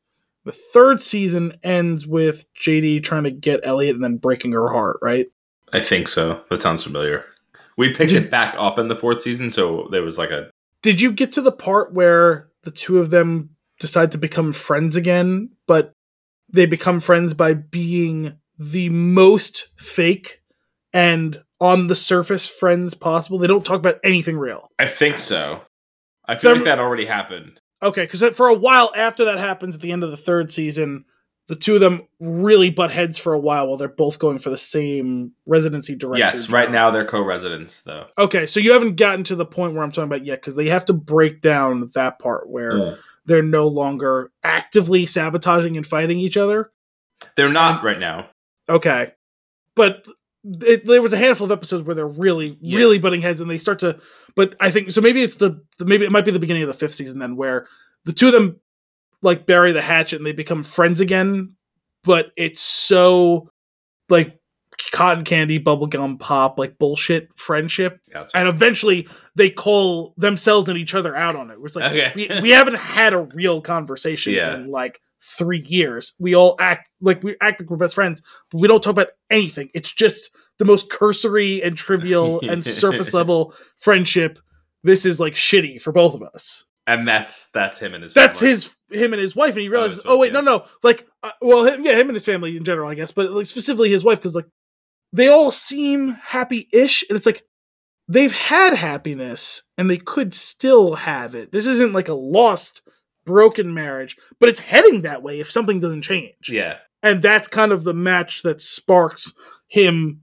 the third season ends with jd trying to get elliot and then breaking her heart right I think so. That sounds familiar. We picked Did- it back up in the fourth season, so there was like a did you get to the part where the two of them decide to become friends again but they become friends by being the most fake and on the surface friends possible they don't talk about anything real I think so. I feel So- like that already happened. Okay because for a while after that happens at the end of the third season the two of them really butt heads for a while while they're both going for the same residency director Yes, right now they're co-residents though. okay so you haven't gotten to the point where i'm talking about yet because they have to break down that part where they're no longer actively sabotaging and fighting each other. They're not right now. Okay. But it, there was a handful of episodes where they're really, Yeah. really butting heads and they start to, but I think, so maybe it's the, the, maybe it might be the beginning of the fifth season then where the two of them like bury the hatchet and they become friends again, but it's so like cotton candy, bubblegum pop, like bullshit friendship Gotcha. and eventually they call themselves and each other out on it. It's like Okay. we, we haven't had a real conversation Yeah. in like three years. We all act like we act like we're best friends, but we don't talk about anything. It's just the most cursory and trivial and surface level friendship. This is like shitty for both of us. and that's that's him and his. That's family. his him and his wife, and he realizes, oh, wife, wait, yeah. no, no, like, uh, well, him, yeah, him and his family in general, I guess, but like specifically his wife, because like they all seem happy-ish, and it's like they've had happiness and they could still have it. This isn't like a lost, broken marriage, but it's heading that way if something doesn't change, Yeah, and that's kind of the match that sparks him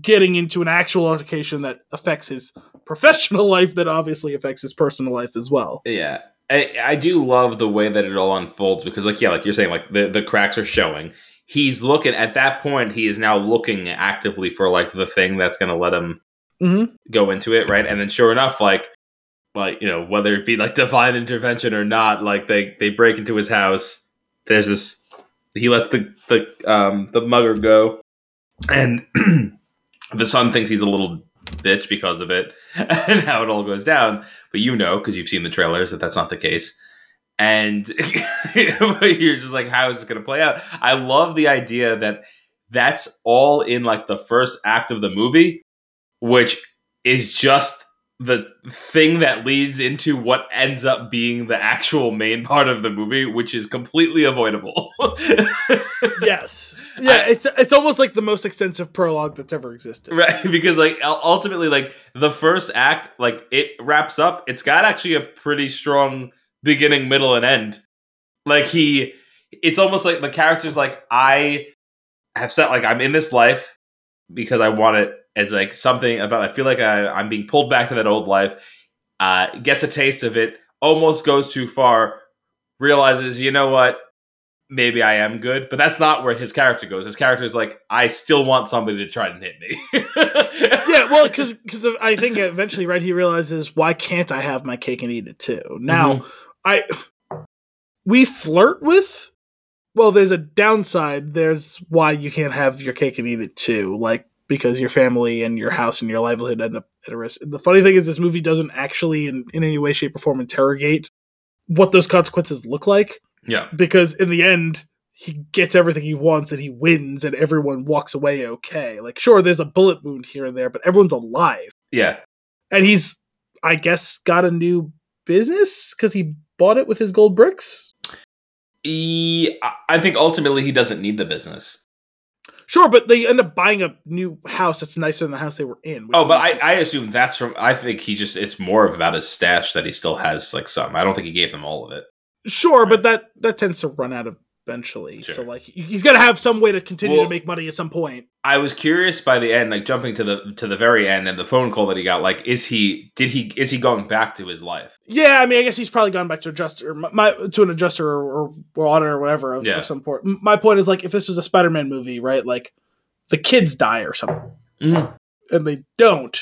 getting into an actual altercation that affects his professional life, that obviously affects his personal life as well. yeah. I, I do love the way that it all unfolds because, like, yeah, like you're saying, like the the cracks are showing. He's looking at that point. He is now looking actively for like the thing that's going to let him Mm-hmm. go into it, right? And then, sure enough, like, like you know, whether it be like divine intervention or not, like they they break into his house. There's this. He lets the the um the mugger go, and the son thinks he's a little bitch because of it and how it all goes down. But you know, because you've seen the trailers, that that's not the case. And you're just like, how is it going to play out? I love the idea that that's all in like the first act of the movie, which is just the thing that leads into what ends up being the actual main part of the movie, which is completely avoidable. yes. Yeah, it's it's almost like the most extensive prologue that's ever existed. right because like ultimately like the first act like it wraps up it's got actually a pretty strong beginning middle and end like he it's almost like the character's like i have set like i'm in this life because i want it it's like something about i feel like I, i'm being pulled back to that old life uh gets a taste of it almost goes too far realizes you know what maybe I am good, but that's not where his character goes. His character is like, I still want somebody to try and hit me. Yeah, well, because because I think eventually, right, he realizes why can't I have my cake and eat it too? Now, I we flirt with. Well, there's a downside. There's why you can't have your cake and eat it too, like because your family and your house and your livelihood end up at a risk. The funny thing is, this movie doesn't actually, in, in any way, shape, or form, interrogate what those consequences look like. yeah, because in the end he gets everything he wants and he wins and everyone walks away okay. Like sure there's a bullet wound here and there, but everyone's alive. Yeah. And he's I guess got a new business cuz he bought it with his gold bricks. He, I think ultimately he doesn't need the business. Sure, but they end up buying a new house that's nicer than the house they were in. Oh, but I, I assume that's from. I think he just it's more about his stash that he still has like some. I don't think he gave them all of it. Sure, right. but that that tends to run out of eventually. Sure. So like he's got to have some way to continue well, to make money at some point. I was curious by the end, like jumping to the to the very end and the phone call that he got. Like, is he did he is he going back to his life? Yeah, I mean, I guess he's probably gone back to adjuster, my, to an adjuster or, or auditor or whatever of, yeah. of some point. My point is like if this was a Spider-Man movie, right? Like the kids die or something, mm. and they don't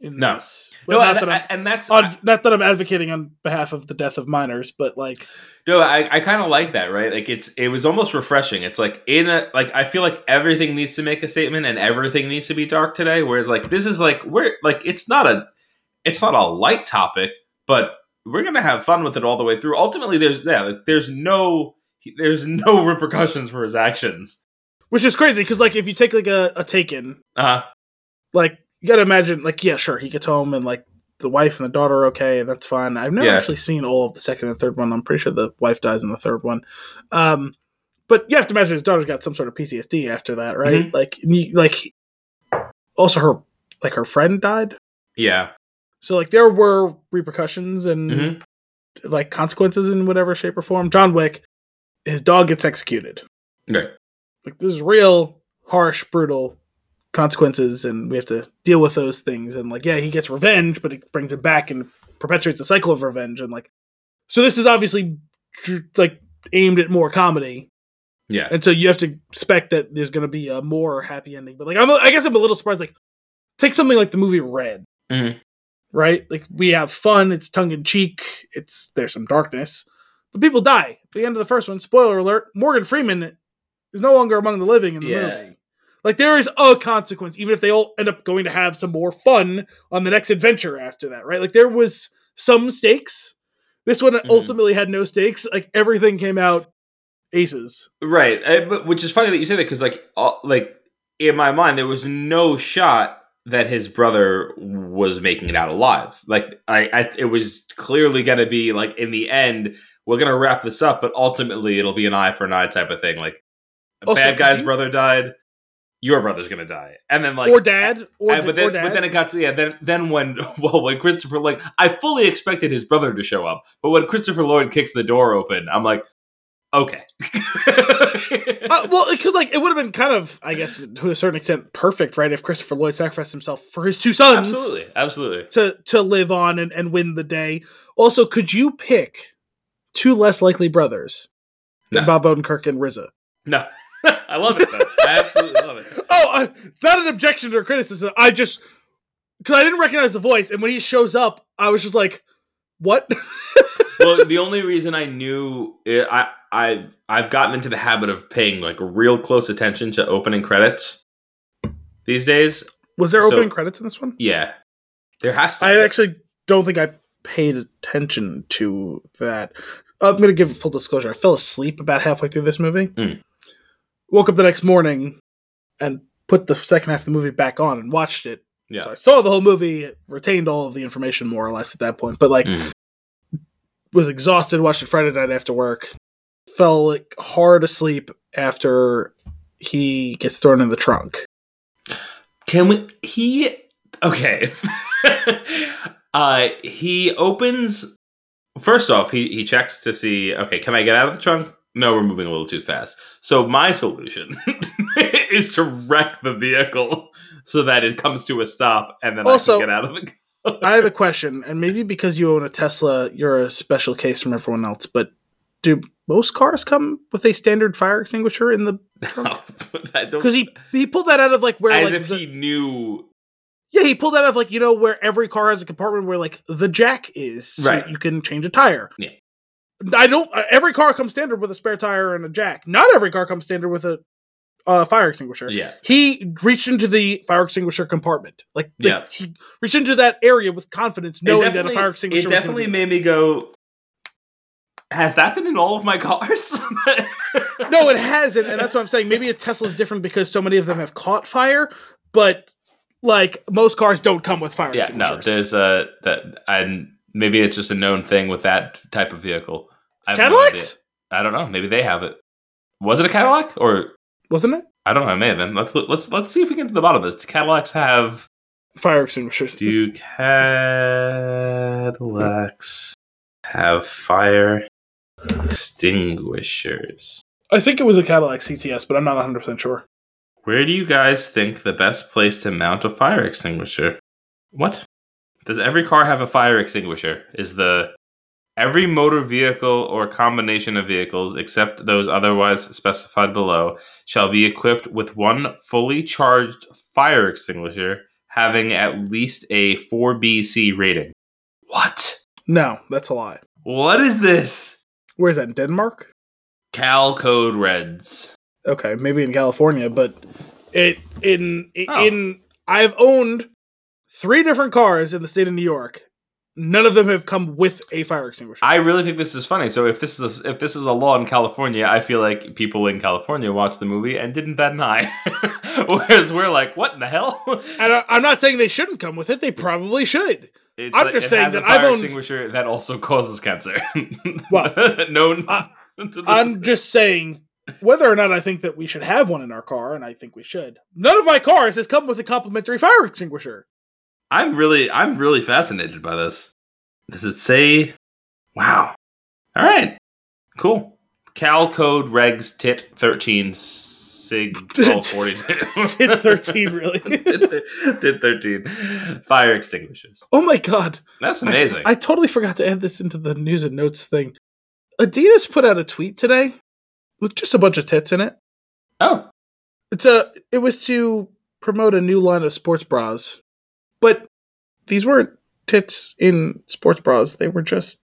in no. this. no, and, that and, that's on, I, not that I'm advocating on behalf of the death of minors, but like no, I, I kind of like that, right? Like it's it was almost refreshing. It's like in a like I feel like everything needs to make a statement and everything needs to be dark today. Whereas like this is like we're like it's not a it's not a light topic, but we're gonna have fun with it all the way through. Ultimately, there's yeah, like, there's no there's no repercussions for his actions, which is crazy because like if you take like a, a Taken, uh huh, like you gotta imagine, like, yeah, sure, he gets home and like the wife and the daughter are okay, and that's fine. I've never yeah. actually seen all of the second and third one. I'm pretty sure the wife dies in the third one. Um, but you have to imagine his daughter's got some sort of PTSD after that, right? Mm-hmm. Like, like also her like her friend died. Yeah. So like there were repercussions and mm-hmm. like consequences in whatever shape or form. John Wick, his dog gets executed. Right. Like this is real harsh, brutal consequences and we have to deal with those things. And like yeah he gets revenge but it brings it back and perpetuates a cycle of revenge. And like so this is obviously like aimed at more comedy. Yeah. And so you have to expect that there's going to be a more happy ending. But like I'm, i guess i'm a little surprised like take something like the movie red. Mm-hmm. right? Like we have fun it's tongue-in-cheek it's there's some darkness but people die at the end of the first one. Spoiler alert morgan freeman is no longer among the living in the yeah. movie like there is a consequence, even if they all end up going to have some more fun on the next adventure after that, right? Like there was some stakes. This one mm-hmm. ultimately had no stakes. Like everything came out aces. Right, I, but, which is funny that you say that because like all, like in my mind there was no shot that his brother was making it out alive. Like I, I it was clearly going to be like in the end we're going to wrap this up, but ultimately it'll be an eye for an eye type of thing. Like a also, bad guy's you, brother died your brother's gonna die, and then like or dad, or, but then or dad. but then it got to yeah. Then then when well when Christopher like I fully expected his brother to show up, but when Christopher Lloyd kicks the door open, I'm like, okay. uh, well, because like it would have been kind of I guess to a certain extent perfect, right? If Christopher Lloyd sacrificed himself for his two sons, absolutely, absolutely, to to live on and, and win the day. Also, could you pick two less likely brothers than no. Bob Odenkirk and RZA? No. I love it. Though. I absolutely love it. Oh, uh, it's not an objection or criticism. I just because I didn't recognize the voice, and when he shows up, I was just like, "What?" well, the only reason I knew it, I I've I've gotten into the habit of paying like real close attention to opening credits these days. Was there so, opening credits in this one? Yeah, there has to. I be. actually don't think I paid attention to that. I'm going to give a full disclosure. I fell asleep about halfway through this movie. Mm woke up the next morning and put the second half of the movie back on and watched it. Yeah. So I saw the whole movie, retained all of the information more or less at that point, but like mm. was exhausted, watched it Friday night after work, fell like hard asleep after he gets thrown in the trunk. Can we he okay. uh he opens first off, he he checks to see, okay, can I get out of the trunk? No, we're moving a little too fast. So my solution is to wreck the vehicle so that it comes to a stop and then also, I can get out of the car. I have a question, and maybe because you own a Tesla, you're a special case from everyone else, but do most cars come with a standard fire extinguisher in the trunk? Because he he pulled that out of like where as like if the, he knew. Yeah, he pulled that out of like you know where every car has a compartment where like the jack is, so right? You can change a tire. Yeah. I don't. Uh, every car comes standard with a spare tire and a jack. Not every car comes standard with a uh, fire extinguisher. Yeah. He reached into the fire extinguisher compartment. Like, like yeah. he reached into that area with confidence, knowing that a fire extinguisher. It definitely made me go. Has that been in all of my cars? no, it hasn't, and that's what I'm saying. Maybe a Tesla's different because so many of them have caught fire, but like most cars don't come with fire Yeah, no, there's a that, and maybe it's just a known thing with that type of vehicle. I have no Cadillacs. I don't know. Maybe they have it. Was it a Cadillac or wasn't it? I don't know. It may have been. Let's look, let's let's see if we can get to the bottom of this. Do Cadillacs have Fire extinguishers. do Cadillacs have fire extinguishers? I think it was a Cadillac CTS, but I'm not 100 percent sure. Where do you guys think the best place to mount a fire extinguisher? What? Does every car have a fire extinguisher? Is the every motor vehicle or combination of vehicles except those otherwise specified below shall be equipped with one fully charged fire extinguisher having at least a 4BC rating. What? No, that's a lie. What is this? Where is that? In Denmark? Cal Code Regs. Okay, maybe in California, but it in in, Oh. in I've owned three different cars in the state of New York. None of them have come with a fire extinguisher. I really think this is funny. So if this is a, if this is a law in California, I feel like people in California watched the movie and didn't bat an eye, whereas we're like, what in the hell? and I, I'm not saying they shouldn't come with it. They probably should. It's I'm like- just saying that I've fire owned- extinguisher that also causes cancer. Well, known. This- I'm just saying whether or not I think that we should have one in our car, and I think we should. None of my cars has come with a complimentary fire extinguisher. I'm really, I'm really fascinated by this. Does it say? Wow. All right. Cool. Cal code regs tit thirteen sig twelve forty two. Tit 13, really? tit thirteen. Fire extinguishers. Oh my god. That's amazing. I, I totally forgot to add this into the news and notes thing. Adidas put out a tweet today with just a bunch of tits in it. oh, It's a it was to promote a new line of sports bras. But these weren't tits in sports bras. They were just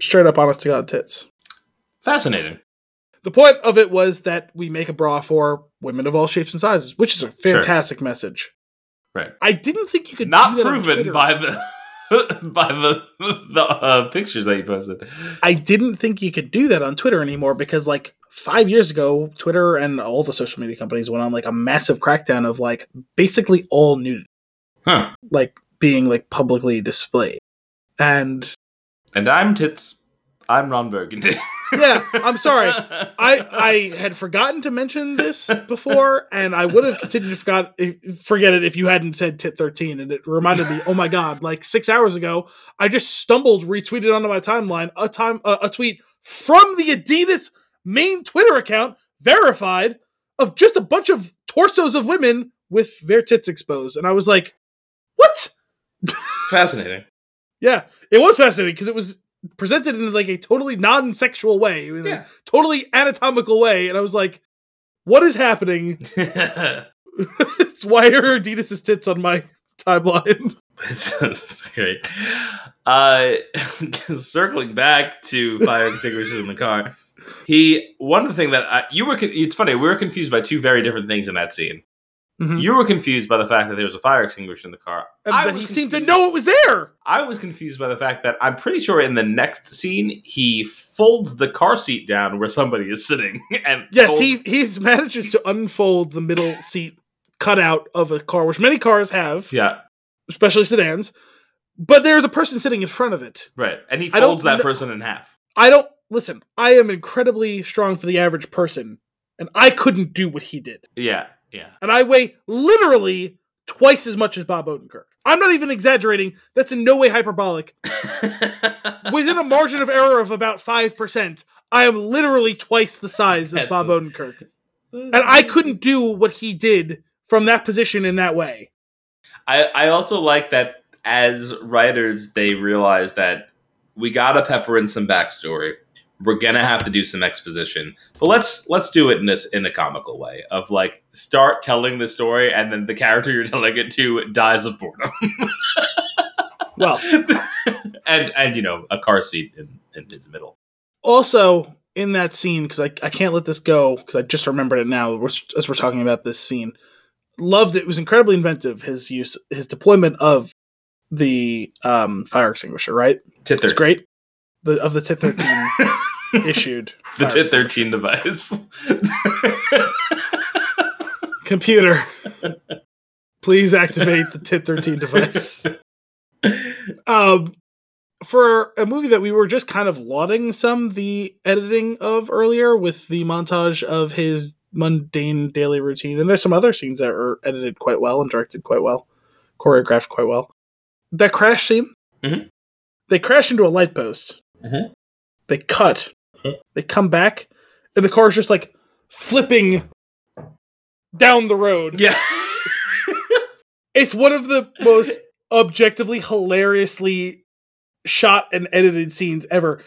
straight up honest to God tits. fascinating. The point of it was that we make a bra for women of all shapes and sizes, which is a fantastic message. Right. I didn't think you could Not do that proven by the by the the uh, pictures that you posted. I didn't think you could do that on Twitter anymore because like five years ago, Twitter and all the social media companies went on like a massive crackdown of like basically all nudity, Huh. like being like publicly displayed. And And I'm tits. I'm Ron Burgundy. yeah, I'm sorry. I I had forgotten to mention this before, and I would have continued to forgot forget it if you hadn't said tit thirteen, and it reminded me. Oh my god! Like six hours ago, I just stumbled retweeted onto my timeline a time a, a tweet from the Adidas main Twitter account, verified, of just a bunch of torsos of women with their tits exposed, and I was like, "What?" Fascinating. Yeah, it was fascinating because it was presented in like a totally non-sexual way, in a totally anatomical way, and I was like, "What is happening?" it's why are Adidas' tits on my timeline? It's, it's great. Uh, circling back to fire extinguishers in the car, he one of the thing that I, you were. It's funny. We were confused by two very different things in that scene. Mhm. You were confused by the fact that there was a fire extinguisher in the car. And I he seemed to know it was there. I was confused by the fact that I'm pretty sure in the next scene he folds the car seat down where somebody is sitting, and Yes, folds- he he's manages to unfold the middle seat cutout of a car, which many cars have, yeah especially sedans. But there's a person sitting in front of it. right, and he folds that person in half. I don't listen. I am incredibly strong for the average person, and I couldn't do what he did. Yeah, yeah. and I weigh literally twice as much as Bob Odenkirk. I'm not even exaggerating. That's in no way hyperbolic. Within a margin of error of about 5%, I am literally twice the size of That's Bob a- Odenkirk. And I couldn't do what he did from that position in that way. I, I also like that as writers, they realize that we gotta pepper in some backstory. We're gonna have to do some exposition, but let's let's do it in this in a comical way of like start telling the story, and then the character you're telling it to dies of boredom, Well, and and you know a car seat in, in its middle. also in that scene, because I, I can't let this go, because I just remembered it now as we're talking about this scene. Loved it. It was incredibly inventive, his use, his deployment of the um, fire extinguisher, right? Tit It's great. The of the tit thirteen. issued. the TIT thirteen device. computer. Please activate the TIT thirteen device. Um, for a movie that we were just kind of lauding some the editing of earlier with the montage of his mundane daily routine, and there's some other scenes that are edited quite well and directed quite well, choreographed quite well. That crash scene, Mhm. they crash into a light post. Mhm. They cut. Mhm. They come back, and the car is just like flipping down the road. yeah. It's one of the most objectively hilariously shot and edited scenes ever.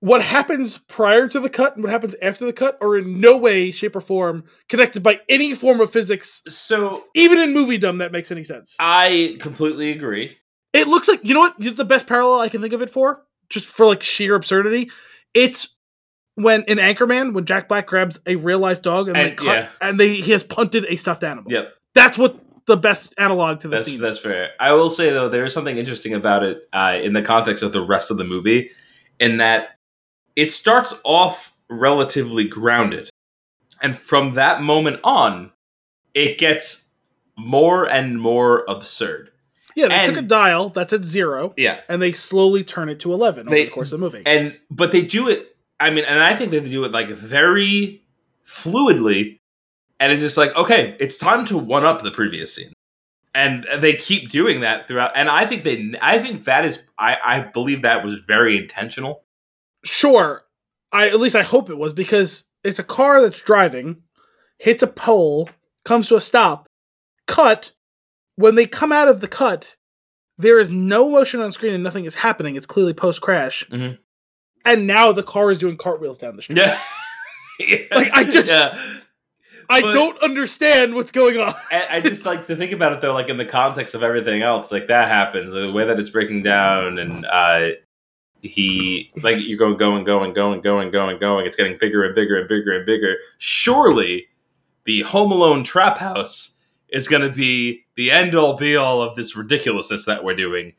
What happens prior to the cut and what happens after the cut are in no way, shape, or form connected by any form of physics. so Even in movie dumb, that makes any sense. I completely agree. It looks like you know what the best parallel I can think of it for, just for like sheer absurdity. It's when in Anchorman when Jack Black grabs a real life dog and, they And- cut, yeah. and they he has punted a stuffed animal. Yep. That's what the best analog to the That's scene. that's is. fair. I will say though, there is something interesting about it uh, in the context of the rest of the movie, in that it starts off relatively grounded, and from that moment on, it gets more and more absurd. Yeah, they And- took a dial that's at zero, Yeah, and they slowly turn it to eleven over the course of the movie. and but they do it. I mean, and I think they do it like very fluidly, and it's just like okay, it's time to one up the previous scene. And they keep doing that throughout, and I think they, I think that is, I, I believe that was very intentional. sure, I at least I hope it was because it's a car that's driving, hits a pole, comes to a stop, cut. When they come out of the cut, there is no motion on screen and nothing is happening. It's clearly post crash, Mhm. and now the car is doing cartwheels down the street. Yeah, Like, I just- yeah. I But- don't understand what's going on. I, I just like to think about it though, like in the context of everything else, like that happens, the way that it's breaking down, and uh, he like you're going, going, going, going, going, going, going. It's getting bigger and bigger and bigger and bigger. Surely, the Home Alone trap house is going to be the end all be all of this ridiculousness that we're doing.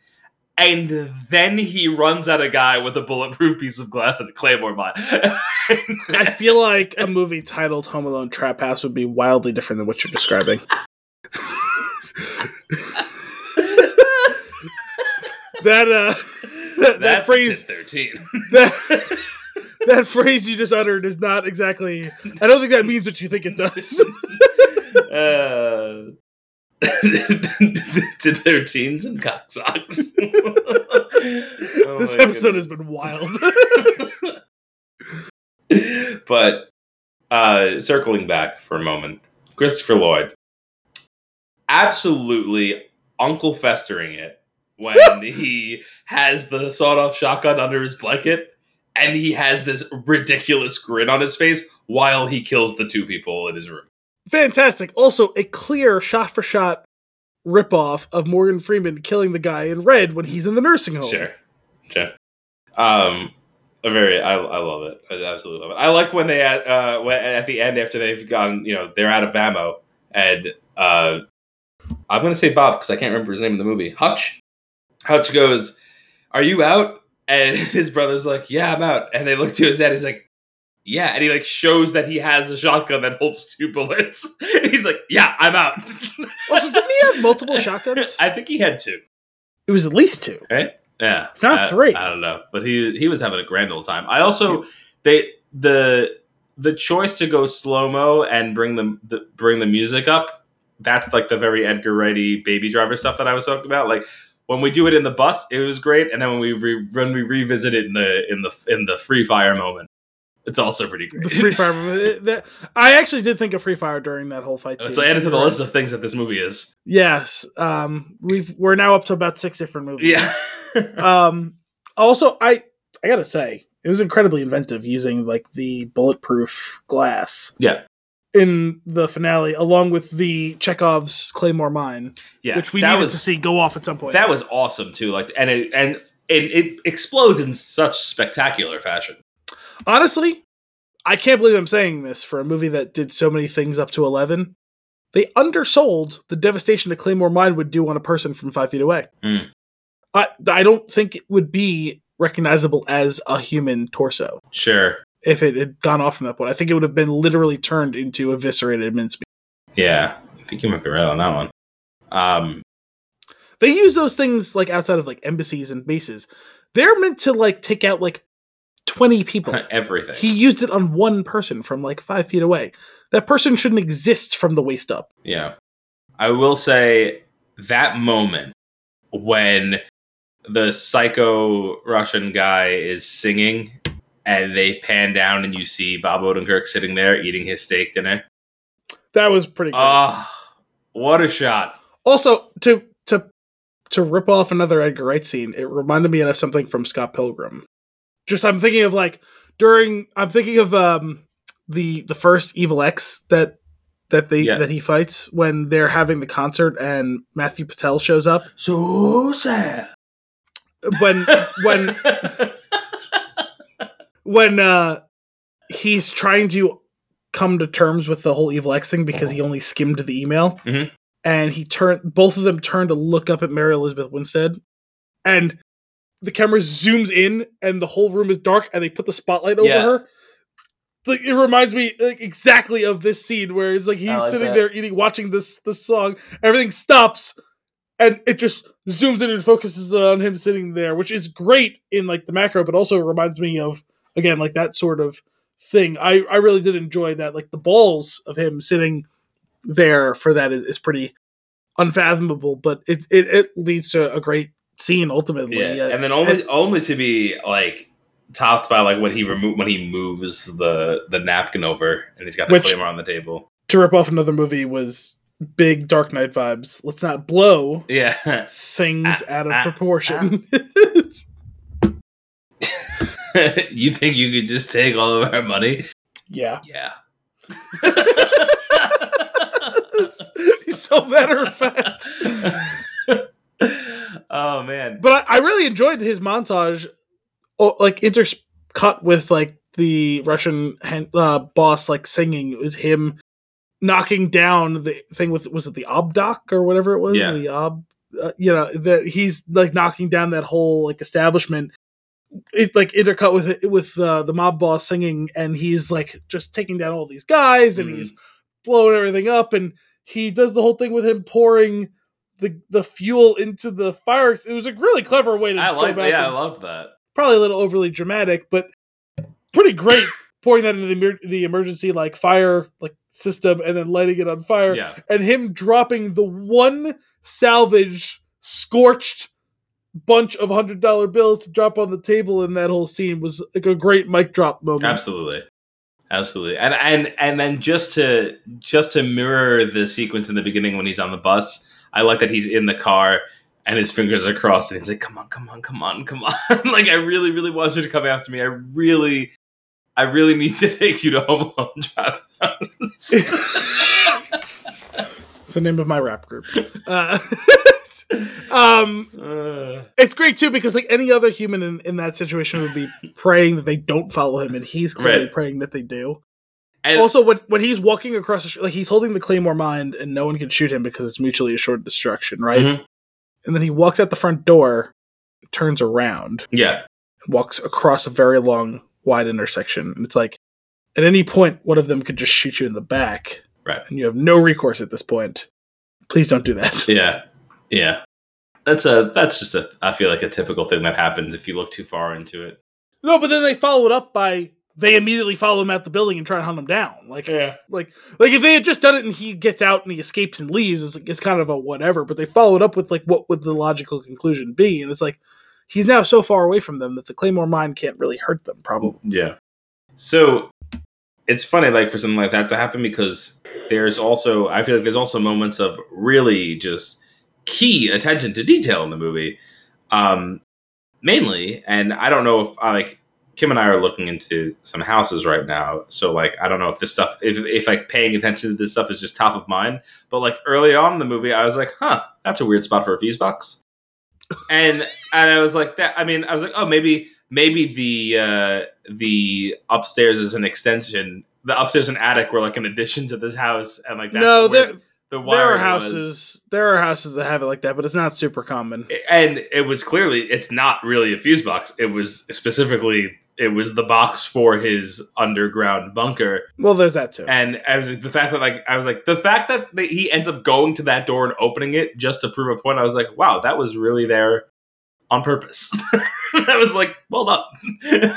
And then he runs at a guy with a bulletproof piece of glass and a claymore mine. I feel like a movie titled Home Alone Trap House would be wildly different than what you're describing. that uh that, that phrase thirteen. that that phrase you just uttered is not exactly I don't think that means what you think it does. uh, to their jeans and cocksocks. Oh this episode has been wild. but uh, circling back for a moment, Christopher Lloyd, absolutely Uncle Festering it when he has the sawed-off shotgun under his blanket. And he has this ridiculous grin on his face while he kills the two people in his room. Fantastic. Also, a clear shot for shot ripoff of Morgan Freeman killing the guy in red when he's in the nursing home. Sure, sure. Um, a very, I, I love it. I absolutely love it. I like when they at uh when, at the end after they've gone, you know, they're out of ammo, and uh, I'm gonna say Bob because I can't remember his name in the movie. Hutch. Hutch goes, "Are you out?" And his brother's like, "Yeah, I'm out." And they look to his dad. He's like. Yeah, and he like shows that he has a shotgun that holds two bullets. He's like, "Yeah, I'm out." Also, didn't he have multiple shotguns? I think he had two. It was at least two. right? Yeah, If not I- three. I don't know, but he he was having a grand old time. I also they the the choice to go slow mo and bring the, the bring the music up. That's like the very Edgar Wrighty Baby Driver stuff that I was talking about. Like when we do it in the bus, it was great, and then when we re- when we revisit it in the in the in the free fire moment, it's also pretty great. The free fire. movie. That- I actually did think of free fire during that whole fight. It's added to the list of things that this movie is. Yes, um, we've we're now up to about six different movies. Yeah. Um. Also, I I gotta say it was incredibly inventive using like the bulletproof glass yeah. in the finale, along with the Chekhov's Claymore mine, Yeah. which we needed was to see go off at some point. That was awesome too. Like, and it and it, it explodes in such spectacular fashion. Honestly, I can't believe I'm saying this for a movie that did so many things up to eleven. They undersold the devastation a Claymore mine would do on a person from five feet away. Mm. I I don't think it would be recognizable as a human torso Sure. if it had gone off from that point. I think it would have been literally turned into eviscerated mincemeat. Yeah. I think you might be right on that one. Um, They use those things like outside of like embassies and bases. They're meant to like take out like 20 people. everything. He used it on one person from like five feet away. That person shouldn't exist from the waist up. Yeah. I will say that moment when the psycho Russian guy is singing and they pan down and you see Bob Odenkirk sitting there eating his steak dinner. That was pretty good. Oh, what a shot. also, to to to rip off another Edgar Wright scene, it reminded me of something from Scott Pilgrim. Just I'm thinking of like during I'm thinking of um the the first Evil Ex that that they Yeah. that he fights when they're having the concert and Matthew Patel shows up. So sad. When when when uh he's trying to come to terms with the whole evil ex thing because he only skimmed the email Mhm. and he turned both of them turned to look up at mary elizabeth winstead and the camera zooms in and the whole room is dark and they put the spotlight over Yeah. her like it reminds me like exactly of this scene where it's like he's like sitting that. there eating watching this this song everything stops and it just zooms in and focuses on him sitting there which is great in like the macro but also reminds me of again like that sort of thing i i really did enjoy that like the balls of him sitting there for that is, is pretty unfathomable but it, it it leads to a great scene ultimately Yeah. And then only only to be like topped by like when he remo- when he moves the the napkin over and he's got the Which- on the table. to rip off another movie was big dark knight vibes let's not blow Yeah. things Ah, out of ah, proportion you think you could just take all of our money? yeah Yeah. he's so matter of fact oh man. but I, I really enjoyed his montage, oh, like intercut with like the Russian uh, boss like singing. It was him knocking down the thing with was it the Obdoc or whatever it was Yeah. the Ob. Uh, you know that he's like knocking down that whole like establishment. It like intercut with it with uh, the mob boss singing, and he's like just taking down all these guys, and Mhm. he's blowing everything up, and he does the whole thing with him pouring the the fuel into the fire. It was a really clever way to. Do that. I like yeah, I loved that. Probably a little overly dramatic, but pretty great. pouring that into the the emergency like fire like system and then lighting it on fire, Yeah. and him dropping the one salvage scorched bunch of hundred dollar bills to drop on the table in that whole scene was like a great mic drop moment. Absolutely. Absolutely. And and and then just to just to mirror the sequence in the beginning when he's on the bus, I like that he's in the car and his fingers are crossed and he's like, Come on, come on, come on, come on. like I really, really want you to come after me. I really I really need to take you to home alone drop it's the name of my rap group. Uh, um, uh, it's great too because like any other human in, in that situation would be praying that they don't follow him, and he's clearly Right. praying that they do. And also, when when he's walking across the like he's holding the claymore mine, and no one can shoot him because it's mutually assured destruction, right? Mhm. And then he walks out the front door, turns around, yeah. walks across a very long, wide intersection, and it's like at any point one of them could just shoot you in the back, Right. And you have no recourse at this point. Please don't do that. Yeah. Yeah. That's a that's just a I feel like a typical thing that happens if you look too far into it. No, but then they follow it up by they immediately follow him out the building and try to hunt him down. Like, Yeah. like, like if they had just done it and he gets out and he escapes and leaves, it's, it's kind of a whatever. But they followed up with like, what would the logical conclusion be? And it's like he's now so far away from them that the Claymore mine can't really hurt them. Probably. Yeah. So it's funny, like for something like that to happen, because there's also I feel like there's also moments of really just key attention to detail in the movie. Um, mainly, and I don't know if I like Kim and I are looking into some houses right now, so like I don't know if this stuff, if if like paying attention to this stuff is just top of mind. But like early on in the movie, I was like, huh, that's a weird spot for a fuse box. and and I was like that. I mean, I was like, oh, maybe maybe the uh, the upstairs is an extension. The upstairs and attic were like an addition to this house, and like that's no, where- the there are houses. was- There are houses that have it like that, but it's not super common. and it was clearly it's not really a fuse box. It was specifically it was the box for his underground bunker. Well, there's that too. And I was the fact that like I was like the fact that he ends up going to that door and opening it just to prove a point. I was like, wow, that was really there on purpose. I was like, well done.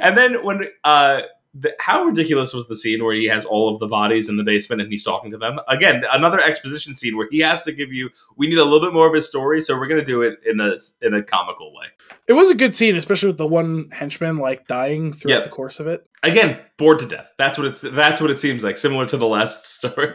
and then when uh the, how ridiculous was the scene where he has all of the bodies in the basement and he's talking to them again another exposition scene where he has to give you we need a little bit more of his story so we're going to do it in a in a comical way it was a good scene, especially with the one henchman like dying throughout Yeah. the course of it. again bored to death that's what it's that's what it seems like similar to the last story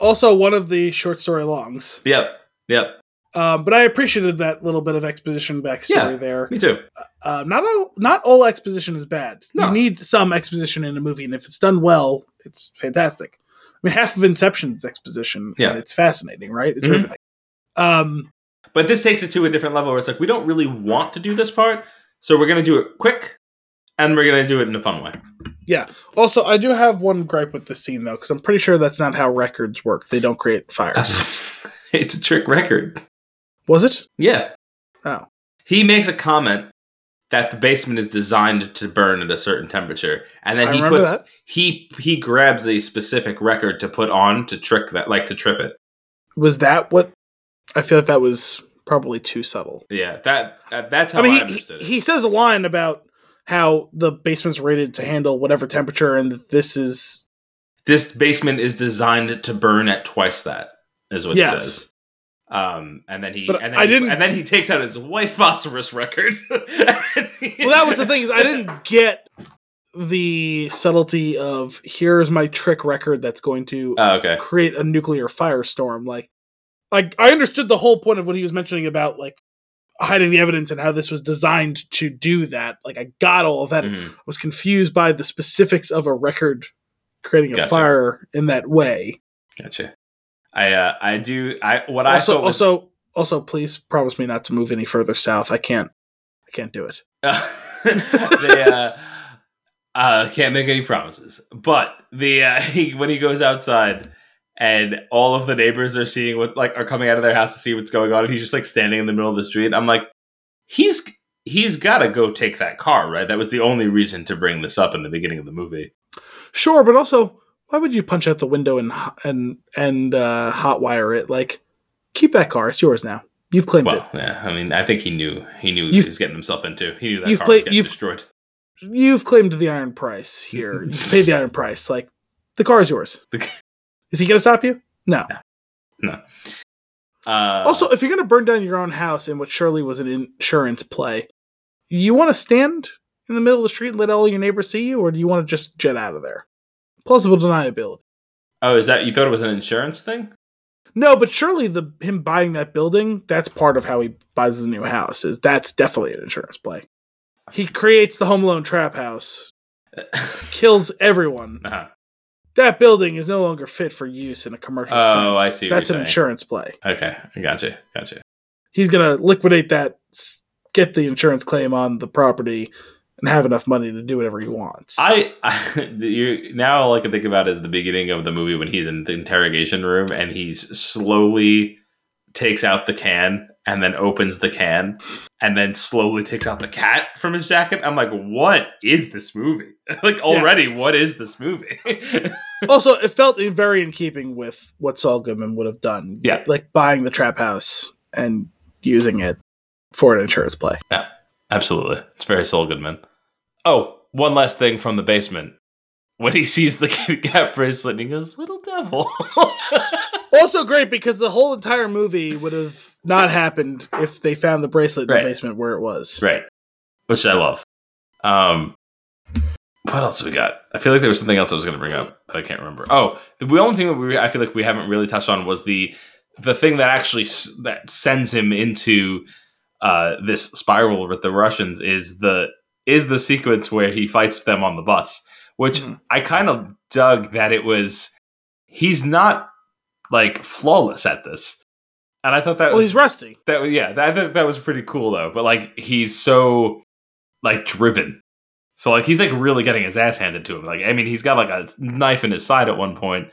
Also, one of the short story longs. yep yep Um, but I appreciated that little bit of exposition backstory Yeah. there. me too Uh, not all not all exposition is bad. No. You need some exposition in a movie, and if it's done well, it's fantastic. I mean, half of Inception is exposition, Yeah. and it's fascinating, right? It's Mhm. riveting. Um, but this takes it to a different level where it's like we don't really want to do this part so we're going to do it quick and we're going to do it in a fun way Yeah. also, I do have one gripe with this scene though, because I'm pretty sure that's not how records work. They don't create fires. it's a trick record Was it? yeah Oh, he makes a comment that the basement is designed to burn at a certain temperature and then I he puts that. he he grabs a specific record to put on to trick that like to trip it Was that what? I feel like that was probably too subtle. yeah that, that that's how I i, he, understood he, it he says a line about how the basement's rated to handle whatever temperature, and that this is this basement is designed to burn at twice that is what he Yes. says um and then he But and then I he, didn't- and then he takes out his white phosphorus record well. That was the thing is I didn't get the subtlety of here's my trick record that's going to oh, okay create a nuclear firestorm. Like, like I understood the whole point of what he was mentioning about like hiding the evidence and how this was designed to do that. Like, I got all of that. Mhm. I was confused by the specifics of a record creating a Gotcha. fire in that way. gotcha i uh i do i what also, i was, also, also, please promise me not to move any further south. I can't. I can't do it. they uh, uh, can't make any promises. But the uh, he, when he goes outside and all of the neighbors are seeing what like are coming out of their house to see what's going on, and he's just like standing in the middle of the street. I'm like, he's he's got to go take that car, right? That was the only reason to bring this up in the beginning of the movie. Sure, but also, why would you punch out the window and and and uh, hotwire it? Like, keep that car. It's yours now. You've claimed Well, yeah, I mean, I think he knew he knew he You've- was getting himself into. He knew that you've car played- was getting you've- destroyed. You've claimed the iron price here. you paid the iron price. Like, the car is yours. Is he going to stop you? No. No. Uh, Also, if you're going to burn down your own house in what surely was an insurance play, you want to stand in the middle of the street and let all your neighbors see you, or do you want to just jet out of there? Plausible deniability. oh, is that you thought it was an insurance thing? No, but surely the him buying that building, that's part of how he buys the new house. Is that's definitely an insurance play. He creates the Home Alone trap house, kills everyone. uh-huh. That building is no longer fit for use in a commercial Oh, sense. I see That's an saying. insurance play. Okay, I gotcha, gotcha. He's gonna liquidate that, get the insurance claim on the property, and have enough money to do whatever he wants. I, I you now all I can think about is the beginning of the movie when he's in the interrogation room and he's slowly takes out the can and then opens the can and then slowly takes out the cat from his jacket. I'm like, what is this movie? like already, Yes. what is this movie? also, it felt very in keeping with what Saul Goodman would have done. Yeah. like buying the trap house and using it for an insurance play. Yeah, absolutely, it's very Saul Goodman. Oh, one last thing from the basement. When he sees the Kit Kat bracelet, he goes, "Little devil." Also great because the whole entire movie would have not happened if they found the bracelet in Right. the basement where it was. Right. Which I love. Um, what else we got? I feel like there was something else I was going to bring up, but I can't remember. Oh, the only thing that we I feel like we haven't really touched on was the the thing that actually s- that sends him into uh, this spiral with the Russians is the is the sequence where he fights them on the bus, which Mhm. I kind of dug that it was he's not like flawless at this. And I thought that Well, was he's rusty. that was yeah, that, I think that was pretty cool though. But like he's so like driven. So like he's like really getting his ass handed to him. Like I mean, he's got like a knife in his side at one point,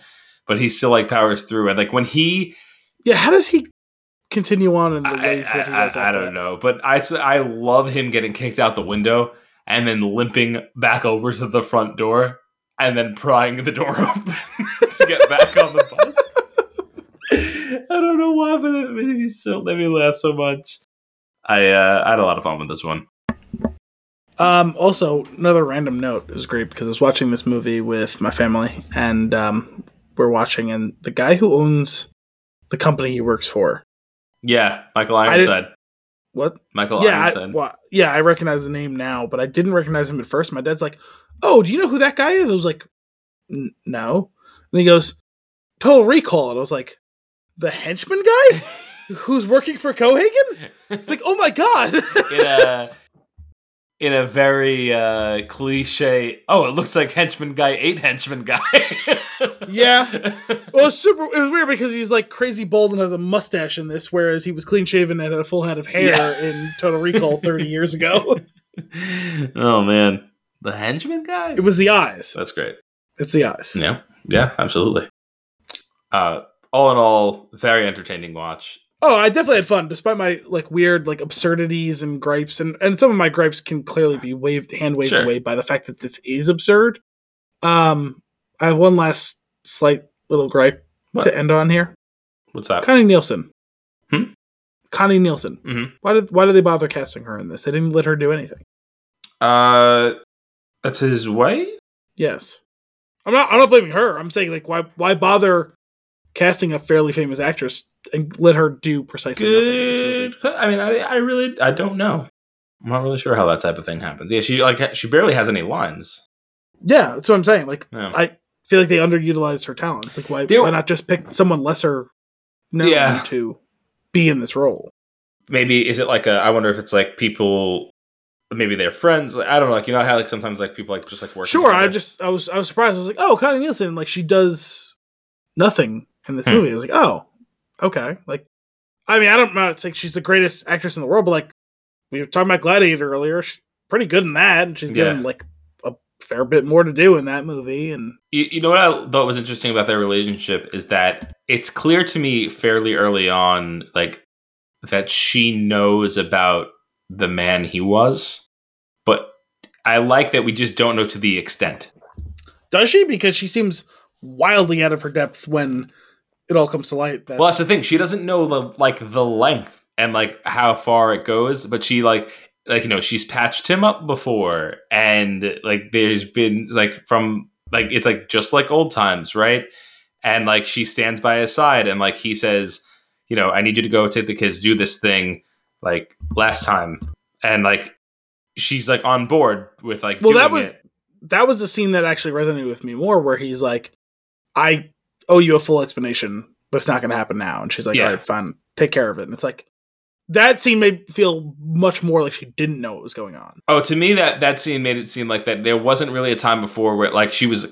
but he still like powers through. And like when he, Yeah, how does he continue on in the I, ways that he does? I- I don't that? know, but I I love him getting kicked out the window and then limping back over to the front door and then prying the door open to get back on the bus. I don't know why, but it made me so made me laugh so much. I uh, I had a lot of fun with this one. Um, also, another random note was great because I was watching this movie with my family, and um, we're watching, and the guy who owns the company he works for, Yeah, Michael Ironside. What? Michael yeah, I, Ironside. well, yeah, I recognize the name now, but I didn't recognize him at first. My dad's like, "Oh, do you know who that guy is?" I was like, "No," and he goes, "Total Recall," and I was like, "The henchman guy who's working for Cohaagen?" It's like, "Oh my god!" in a in a very uh, cliche. Oh, it looks like henchman guy ate henchman guy. Yeah. Well, it's super. It was weird because he's like crazy bald and has a mustache in this, whereas he was clean shaven and had a full head of hair Yeah. in Total Recall thirty years ago. oh man, the henchman guy. It was the eyes. That's great. It's the eyes. Yeah, yeah, absolutely. Uh, all in all, very entertaining watch. Oh, I definitely had fun, despite my like weird like absurdities and gripes, and and some of my gripes can clearly be waved hand waved Sure. away by the fact that this is absurd. Um, I have one last slight little gripe What? to end on here. What's that? Connie Nielsen. Hmm? Connie Nielsen. Mhm. Why did why did they bother casting her in this? They didn't let her do anything. Uh, that's his way. Yes. I'm not I'm not blaming her. I'm saying like why why bother casting a fairly famous actress and let her do precisely nothing in this movie? Good. I mean, I, I really, I don't know. I'm not really sure how that type of thing happens. Yeah, she like she barely has any lines. Yeah, that's what I'm saying. Like Yeah. I feel like they underutilized her talents. Like why why not just pick someone lesser known Yeah. to be in this role? maybe is it like a? I wonder if it's like people, maybe they're friends. Like, I don't know. Like you know how like sometimes like people like just like work. Sure, I just I was I was surprised. I was like, oh, Connie Nielsen, like she does nothing in this Hmm. movie. I was like, oh, okay. Like, I mean, I don't know. It's like she's the greatest actress in the world, but like we were talking about Gladiator earlier, she's pretty good in that, and she's given like fair bit more to do in that movie. And You, you know what I thought was interesting about their relationship is that it's clear to me fairly early on, like that she knows about the man he was, but I like that we just don't know to the extent. does she? Because she seems wildly out of her depth when it all comes to light. That Well, that's the thing. She doesn't know the like the length and like how far it goes, but she like like you know she's patched him up before, and like there's been like from like it's like just like old times, right? And like she stands by his side, and like he says, you know, I need you to go take the kids, do this thing, like last time, and like she's like on board with like well, that was it. that was the scene that actually resonated with me more, where he's like, "I owe you a full explanation, but it's not going to happen now," and she's like, Yeah. "All right, fine, take care of it." And it's like that scene made feel much more like she didn't know what was going on. Oh, to me that that scene made it seem like that there wasn't really a time before where like she was.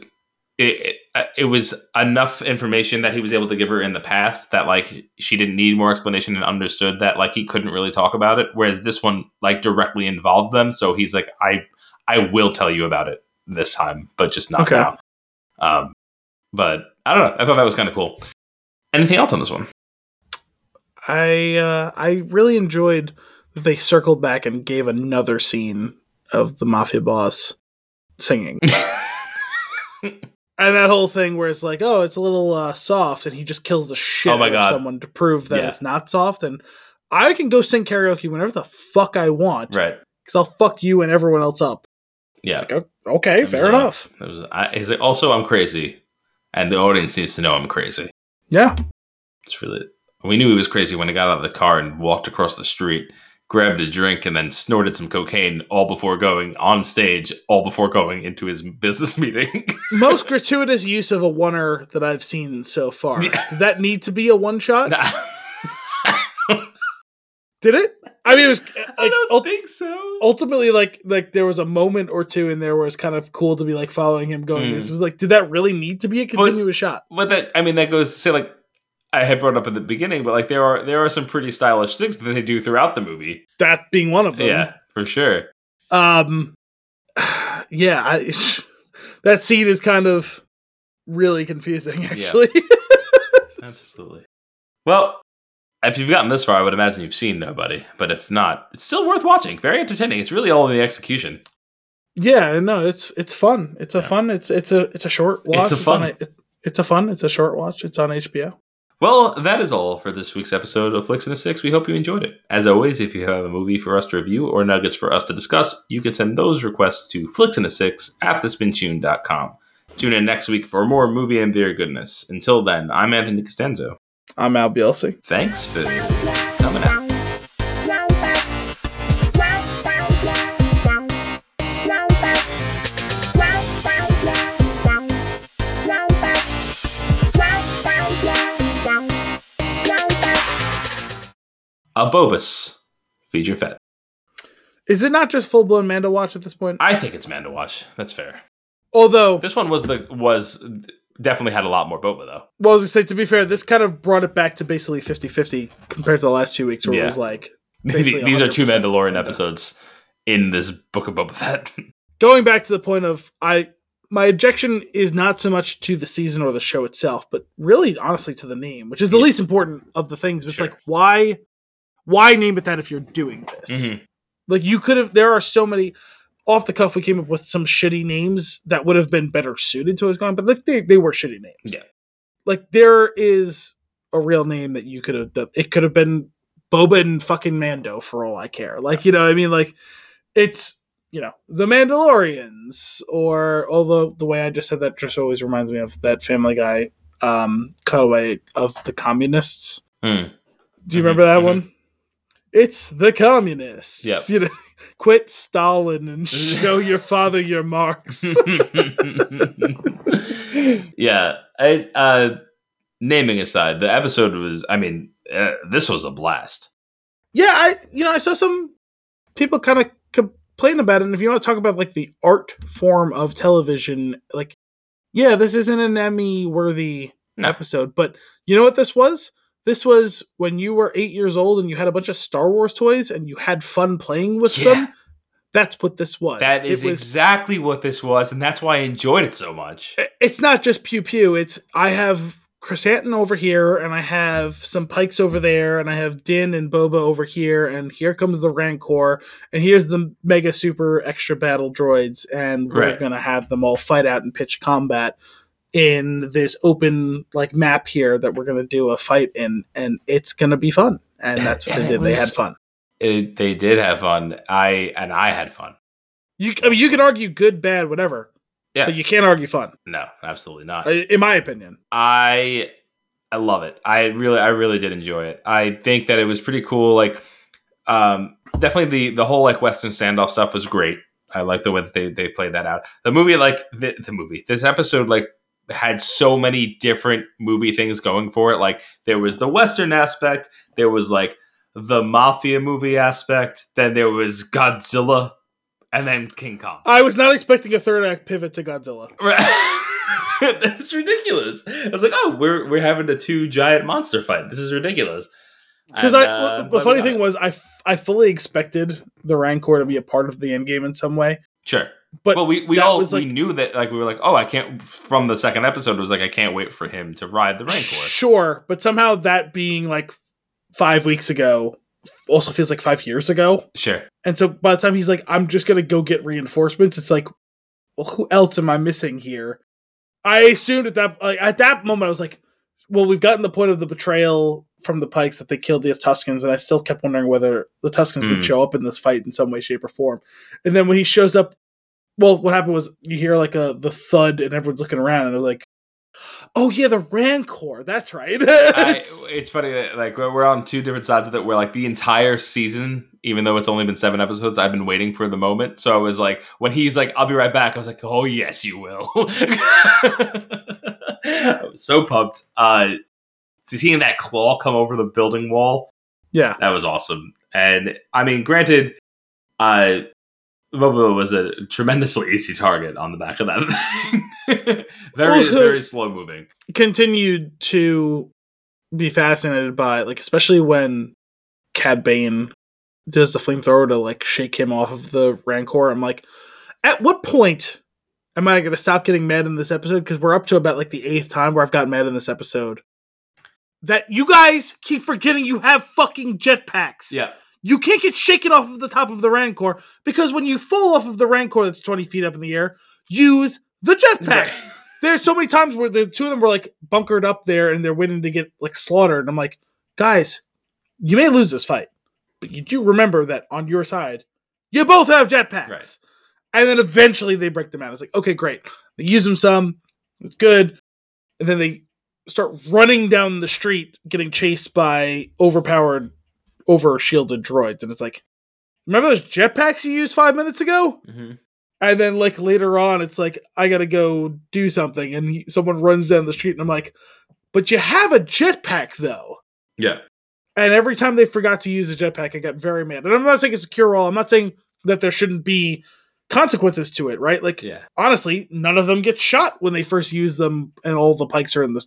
It, it, it was enough information that he was able to give her in the past that like she didn't need more explanation and understood that like he couldn't really talk about it. Whereas this one like directly involved them, so he's like, I I will tell you about it this time, but just not Okay. now. Um, but I don't know. I thought that was kind of cool. Anything else on this one? I uh, I really enjoyed that they circled back and gave another scene of the mafia boss singing. And that whole thing where it's like, oh, it's a little uh, soft, and he just kills the shit Oh out God. of someone to prove that Yeah. it's not soft. And I can go sing karaoke whenever the fuck I want, right. because I'll fuck you and everyone else up. Yeah. It's like, okay, fair enough. Was, I, he's like, also, I'm crazy, and the audience needs to know I'm crazy. Yeah, It's really. We knew he was crazy when he got out of the car and walked across the street, grabbed a drink, and then snorted some cocaine all before going on stage, all before going into his business meeting. most gratuitous use of a oner that I've seen so far. Yeah. Did that need to be a one shot? Nah. Did it? I mean, it was I don't ult- think so. ultimately like like there was a moment or two in there where it's kind of cool to be like following him going. Mm. This was like, did that really need to be a continuous shot? But that, I mean, that goes to say like I had brought up at the beginning, but like there are there are some pretty stylish things that they do throughout the movie. That being one of them. Yeah, for sure. Um, yeah, I, that scene is kind of really confusing, actually. Absolutely. Well, if you've gotten this far, I would imagine you've seen Nobody. But if not, it's still worth watching. Very entertaining. It's really all in the execution. yeah, no, it's it's fun. It's a Yeah. fun. It's it's a it's a short watch. It's a fun- on a, it- it's a fun. It's a short watch. It's on HBO. Well, that is all for this week's episode of Flicks in a Six. We hope you enjoyed it. As always, if you have a movie for us to review or nuggets for us to discuss, you can send those requests to flicksina6 at thespintune.com. Tune in next week for more movie and beer goodness. Until then, I'm Anthony Costanzo. I'm Al Bielsi. Thanks for A Bobus. Feed your fed. Is it not just full blown Mando watch at this point? I think it's man to watch. That's fair. Although, This one was the was definitely had a lot more Boba though. well, I was gonna say to be fair, this kind of brought it back to basically 50-50 compared to the last two weeks where Yeah. it was like These are two Mandalorian Mando. episodes in this Book of Boba Fett. going back to the point of I my objection is not so much to the season or the show itself, but really honestly to the name, which is the Yeah. least important of the things. It's Sure. like why why name it that if you're doing this? Mhm. Like you could have there are so many off the cuff we came up with some shitty names that would have been better suited to what's going but like they, they were shitty names. Yeah. Like there is a real name that you could have done. It could have been Boba and fucking Mando for all I care. Like, you know, what I mean, like it's you know the Mandalorians, or although the way I just said that just always reminds me of that Family Guy um cutaway of the communists. Mm. Do you Mhm, remember that mhm. one? It's the communists. Yep. You know, quit Stalin and show your father your marks. yeah, I, uh, naming aside, the episode was. I mean, uh, this was a blast. yeah, I you know I saw some people kind of complain about it. And if you want to talk about like the art form of television, like yeah, this isn't an Emmy worthy No. episode, but you know what this was? This was when you were eight years old and you had a bunch of Star Wars toys and you had fun playing with Yeah. them. That's what this was. That is was, exactly what this was, and that's why I enjoyed it so much. it's not just pew pew. It's I have Chrysanthemum over here, and I have some Pikes over there, and I have Din and Boba over here, and here comes the Rancor, and here's the Mega Super Extra Battle Droids, and we're Right. gonna have them all fight out in pitch combat in this open like map here that we're gonna do a fight in, and it's gonna be fun. And that's what And they did. They had fun. It, they did have fun. I and I had fun. You, I mean, you can argue good, bad, whatever, Yeah. but you can't argue fun, No, absolutely not. in my opinion. I I love it. I really I really did enjoy it. I think that it was pretty cool. Like um definitely the the whole like Western standoff stuff was great. I like the way that they, they played that out. The movie, like the, the movie, this episode, like had so many different movie things going for it. Like there was the Western aspect, there was like the mafia movie aspect, then there was Godzilla, and then King Kong. I was not expecting a third act pivot to Godzilla. Right. that ridiculous. I was like, oh, we're we're having a two giant monster fight. This is ridiculous. Because I, uh, the funny thing was, I, f- I fully expected the Rancor to be a part of the end game in some way. sure, But well, we we all was we knew that like we were like, oh, I can't. From the second episode, it was like I can't wait for him to ride the Rancor. sure, but somehow that being like five weeks ago also feels like five years ago. Sure, And so by the time he's like, I'm just gonna go get reinforcements, it's like, well, who else am I missing here? I assumed at that like at that moment I was like, well, we've gotten the point of the betrayal from the Pikes that they killed the Tuskens, and I still kept wondering whether the Tuskens Hmm. would show up in this fight in some way, shape, or form. And then when he shows up, well, what happened was you hear like a the thud, and everyone's looking around, and they're like, "Oh yeah, the Rancor. That's right." I, It's- funny that like we're on two different sides of it. Where like the entire season, even though it's only been seven episodes, I've been waiting for the moment. So I was like, when he's like, "I'll be right back," I was like, "Oh yes, you will." I was so pumped. Uh, seeing that claw come over the building wall, yeah, that was awesome. And I mean, granted, uh, Boba was a tremendously easy target on the back of that thing. very, Well, very slow moving. continued to be fascinated by like especially when Cad Bane does the flamethrower to like shake him off of the Rancor. I'm like, at what point am I going to stop getting mad in this episode? Because we're up to about like the eighth time where I've gotten mad in this episode. That you guys keep forgetting you have fucking jetpacks. Yeah. You can't get shaken off of the top of the Rancor because when you fall off of the Rancor that's 20 feet up in the air, use the jetpack. Right. There's so many times where the two of them were like bunkered up there and they're waiting to get like slaughtered. And I'm like, guys, you may lose this fight, but you do remember that on your side, you both have jetpacks. Right. And then eventually they break them out. It's like, okay, great. They use them some. It's good. And then they start running down the street, getting chased by overpowered, over shielded droids. And it's like, remember those jetpacks you used five minutes ago? hmm And then like later on, it's like I gotta go do something, and he, someone runs down the street, and I'm like, "But you have a jetpack, though." Yeah. And every time they forgot to use a jetpack, I got very mad. And I'm not saying it's a cure all. I'm not saying that there shouldn't be consequences to it, right? Like Yeah. honestly, none of them get shot when they first use them, and all the pikes are in the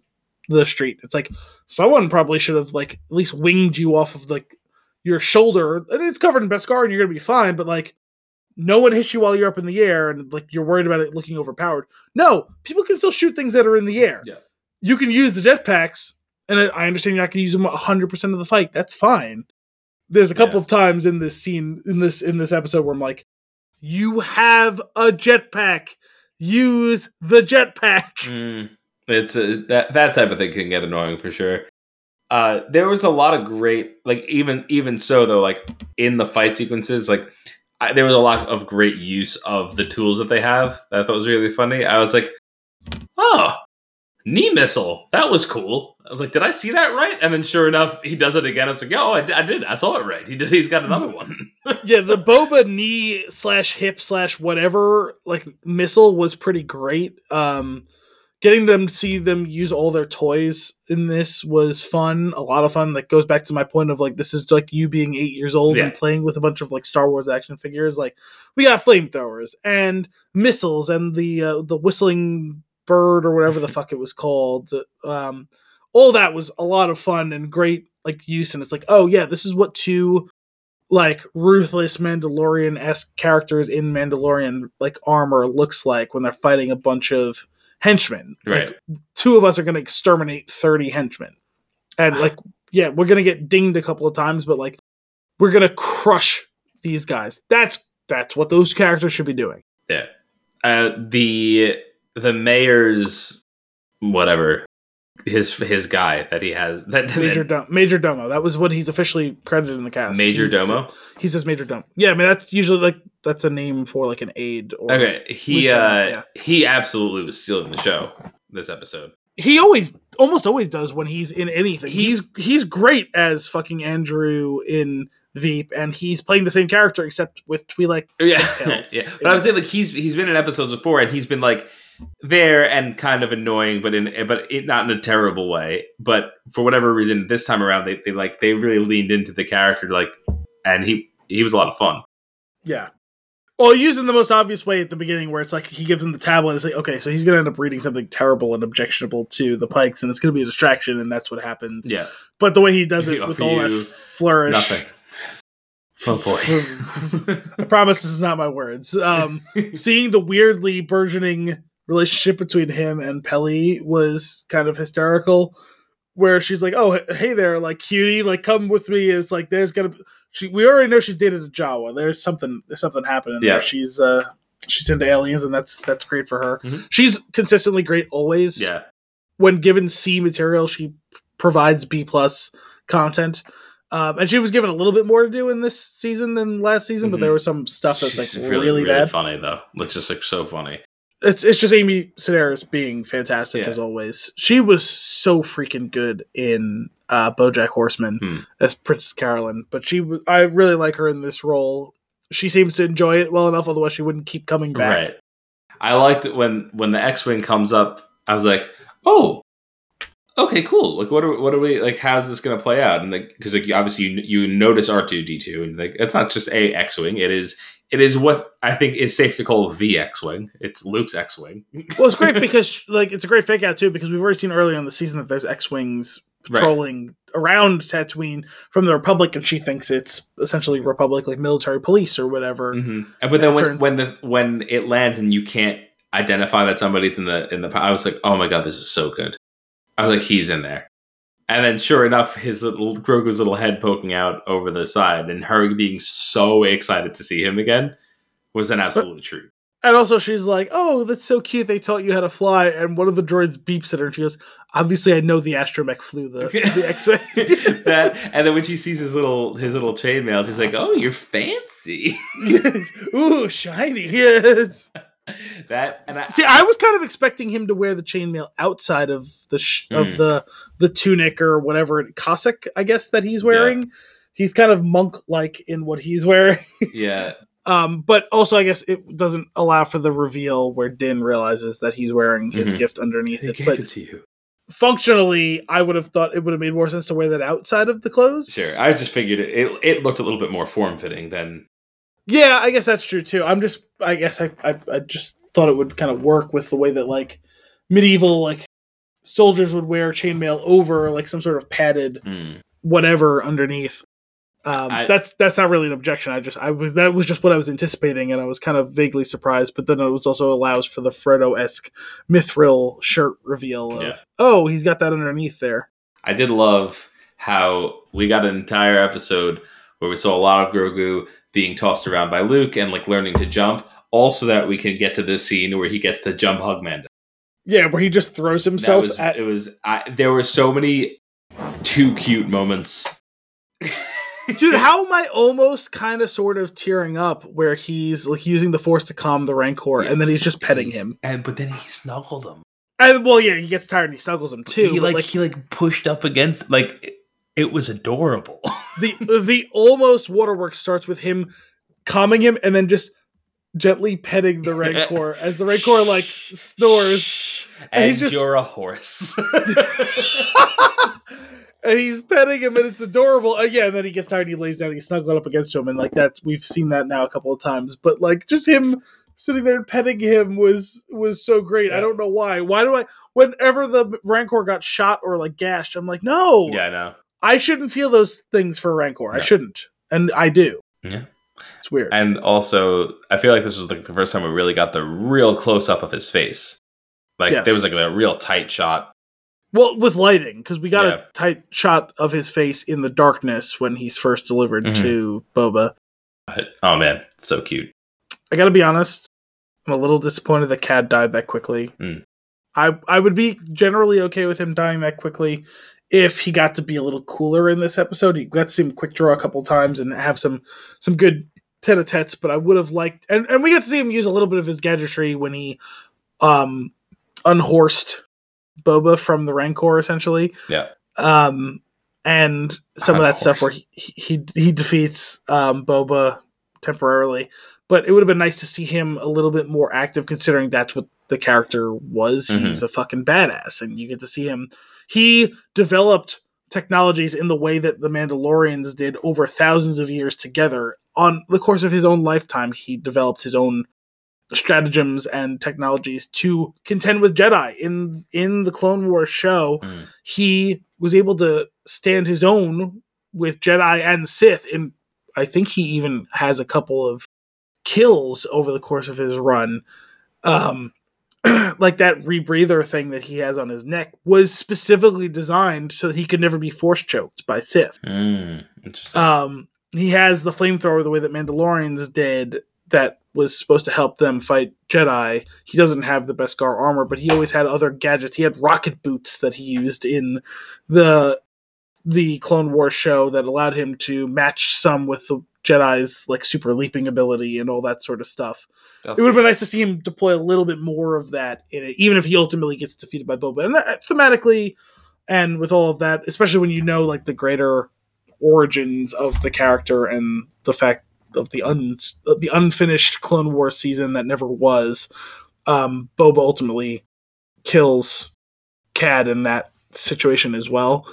the street. It's like someone probably should have like at least winged you off of like your shoulder, and it's covered in Beskar, and you're gonna be fine. But like, no one hits you while you're up in the air, and like you're worried about it looking overpowered. No, people can still shoot things that are in the air. Yeah. you can use the jetpacks, and I understand you're not gonna use them 100 percent of the fight. That's fine. There's a couple Yeah. of times in this scene in this in this episode where I'm like, you have a jetpack. Use the jetpack. Mm, it's a, that that type of thing can get annoying for sure. Uh, there was a lot of great, like even even so though, like in the fight sequences, like I, there was a lot of great use of the tools that they have. That I thought was really funny. I was like, oh, knee missile, that was cool. I was like, did I see that right? And then sure enough, he does it again. I was like, oh, I, I did, I saw it right. He did. He's got another one. yeah, the boba knee slash hip slash whatever like missile was pretty great. Um, getting them to see them use all their toys in this was fun, a lot of fun. That goes back to my point of like this is like you being eight years old and playing with a bunch of like Star Wars action figures. Like we got flamethrowers and missiles and the uh, the whistling bird or whatever the fuck it was called. Um, all that was a lot of fun and great like use. And it's like, oh yeah, this is what two like ruthless Mandalorian esque characters in Mandalorian like armor looks like when they're fighting a bunch of henchmen. Right. Like two of us are gonna exterminate thirty henchmen. And like yeah, we're gonna get dinged a couple of times, but like we're gonna crush these guys. That's that's what those characters should be doing. Yeah. Uh, the the mayor's whatever his his guy that he has that Major Dom- Major Domo. That was what he's officially credited in the cast. Major He's- Domo. He says Major Domo. Yeah, I mean that's usually like that's a name for like an aide or Okay, he uh he absolutely was stealing the show this episode. he always almost always does when he's in anything. He's he's great as fucking Andrew in Veep, and he's playing the same character except with Twi'lek. Yeah, yeah. But I was saying like he's he's been in episodes before, and he's been like there and kind of annoying, but in but it, not in a terrible way. But for whatever reason, this time around, they, they like they really leaned into the character, like, and he he was a lot of fun. Yeah. Well, using the most obvious way at the beginning, where it's like he gives him the tablet. and It's like, okay, so he's gonna end up reading something terrible and objectionable to the Pikes, and it's gonna be a distraction, and that's what happens. Yeah, But the way he does it with all that flourish, nothing. Oh boy. I promise this is not my words. Um, seeing the weirdly burgeoning relationship between him and Peli was kind of hysterical. Where she's like, "Oh, hey there, like cutie, like come with me." It's like there's gonna be, she. We already know she's dated a Jawa. There's something. There's something happening Yeah. there. She's uh, she's into aliens, and that's that's great for her. Mhm. She's consistently great always. yeah, When given C material, she provides B plus content. Um, and she was given a little bit more to do in this season than last season, but Mhm. there was some stuff that's She's like really, bad. funny though. It's just like so funny. It's it's just Amy Sedaris being fantastic Yeah. as always. She was so freaking good in uh, BoJack Horseman Hmm. as Princess Carolyn, but she I really like her in this role. She seems to enjoy it well enough, otherwise she wouldn't keep coming back. Right. I liked it when when the X Wing comes up. I was like, oh, okay, cool. Like, what are what are we like? How's this going to play out? And like, because like obviously you you notice R two D two, and like it's not just a X Wing. It is it is what I think is safe to call the X Wing. It's Luke's X Wing. Well, it's great because like it's a great fake out too because we've already seen earlier in the season that there's X wings Right. patrolling around Tatooine from the Republic, and she thinks it's essentially Republic, like military police or whatever. Mhm. And but then when turns- when the when it lands and you can't identify that somebody's in the in the. I was like, oh my god, this is so good. I was like, he's in there. And then, sure enough, his little Grogu's little head poking out over the side, and her being so excited to see him again was an absolute treat. And also, she's like, "Oh, that's so cute. They taught you how to fly." And one of the droids beeps at her, and she goes, "Obviously, I know the astromech flew the, the X-wing." that, and then when she sees his little his little chainmail, she's like, "Oh, you're fancy." Ooh, shiny. Yes. that and I, see, I was kind of expecting him to wear the chainmail outside of the sh- Mm. of the the tunic or whatever cassock, I guess that he's wearing. He's kind of monk like in what he's wearing. yeah, Um, but also, I guess it doesn't allow for the reveal where Din realizes that he's wearing his Mhm. gift underneath I it. gave But it to you. functionally, I would have thought it would have made more sense to wear that outside of the clothes. Sure, I just figured it. It, it looked a little bit more form fitting than Yeah, I guess that's true too. I'm just, I guess I, I, I just thought it would kind of work with the way that like medieval like soldiers would wear chainmail over like some sort of padded hmm. whatever underneath. Um, I- that's that's not really an objection. I just I was that was just what I was anticipating, and I was kind of vaguely surprised. But then it was also allows for the Frodo esque mithril shirt reveal of Yeah. oh he's got that underneath there. I did love how we got an entire episode where we saw a lot of Grogu being tossed around by Luke and like learning to jump. Also, that we can get to this scene where he gets to jump hug Mando. Yeah, where he just throws himself was at it. Was I, there were so many too cute moments. dude how am i almost kind of sort of tearing up where he's like using the force to calm the rancor Yeah. and then he's just petting He's- him and but then he snuggled him. and well yeah he gets tired and he snuggles him too he but, like, he like pushed up against like it, was adorable. the the almost waterworks starts with him calming him and then just gently petting the rancor as the rancor like snores. And he's just- you're a horse. and he's petting him and it's adorable. Again and then he gets tired and he lays down he's snuggling up against him and like that we've seen that now a couple of times. But like just him sitting there and petting him was was so great. I don't know why. Why do i whenever the rancor got shot or like gashed i'm like no. Yeah, I know. I shouldn't feel those things for rancor i shouldn't and i do Yeah. it's weird And also, I feel like this was like the first time we really got the real close up of his face. Like Yes. there was like a real tight shot. Well, with lighting, because we got Yeah. a tight shot of his face in the darkness when he's first delivered Mhm. to Boba. But, oh man, so cute. I gotta be honest, I'm a little disappointed that Cad died that quickly. Mm. I I would be generally okay with him dying that quickly if he got to be a little cooler in this episode. He got to see him quick draw a couple times and have some some good tete a tetes, but I would have liked and, and we got to see him use a little bit of his gadgetry when he um unhorsed Boba from the Rancor essentially. Yeah. Um and some of that stuff where he, he he defeats um Boba temporarily. But it would have been nice to see him a little bit more active considering that's what the character was. Mhm. He's a fucking badass and you get to see him he developed technologies in the way that the Mandalorians did over thousands of years together. On the course of his own lifetime, he developed his own stratagems and technologies to contend with Jedi. In in the Clone Wars show, Mm. he was able to stand his own with Jedi and Sith. And I think he even has a couple of kills over the course of his run. Um, like that rebreather thing that he has on his neck was specifically designed so that he could never be force choked by Sith. Mm, interesting. Um, he has the flamethrower the way that Mandalorians did that was supposed to help them fight Jedi. He doesn't have the Beskar armor, but he always had other gadgets. He had rocket boots that he used in the the Clone Wars show that allowed him to match some with the Jedi's like super leaping ability and all that sort of stuff. That's it would have been nice to see him deploy a little bit more of that in it, even if he ultimately gets defeated by Boba. And that, thematically, and with all of that, especially when you know like the greater origins of the character and the fact of the un of the unfinished Clone War season that never was, um, Boba ultimately kills Cad in that situation as well.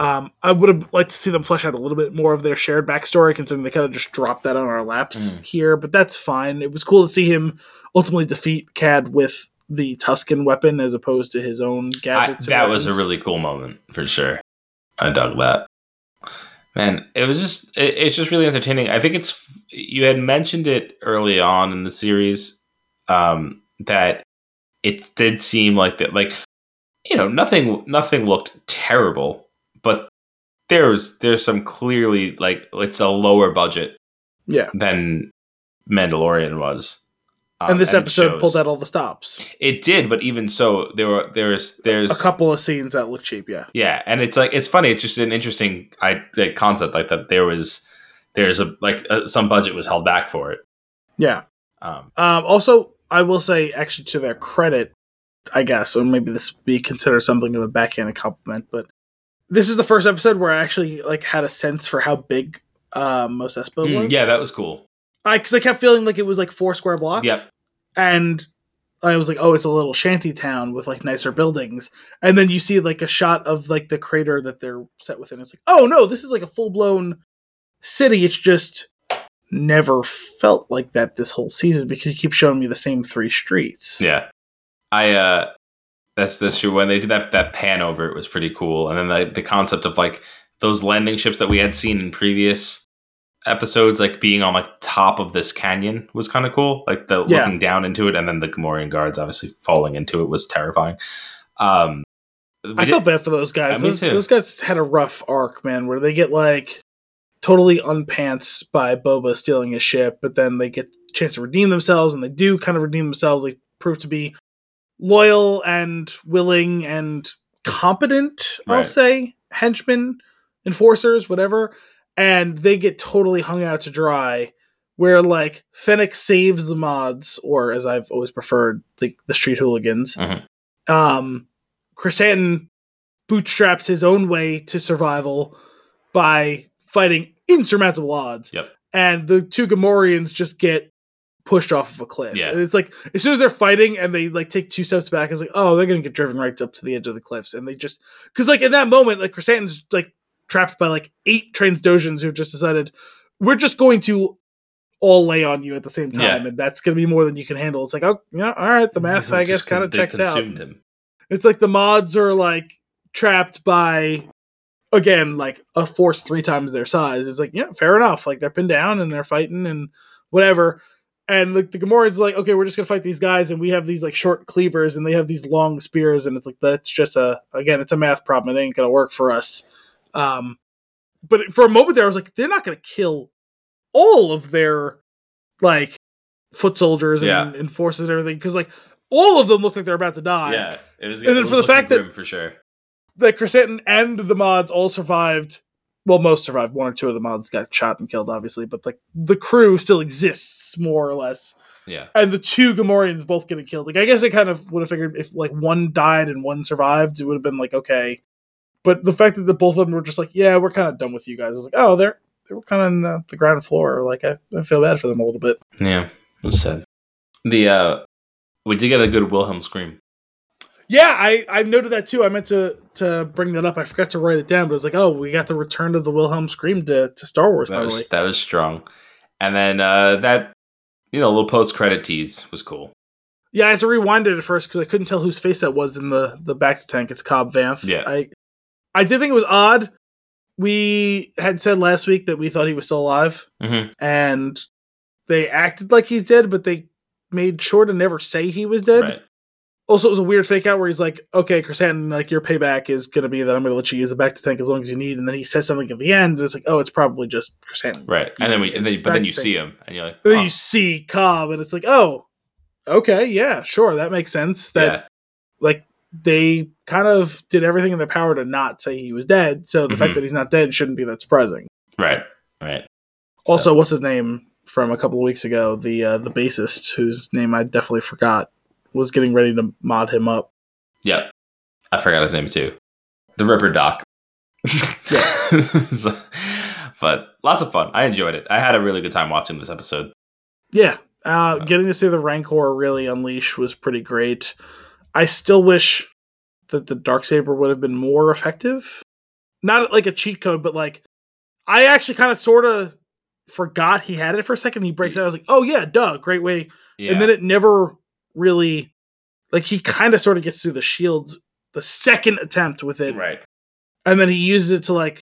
Um, I would have liked to see them flesh out a little bit more of their shared backstory, considering they kind of just dropped that on our laps Mm. here. But that's fine. It was cool to see him ultimately defeat Cad with the Tusken weapon as opposed to his own I, gadgets. and that was a really cool moment for sure. I dug that. Man, it was just it, it's just really entertaining. I think it's you had mentioned it early on in the series um, that it did seem like that. Like you know, nothing nothing looked terrible, but there's there's some clearly like it's a lower budget, yeah, than Mandalorian was. Um, and this and episode pulled out all the stops. It did, but even so, there were there's there's a couple of scenes that look cheap. Yeah, yeah, and it's like it's funny. It's just an interesting I like, concept like that. There was there's a like uh, some budget was held back for it. Yeah. Um, um, also, I will say, actually, to their credit, I guess, or maybe this be considered something of a backhanded compliment, but this is the first episode where I actually like had a sense for how big uh, Mos Espa mm, was. Yeah, that was cool. I because I kept feeling like it was like four square blocks. Yep. And I was like, oh, it's a little shanty town with like nicer buildings. And then you see like a shot of like the crater that they're set within. It's like, oh no, this is like a full blown city. It's just never felt like that this whole season because you keep showing me the same three streets. Yeah. I uh that's the true when they did that that pan over it was pretty cool. And then the the concept of like those landing ships that we had seen in previous episodes like being on like top of this canyon was kind of cool like the yeah. looking down into it and then the Gamorrean guards obviously falling into it was terrifying um I did, felt bad for those guys. Yeah, those, those, guys had a rough arc, man, where they get like totally unpants by Boba stealing his ship, but then they get a chance to redeem themselves, and they do kind of redeem themselves. They prove to be loyal and willing and competent, I'll say, henchmen, enforcers, whatever and they get totally hung out to dry. Where like Fennec saves the mods, or as I've always preferred, the the street hooligans. Mm-hmm. Um, Krrsantan bootstraps his own way to survival by fighting insurmountable odds. Yep. And the two Gamorreans just get pushed off of a cliff. Yeah. And it's like as soon as they're fighting and they like take two steps back, it's like, oh, they're gonna get driven right up to the edge of the cliffs. And they just because like in that moment, like Krrsantan's like trapped by like eight Trandoshans who've just decided we're just going to all lay on you at the same time, yeah. and that's going to be more than you can handle. It's like, oh, yeah, all right, the math, I guess, kind of checks out. Him. It's like the mods are like trapped by, again, like a force three times their size. It's like, yeah, fair enough. Like they're pinned down and they're fighting and whatever. And like the Gamorreans like, okay, we're just gonna fight these guys, and we have these like short cleavers, and they have these long spears, and it's like that's just a again, it's a math problem. It ain't gonna work for us. Um, but for a moment there, I was like, they're not going to kill all of their like foot soldiers and, yeah. and forces and everything because like all of them look like they're about to die. Yeah, it was. And then for the fact that for sure that Krrsantan and the mods all survived. Well, most survived. One or two of the mods got shot and killed, obviously, but like the crew still exists more or less. Yeah. And the two Gamorreans both getting killed. Like I guess I kind of would have figured if like one died and one survived, it would have been like okay, but the fact that the both of them were just like, yeah, we're kind of done with you guys. I was like, oh, they're they were kind of in the, the, ground floor. Like I, I feel bad for them a little bit. Yeah, it was sad. The uh, we did get a good Wilhelm scream. Yeah, I I noted that too. I meant to to bring that up. I forgot to write it down, but it's like, oh, we got the return of the Wilhelm scream to, to Star Wars. That was that was strong. And then uh, that you know little post credit tease was cool. Yeah, I had to rewind it at first because I couldn't tell whose face that was in the the bacta tank. It's Cobb Vanth. Yeah, I I did think it was odd. We had said last week that we thought he was still alive, mm-hmm. and they acted like he's dead, but they made sure to never say he was dead. Right. Also, it was a weird fake out where he's like, "Okay, Chris Krrsantan, like your payback is gonna be that I'm gonna let you use it to tank as long as you need," and then he says something at the end, and it's like, "Oh, it's probably just Chris Krrsantan." Right, and then we, and then, but then you see him, and you're like, oh. then you see Cobb, and it's like, "Oh, okay, yeah, sure, that makes sense." That yeah. like they kind of did everything in their power to not say he was dead. So the mm-hmm. fact that he's not dead shouldn't be that surprising. Right. Right. Also, so. what's his name from a couple of weeks ago? The uh, the bassist, whose name I definitely forgot, was getting ready to mod him up. Yep. I forgot his name too. The Ripper Doc. so, but lots of fun. I enjoyed it. I had a really good time watching this episode. Yeah. Uh, getting to see the Rancor really unleash was pretty great. I still wish that the dark saber would have been more effective. Not like a cheat code, but like I actually kind of sort of forgot he had it for a second. He breaks it. I was like, oh yeah, duh, great way. Yeah. And then it never really like he kind of sort of gets through the shield the second attempt with it, right? And then he uses it to like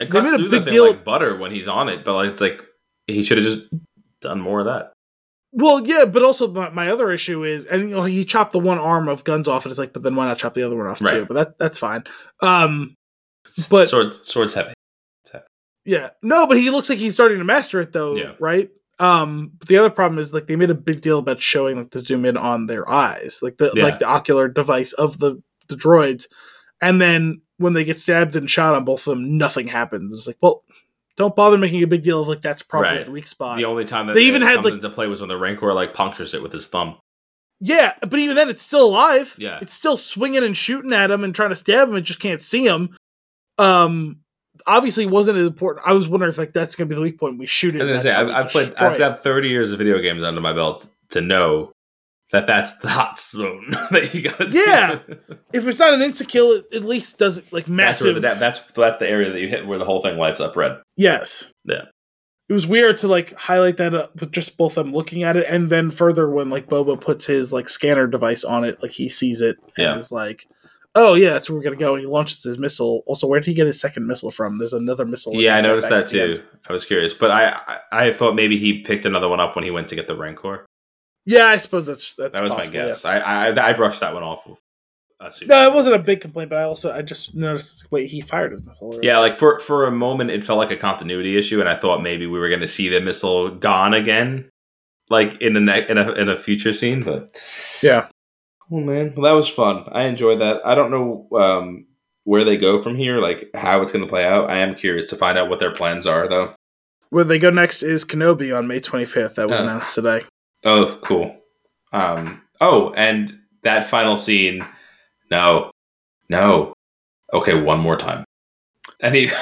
it through the thing deal. like butter when he's on it, but like, it's like he should have just done more of that. Well, yeah, but also my, my other issue is, and you know, he chopped the one arm of guns off, and it's like, but then why not chop the other one off too? But that that's fine. Um, But- sword swords heavy. yeah, no, but he looks like he's starting to master it though, Yeah. right? Um, but the other problem is like they made a big deal about showing like the zoom in on their eyes, like the Yeah. like the ocular device of the the droids, and then when they get stabbed and shot on both of them, nothing happens. It's like, well, don't bother making a big deal of like that's probably Right. the weak spot. The only time that They even had, like- into play was when the Rancor like punctures it with his thumb. Yeah, but even then, it's still alive. Yeah. it's still swinging and shooting at him and trying to stab him. and just can't see him. Um, obviously, wasn't as important. I was wondering if like that's gonna be the weak point. We shoot it. And gonna say that's I've, I've played. I've it. got thirty years of video games under my belt to know that that's the hot zone that you got. Yeah. If it's not an insta kill, it at least does it like that's massive. the, that, that's that's the area that you hit where the whole thing lights up red. yes. Yeah. It was weird to like highlight that up with just both them looking at it, and then further when like Boba puts his like scanner device on it, like he sees it and Yeah. is like, "Oh yeah, that's where we're gonna go." And he launches his missile. Also, where did he get his second missile from? There's another missile. Yeah, I noticed that at the end. too. I was curious, but I, I I thought maybe he picked another one up when he went to get the Rancor. Yeah, I suppose that's that's That was my possible, guess. I, I I brushed that one off. assuming uh, No, it was wasn't a big complaint, but I also I just noticed. Wait, he fired his missile. already. Yeah, like for for a moment, it felt like a continuity issue, and I thought maybe we were going to see the missile gone again, like in the ne- in a in a future scene. But yeah. Oh man, well, that was fun. I enjoyed that. I don't know um, where they go from here, like how it's going to play out. I am curious to find out what their plans are, though. Where they go next is Kenobi on May 25th. That was Uh. announced today. Oh, cool. Um. Oh, and that final scene. No, no. Okay, one more time. And he.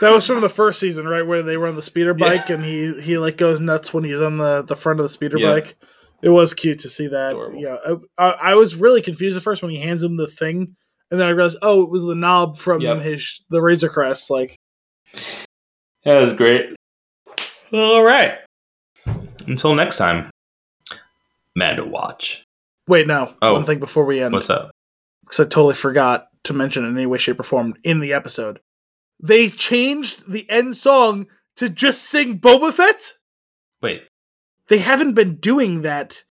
That was from the first season, right, where they were on the speeder Yeah. bike, and he he like goes nuts when he's on the the front of the speeder Yeah. bike. It was cute to see that. Adorable. Yeah, I, I, I was really confused at first when he hands him the thing, and then I realized, oh, it was the knob from Yep. his the Razor Crest. Like, That was great. All right. Until next time. Mando Watch. wait, no, Oh. one thing before we end. What's up? because I totally forgot to mention in any way, shape, or form in the episode. They changed the end song to just sing Boba Fett. Wait. They haven't been doing that.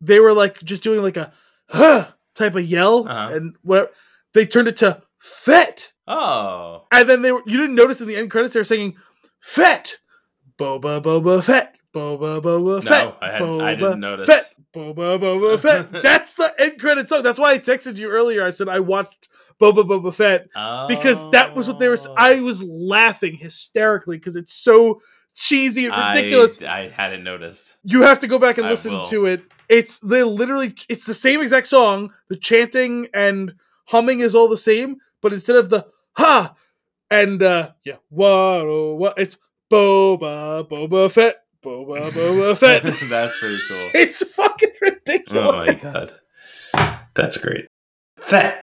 They were like just doing like a huh type of yell Uh-huh. and what they turned it to Fett. Oh. And then they were you didn't notice in the end credits they were singing Fett. Boba Boba Fett. Boba Boba No, Fett. I hadn't- Boba I didn't notice. Fett. Boba Boba Fett. That's the end credit song. That's why I texted you earlier. I said I watched Boba Boba Fett because that was what they were. Oh. I was laughing hysterically because it's so cheesy and ridiculous. I, I hadn't noticed. you have to go back and listen to it. It's they literally. It's the same exact song. The chanting and humming is all the same, but instead of the ha and uh yeah what oh, what it's Boba Boba Fett Boba Boba Fett. That's pretty cool. it's fucking ridiculous. Oh my god. That's great. Fett.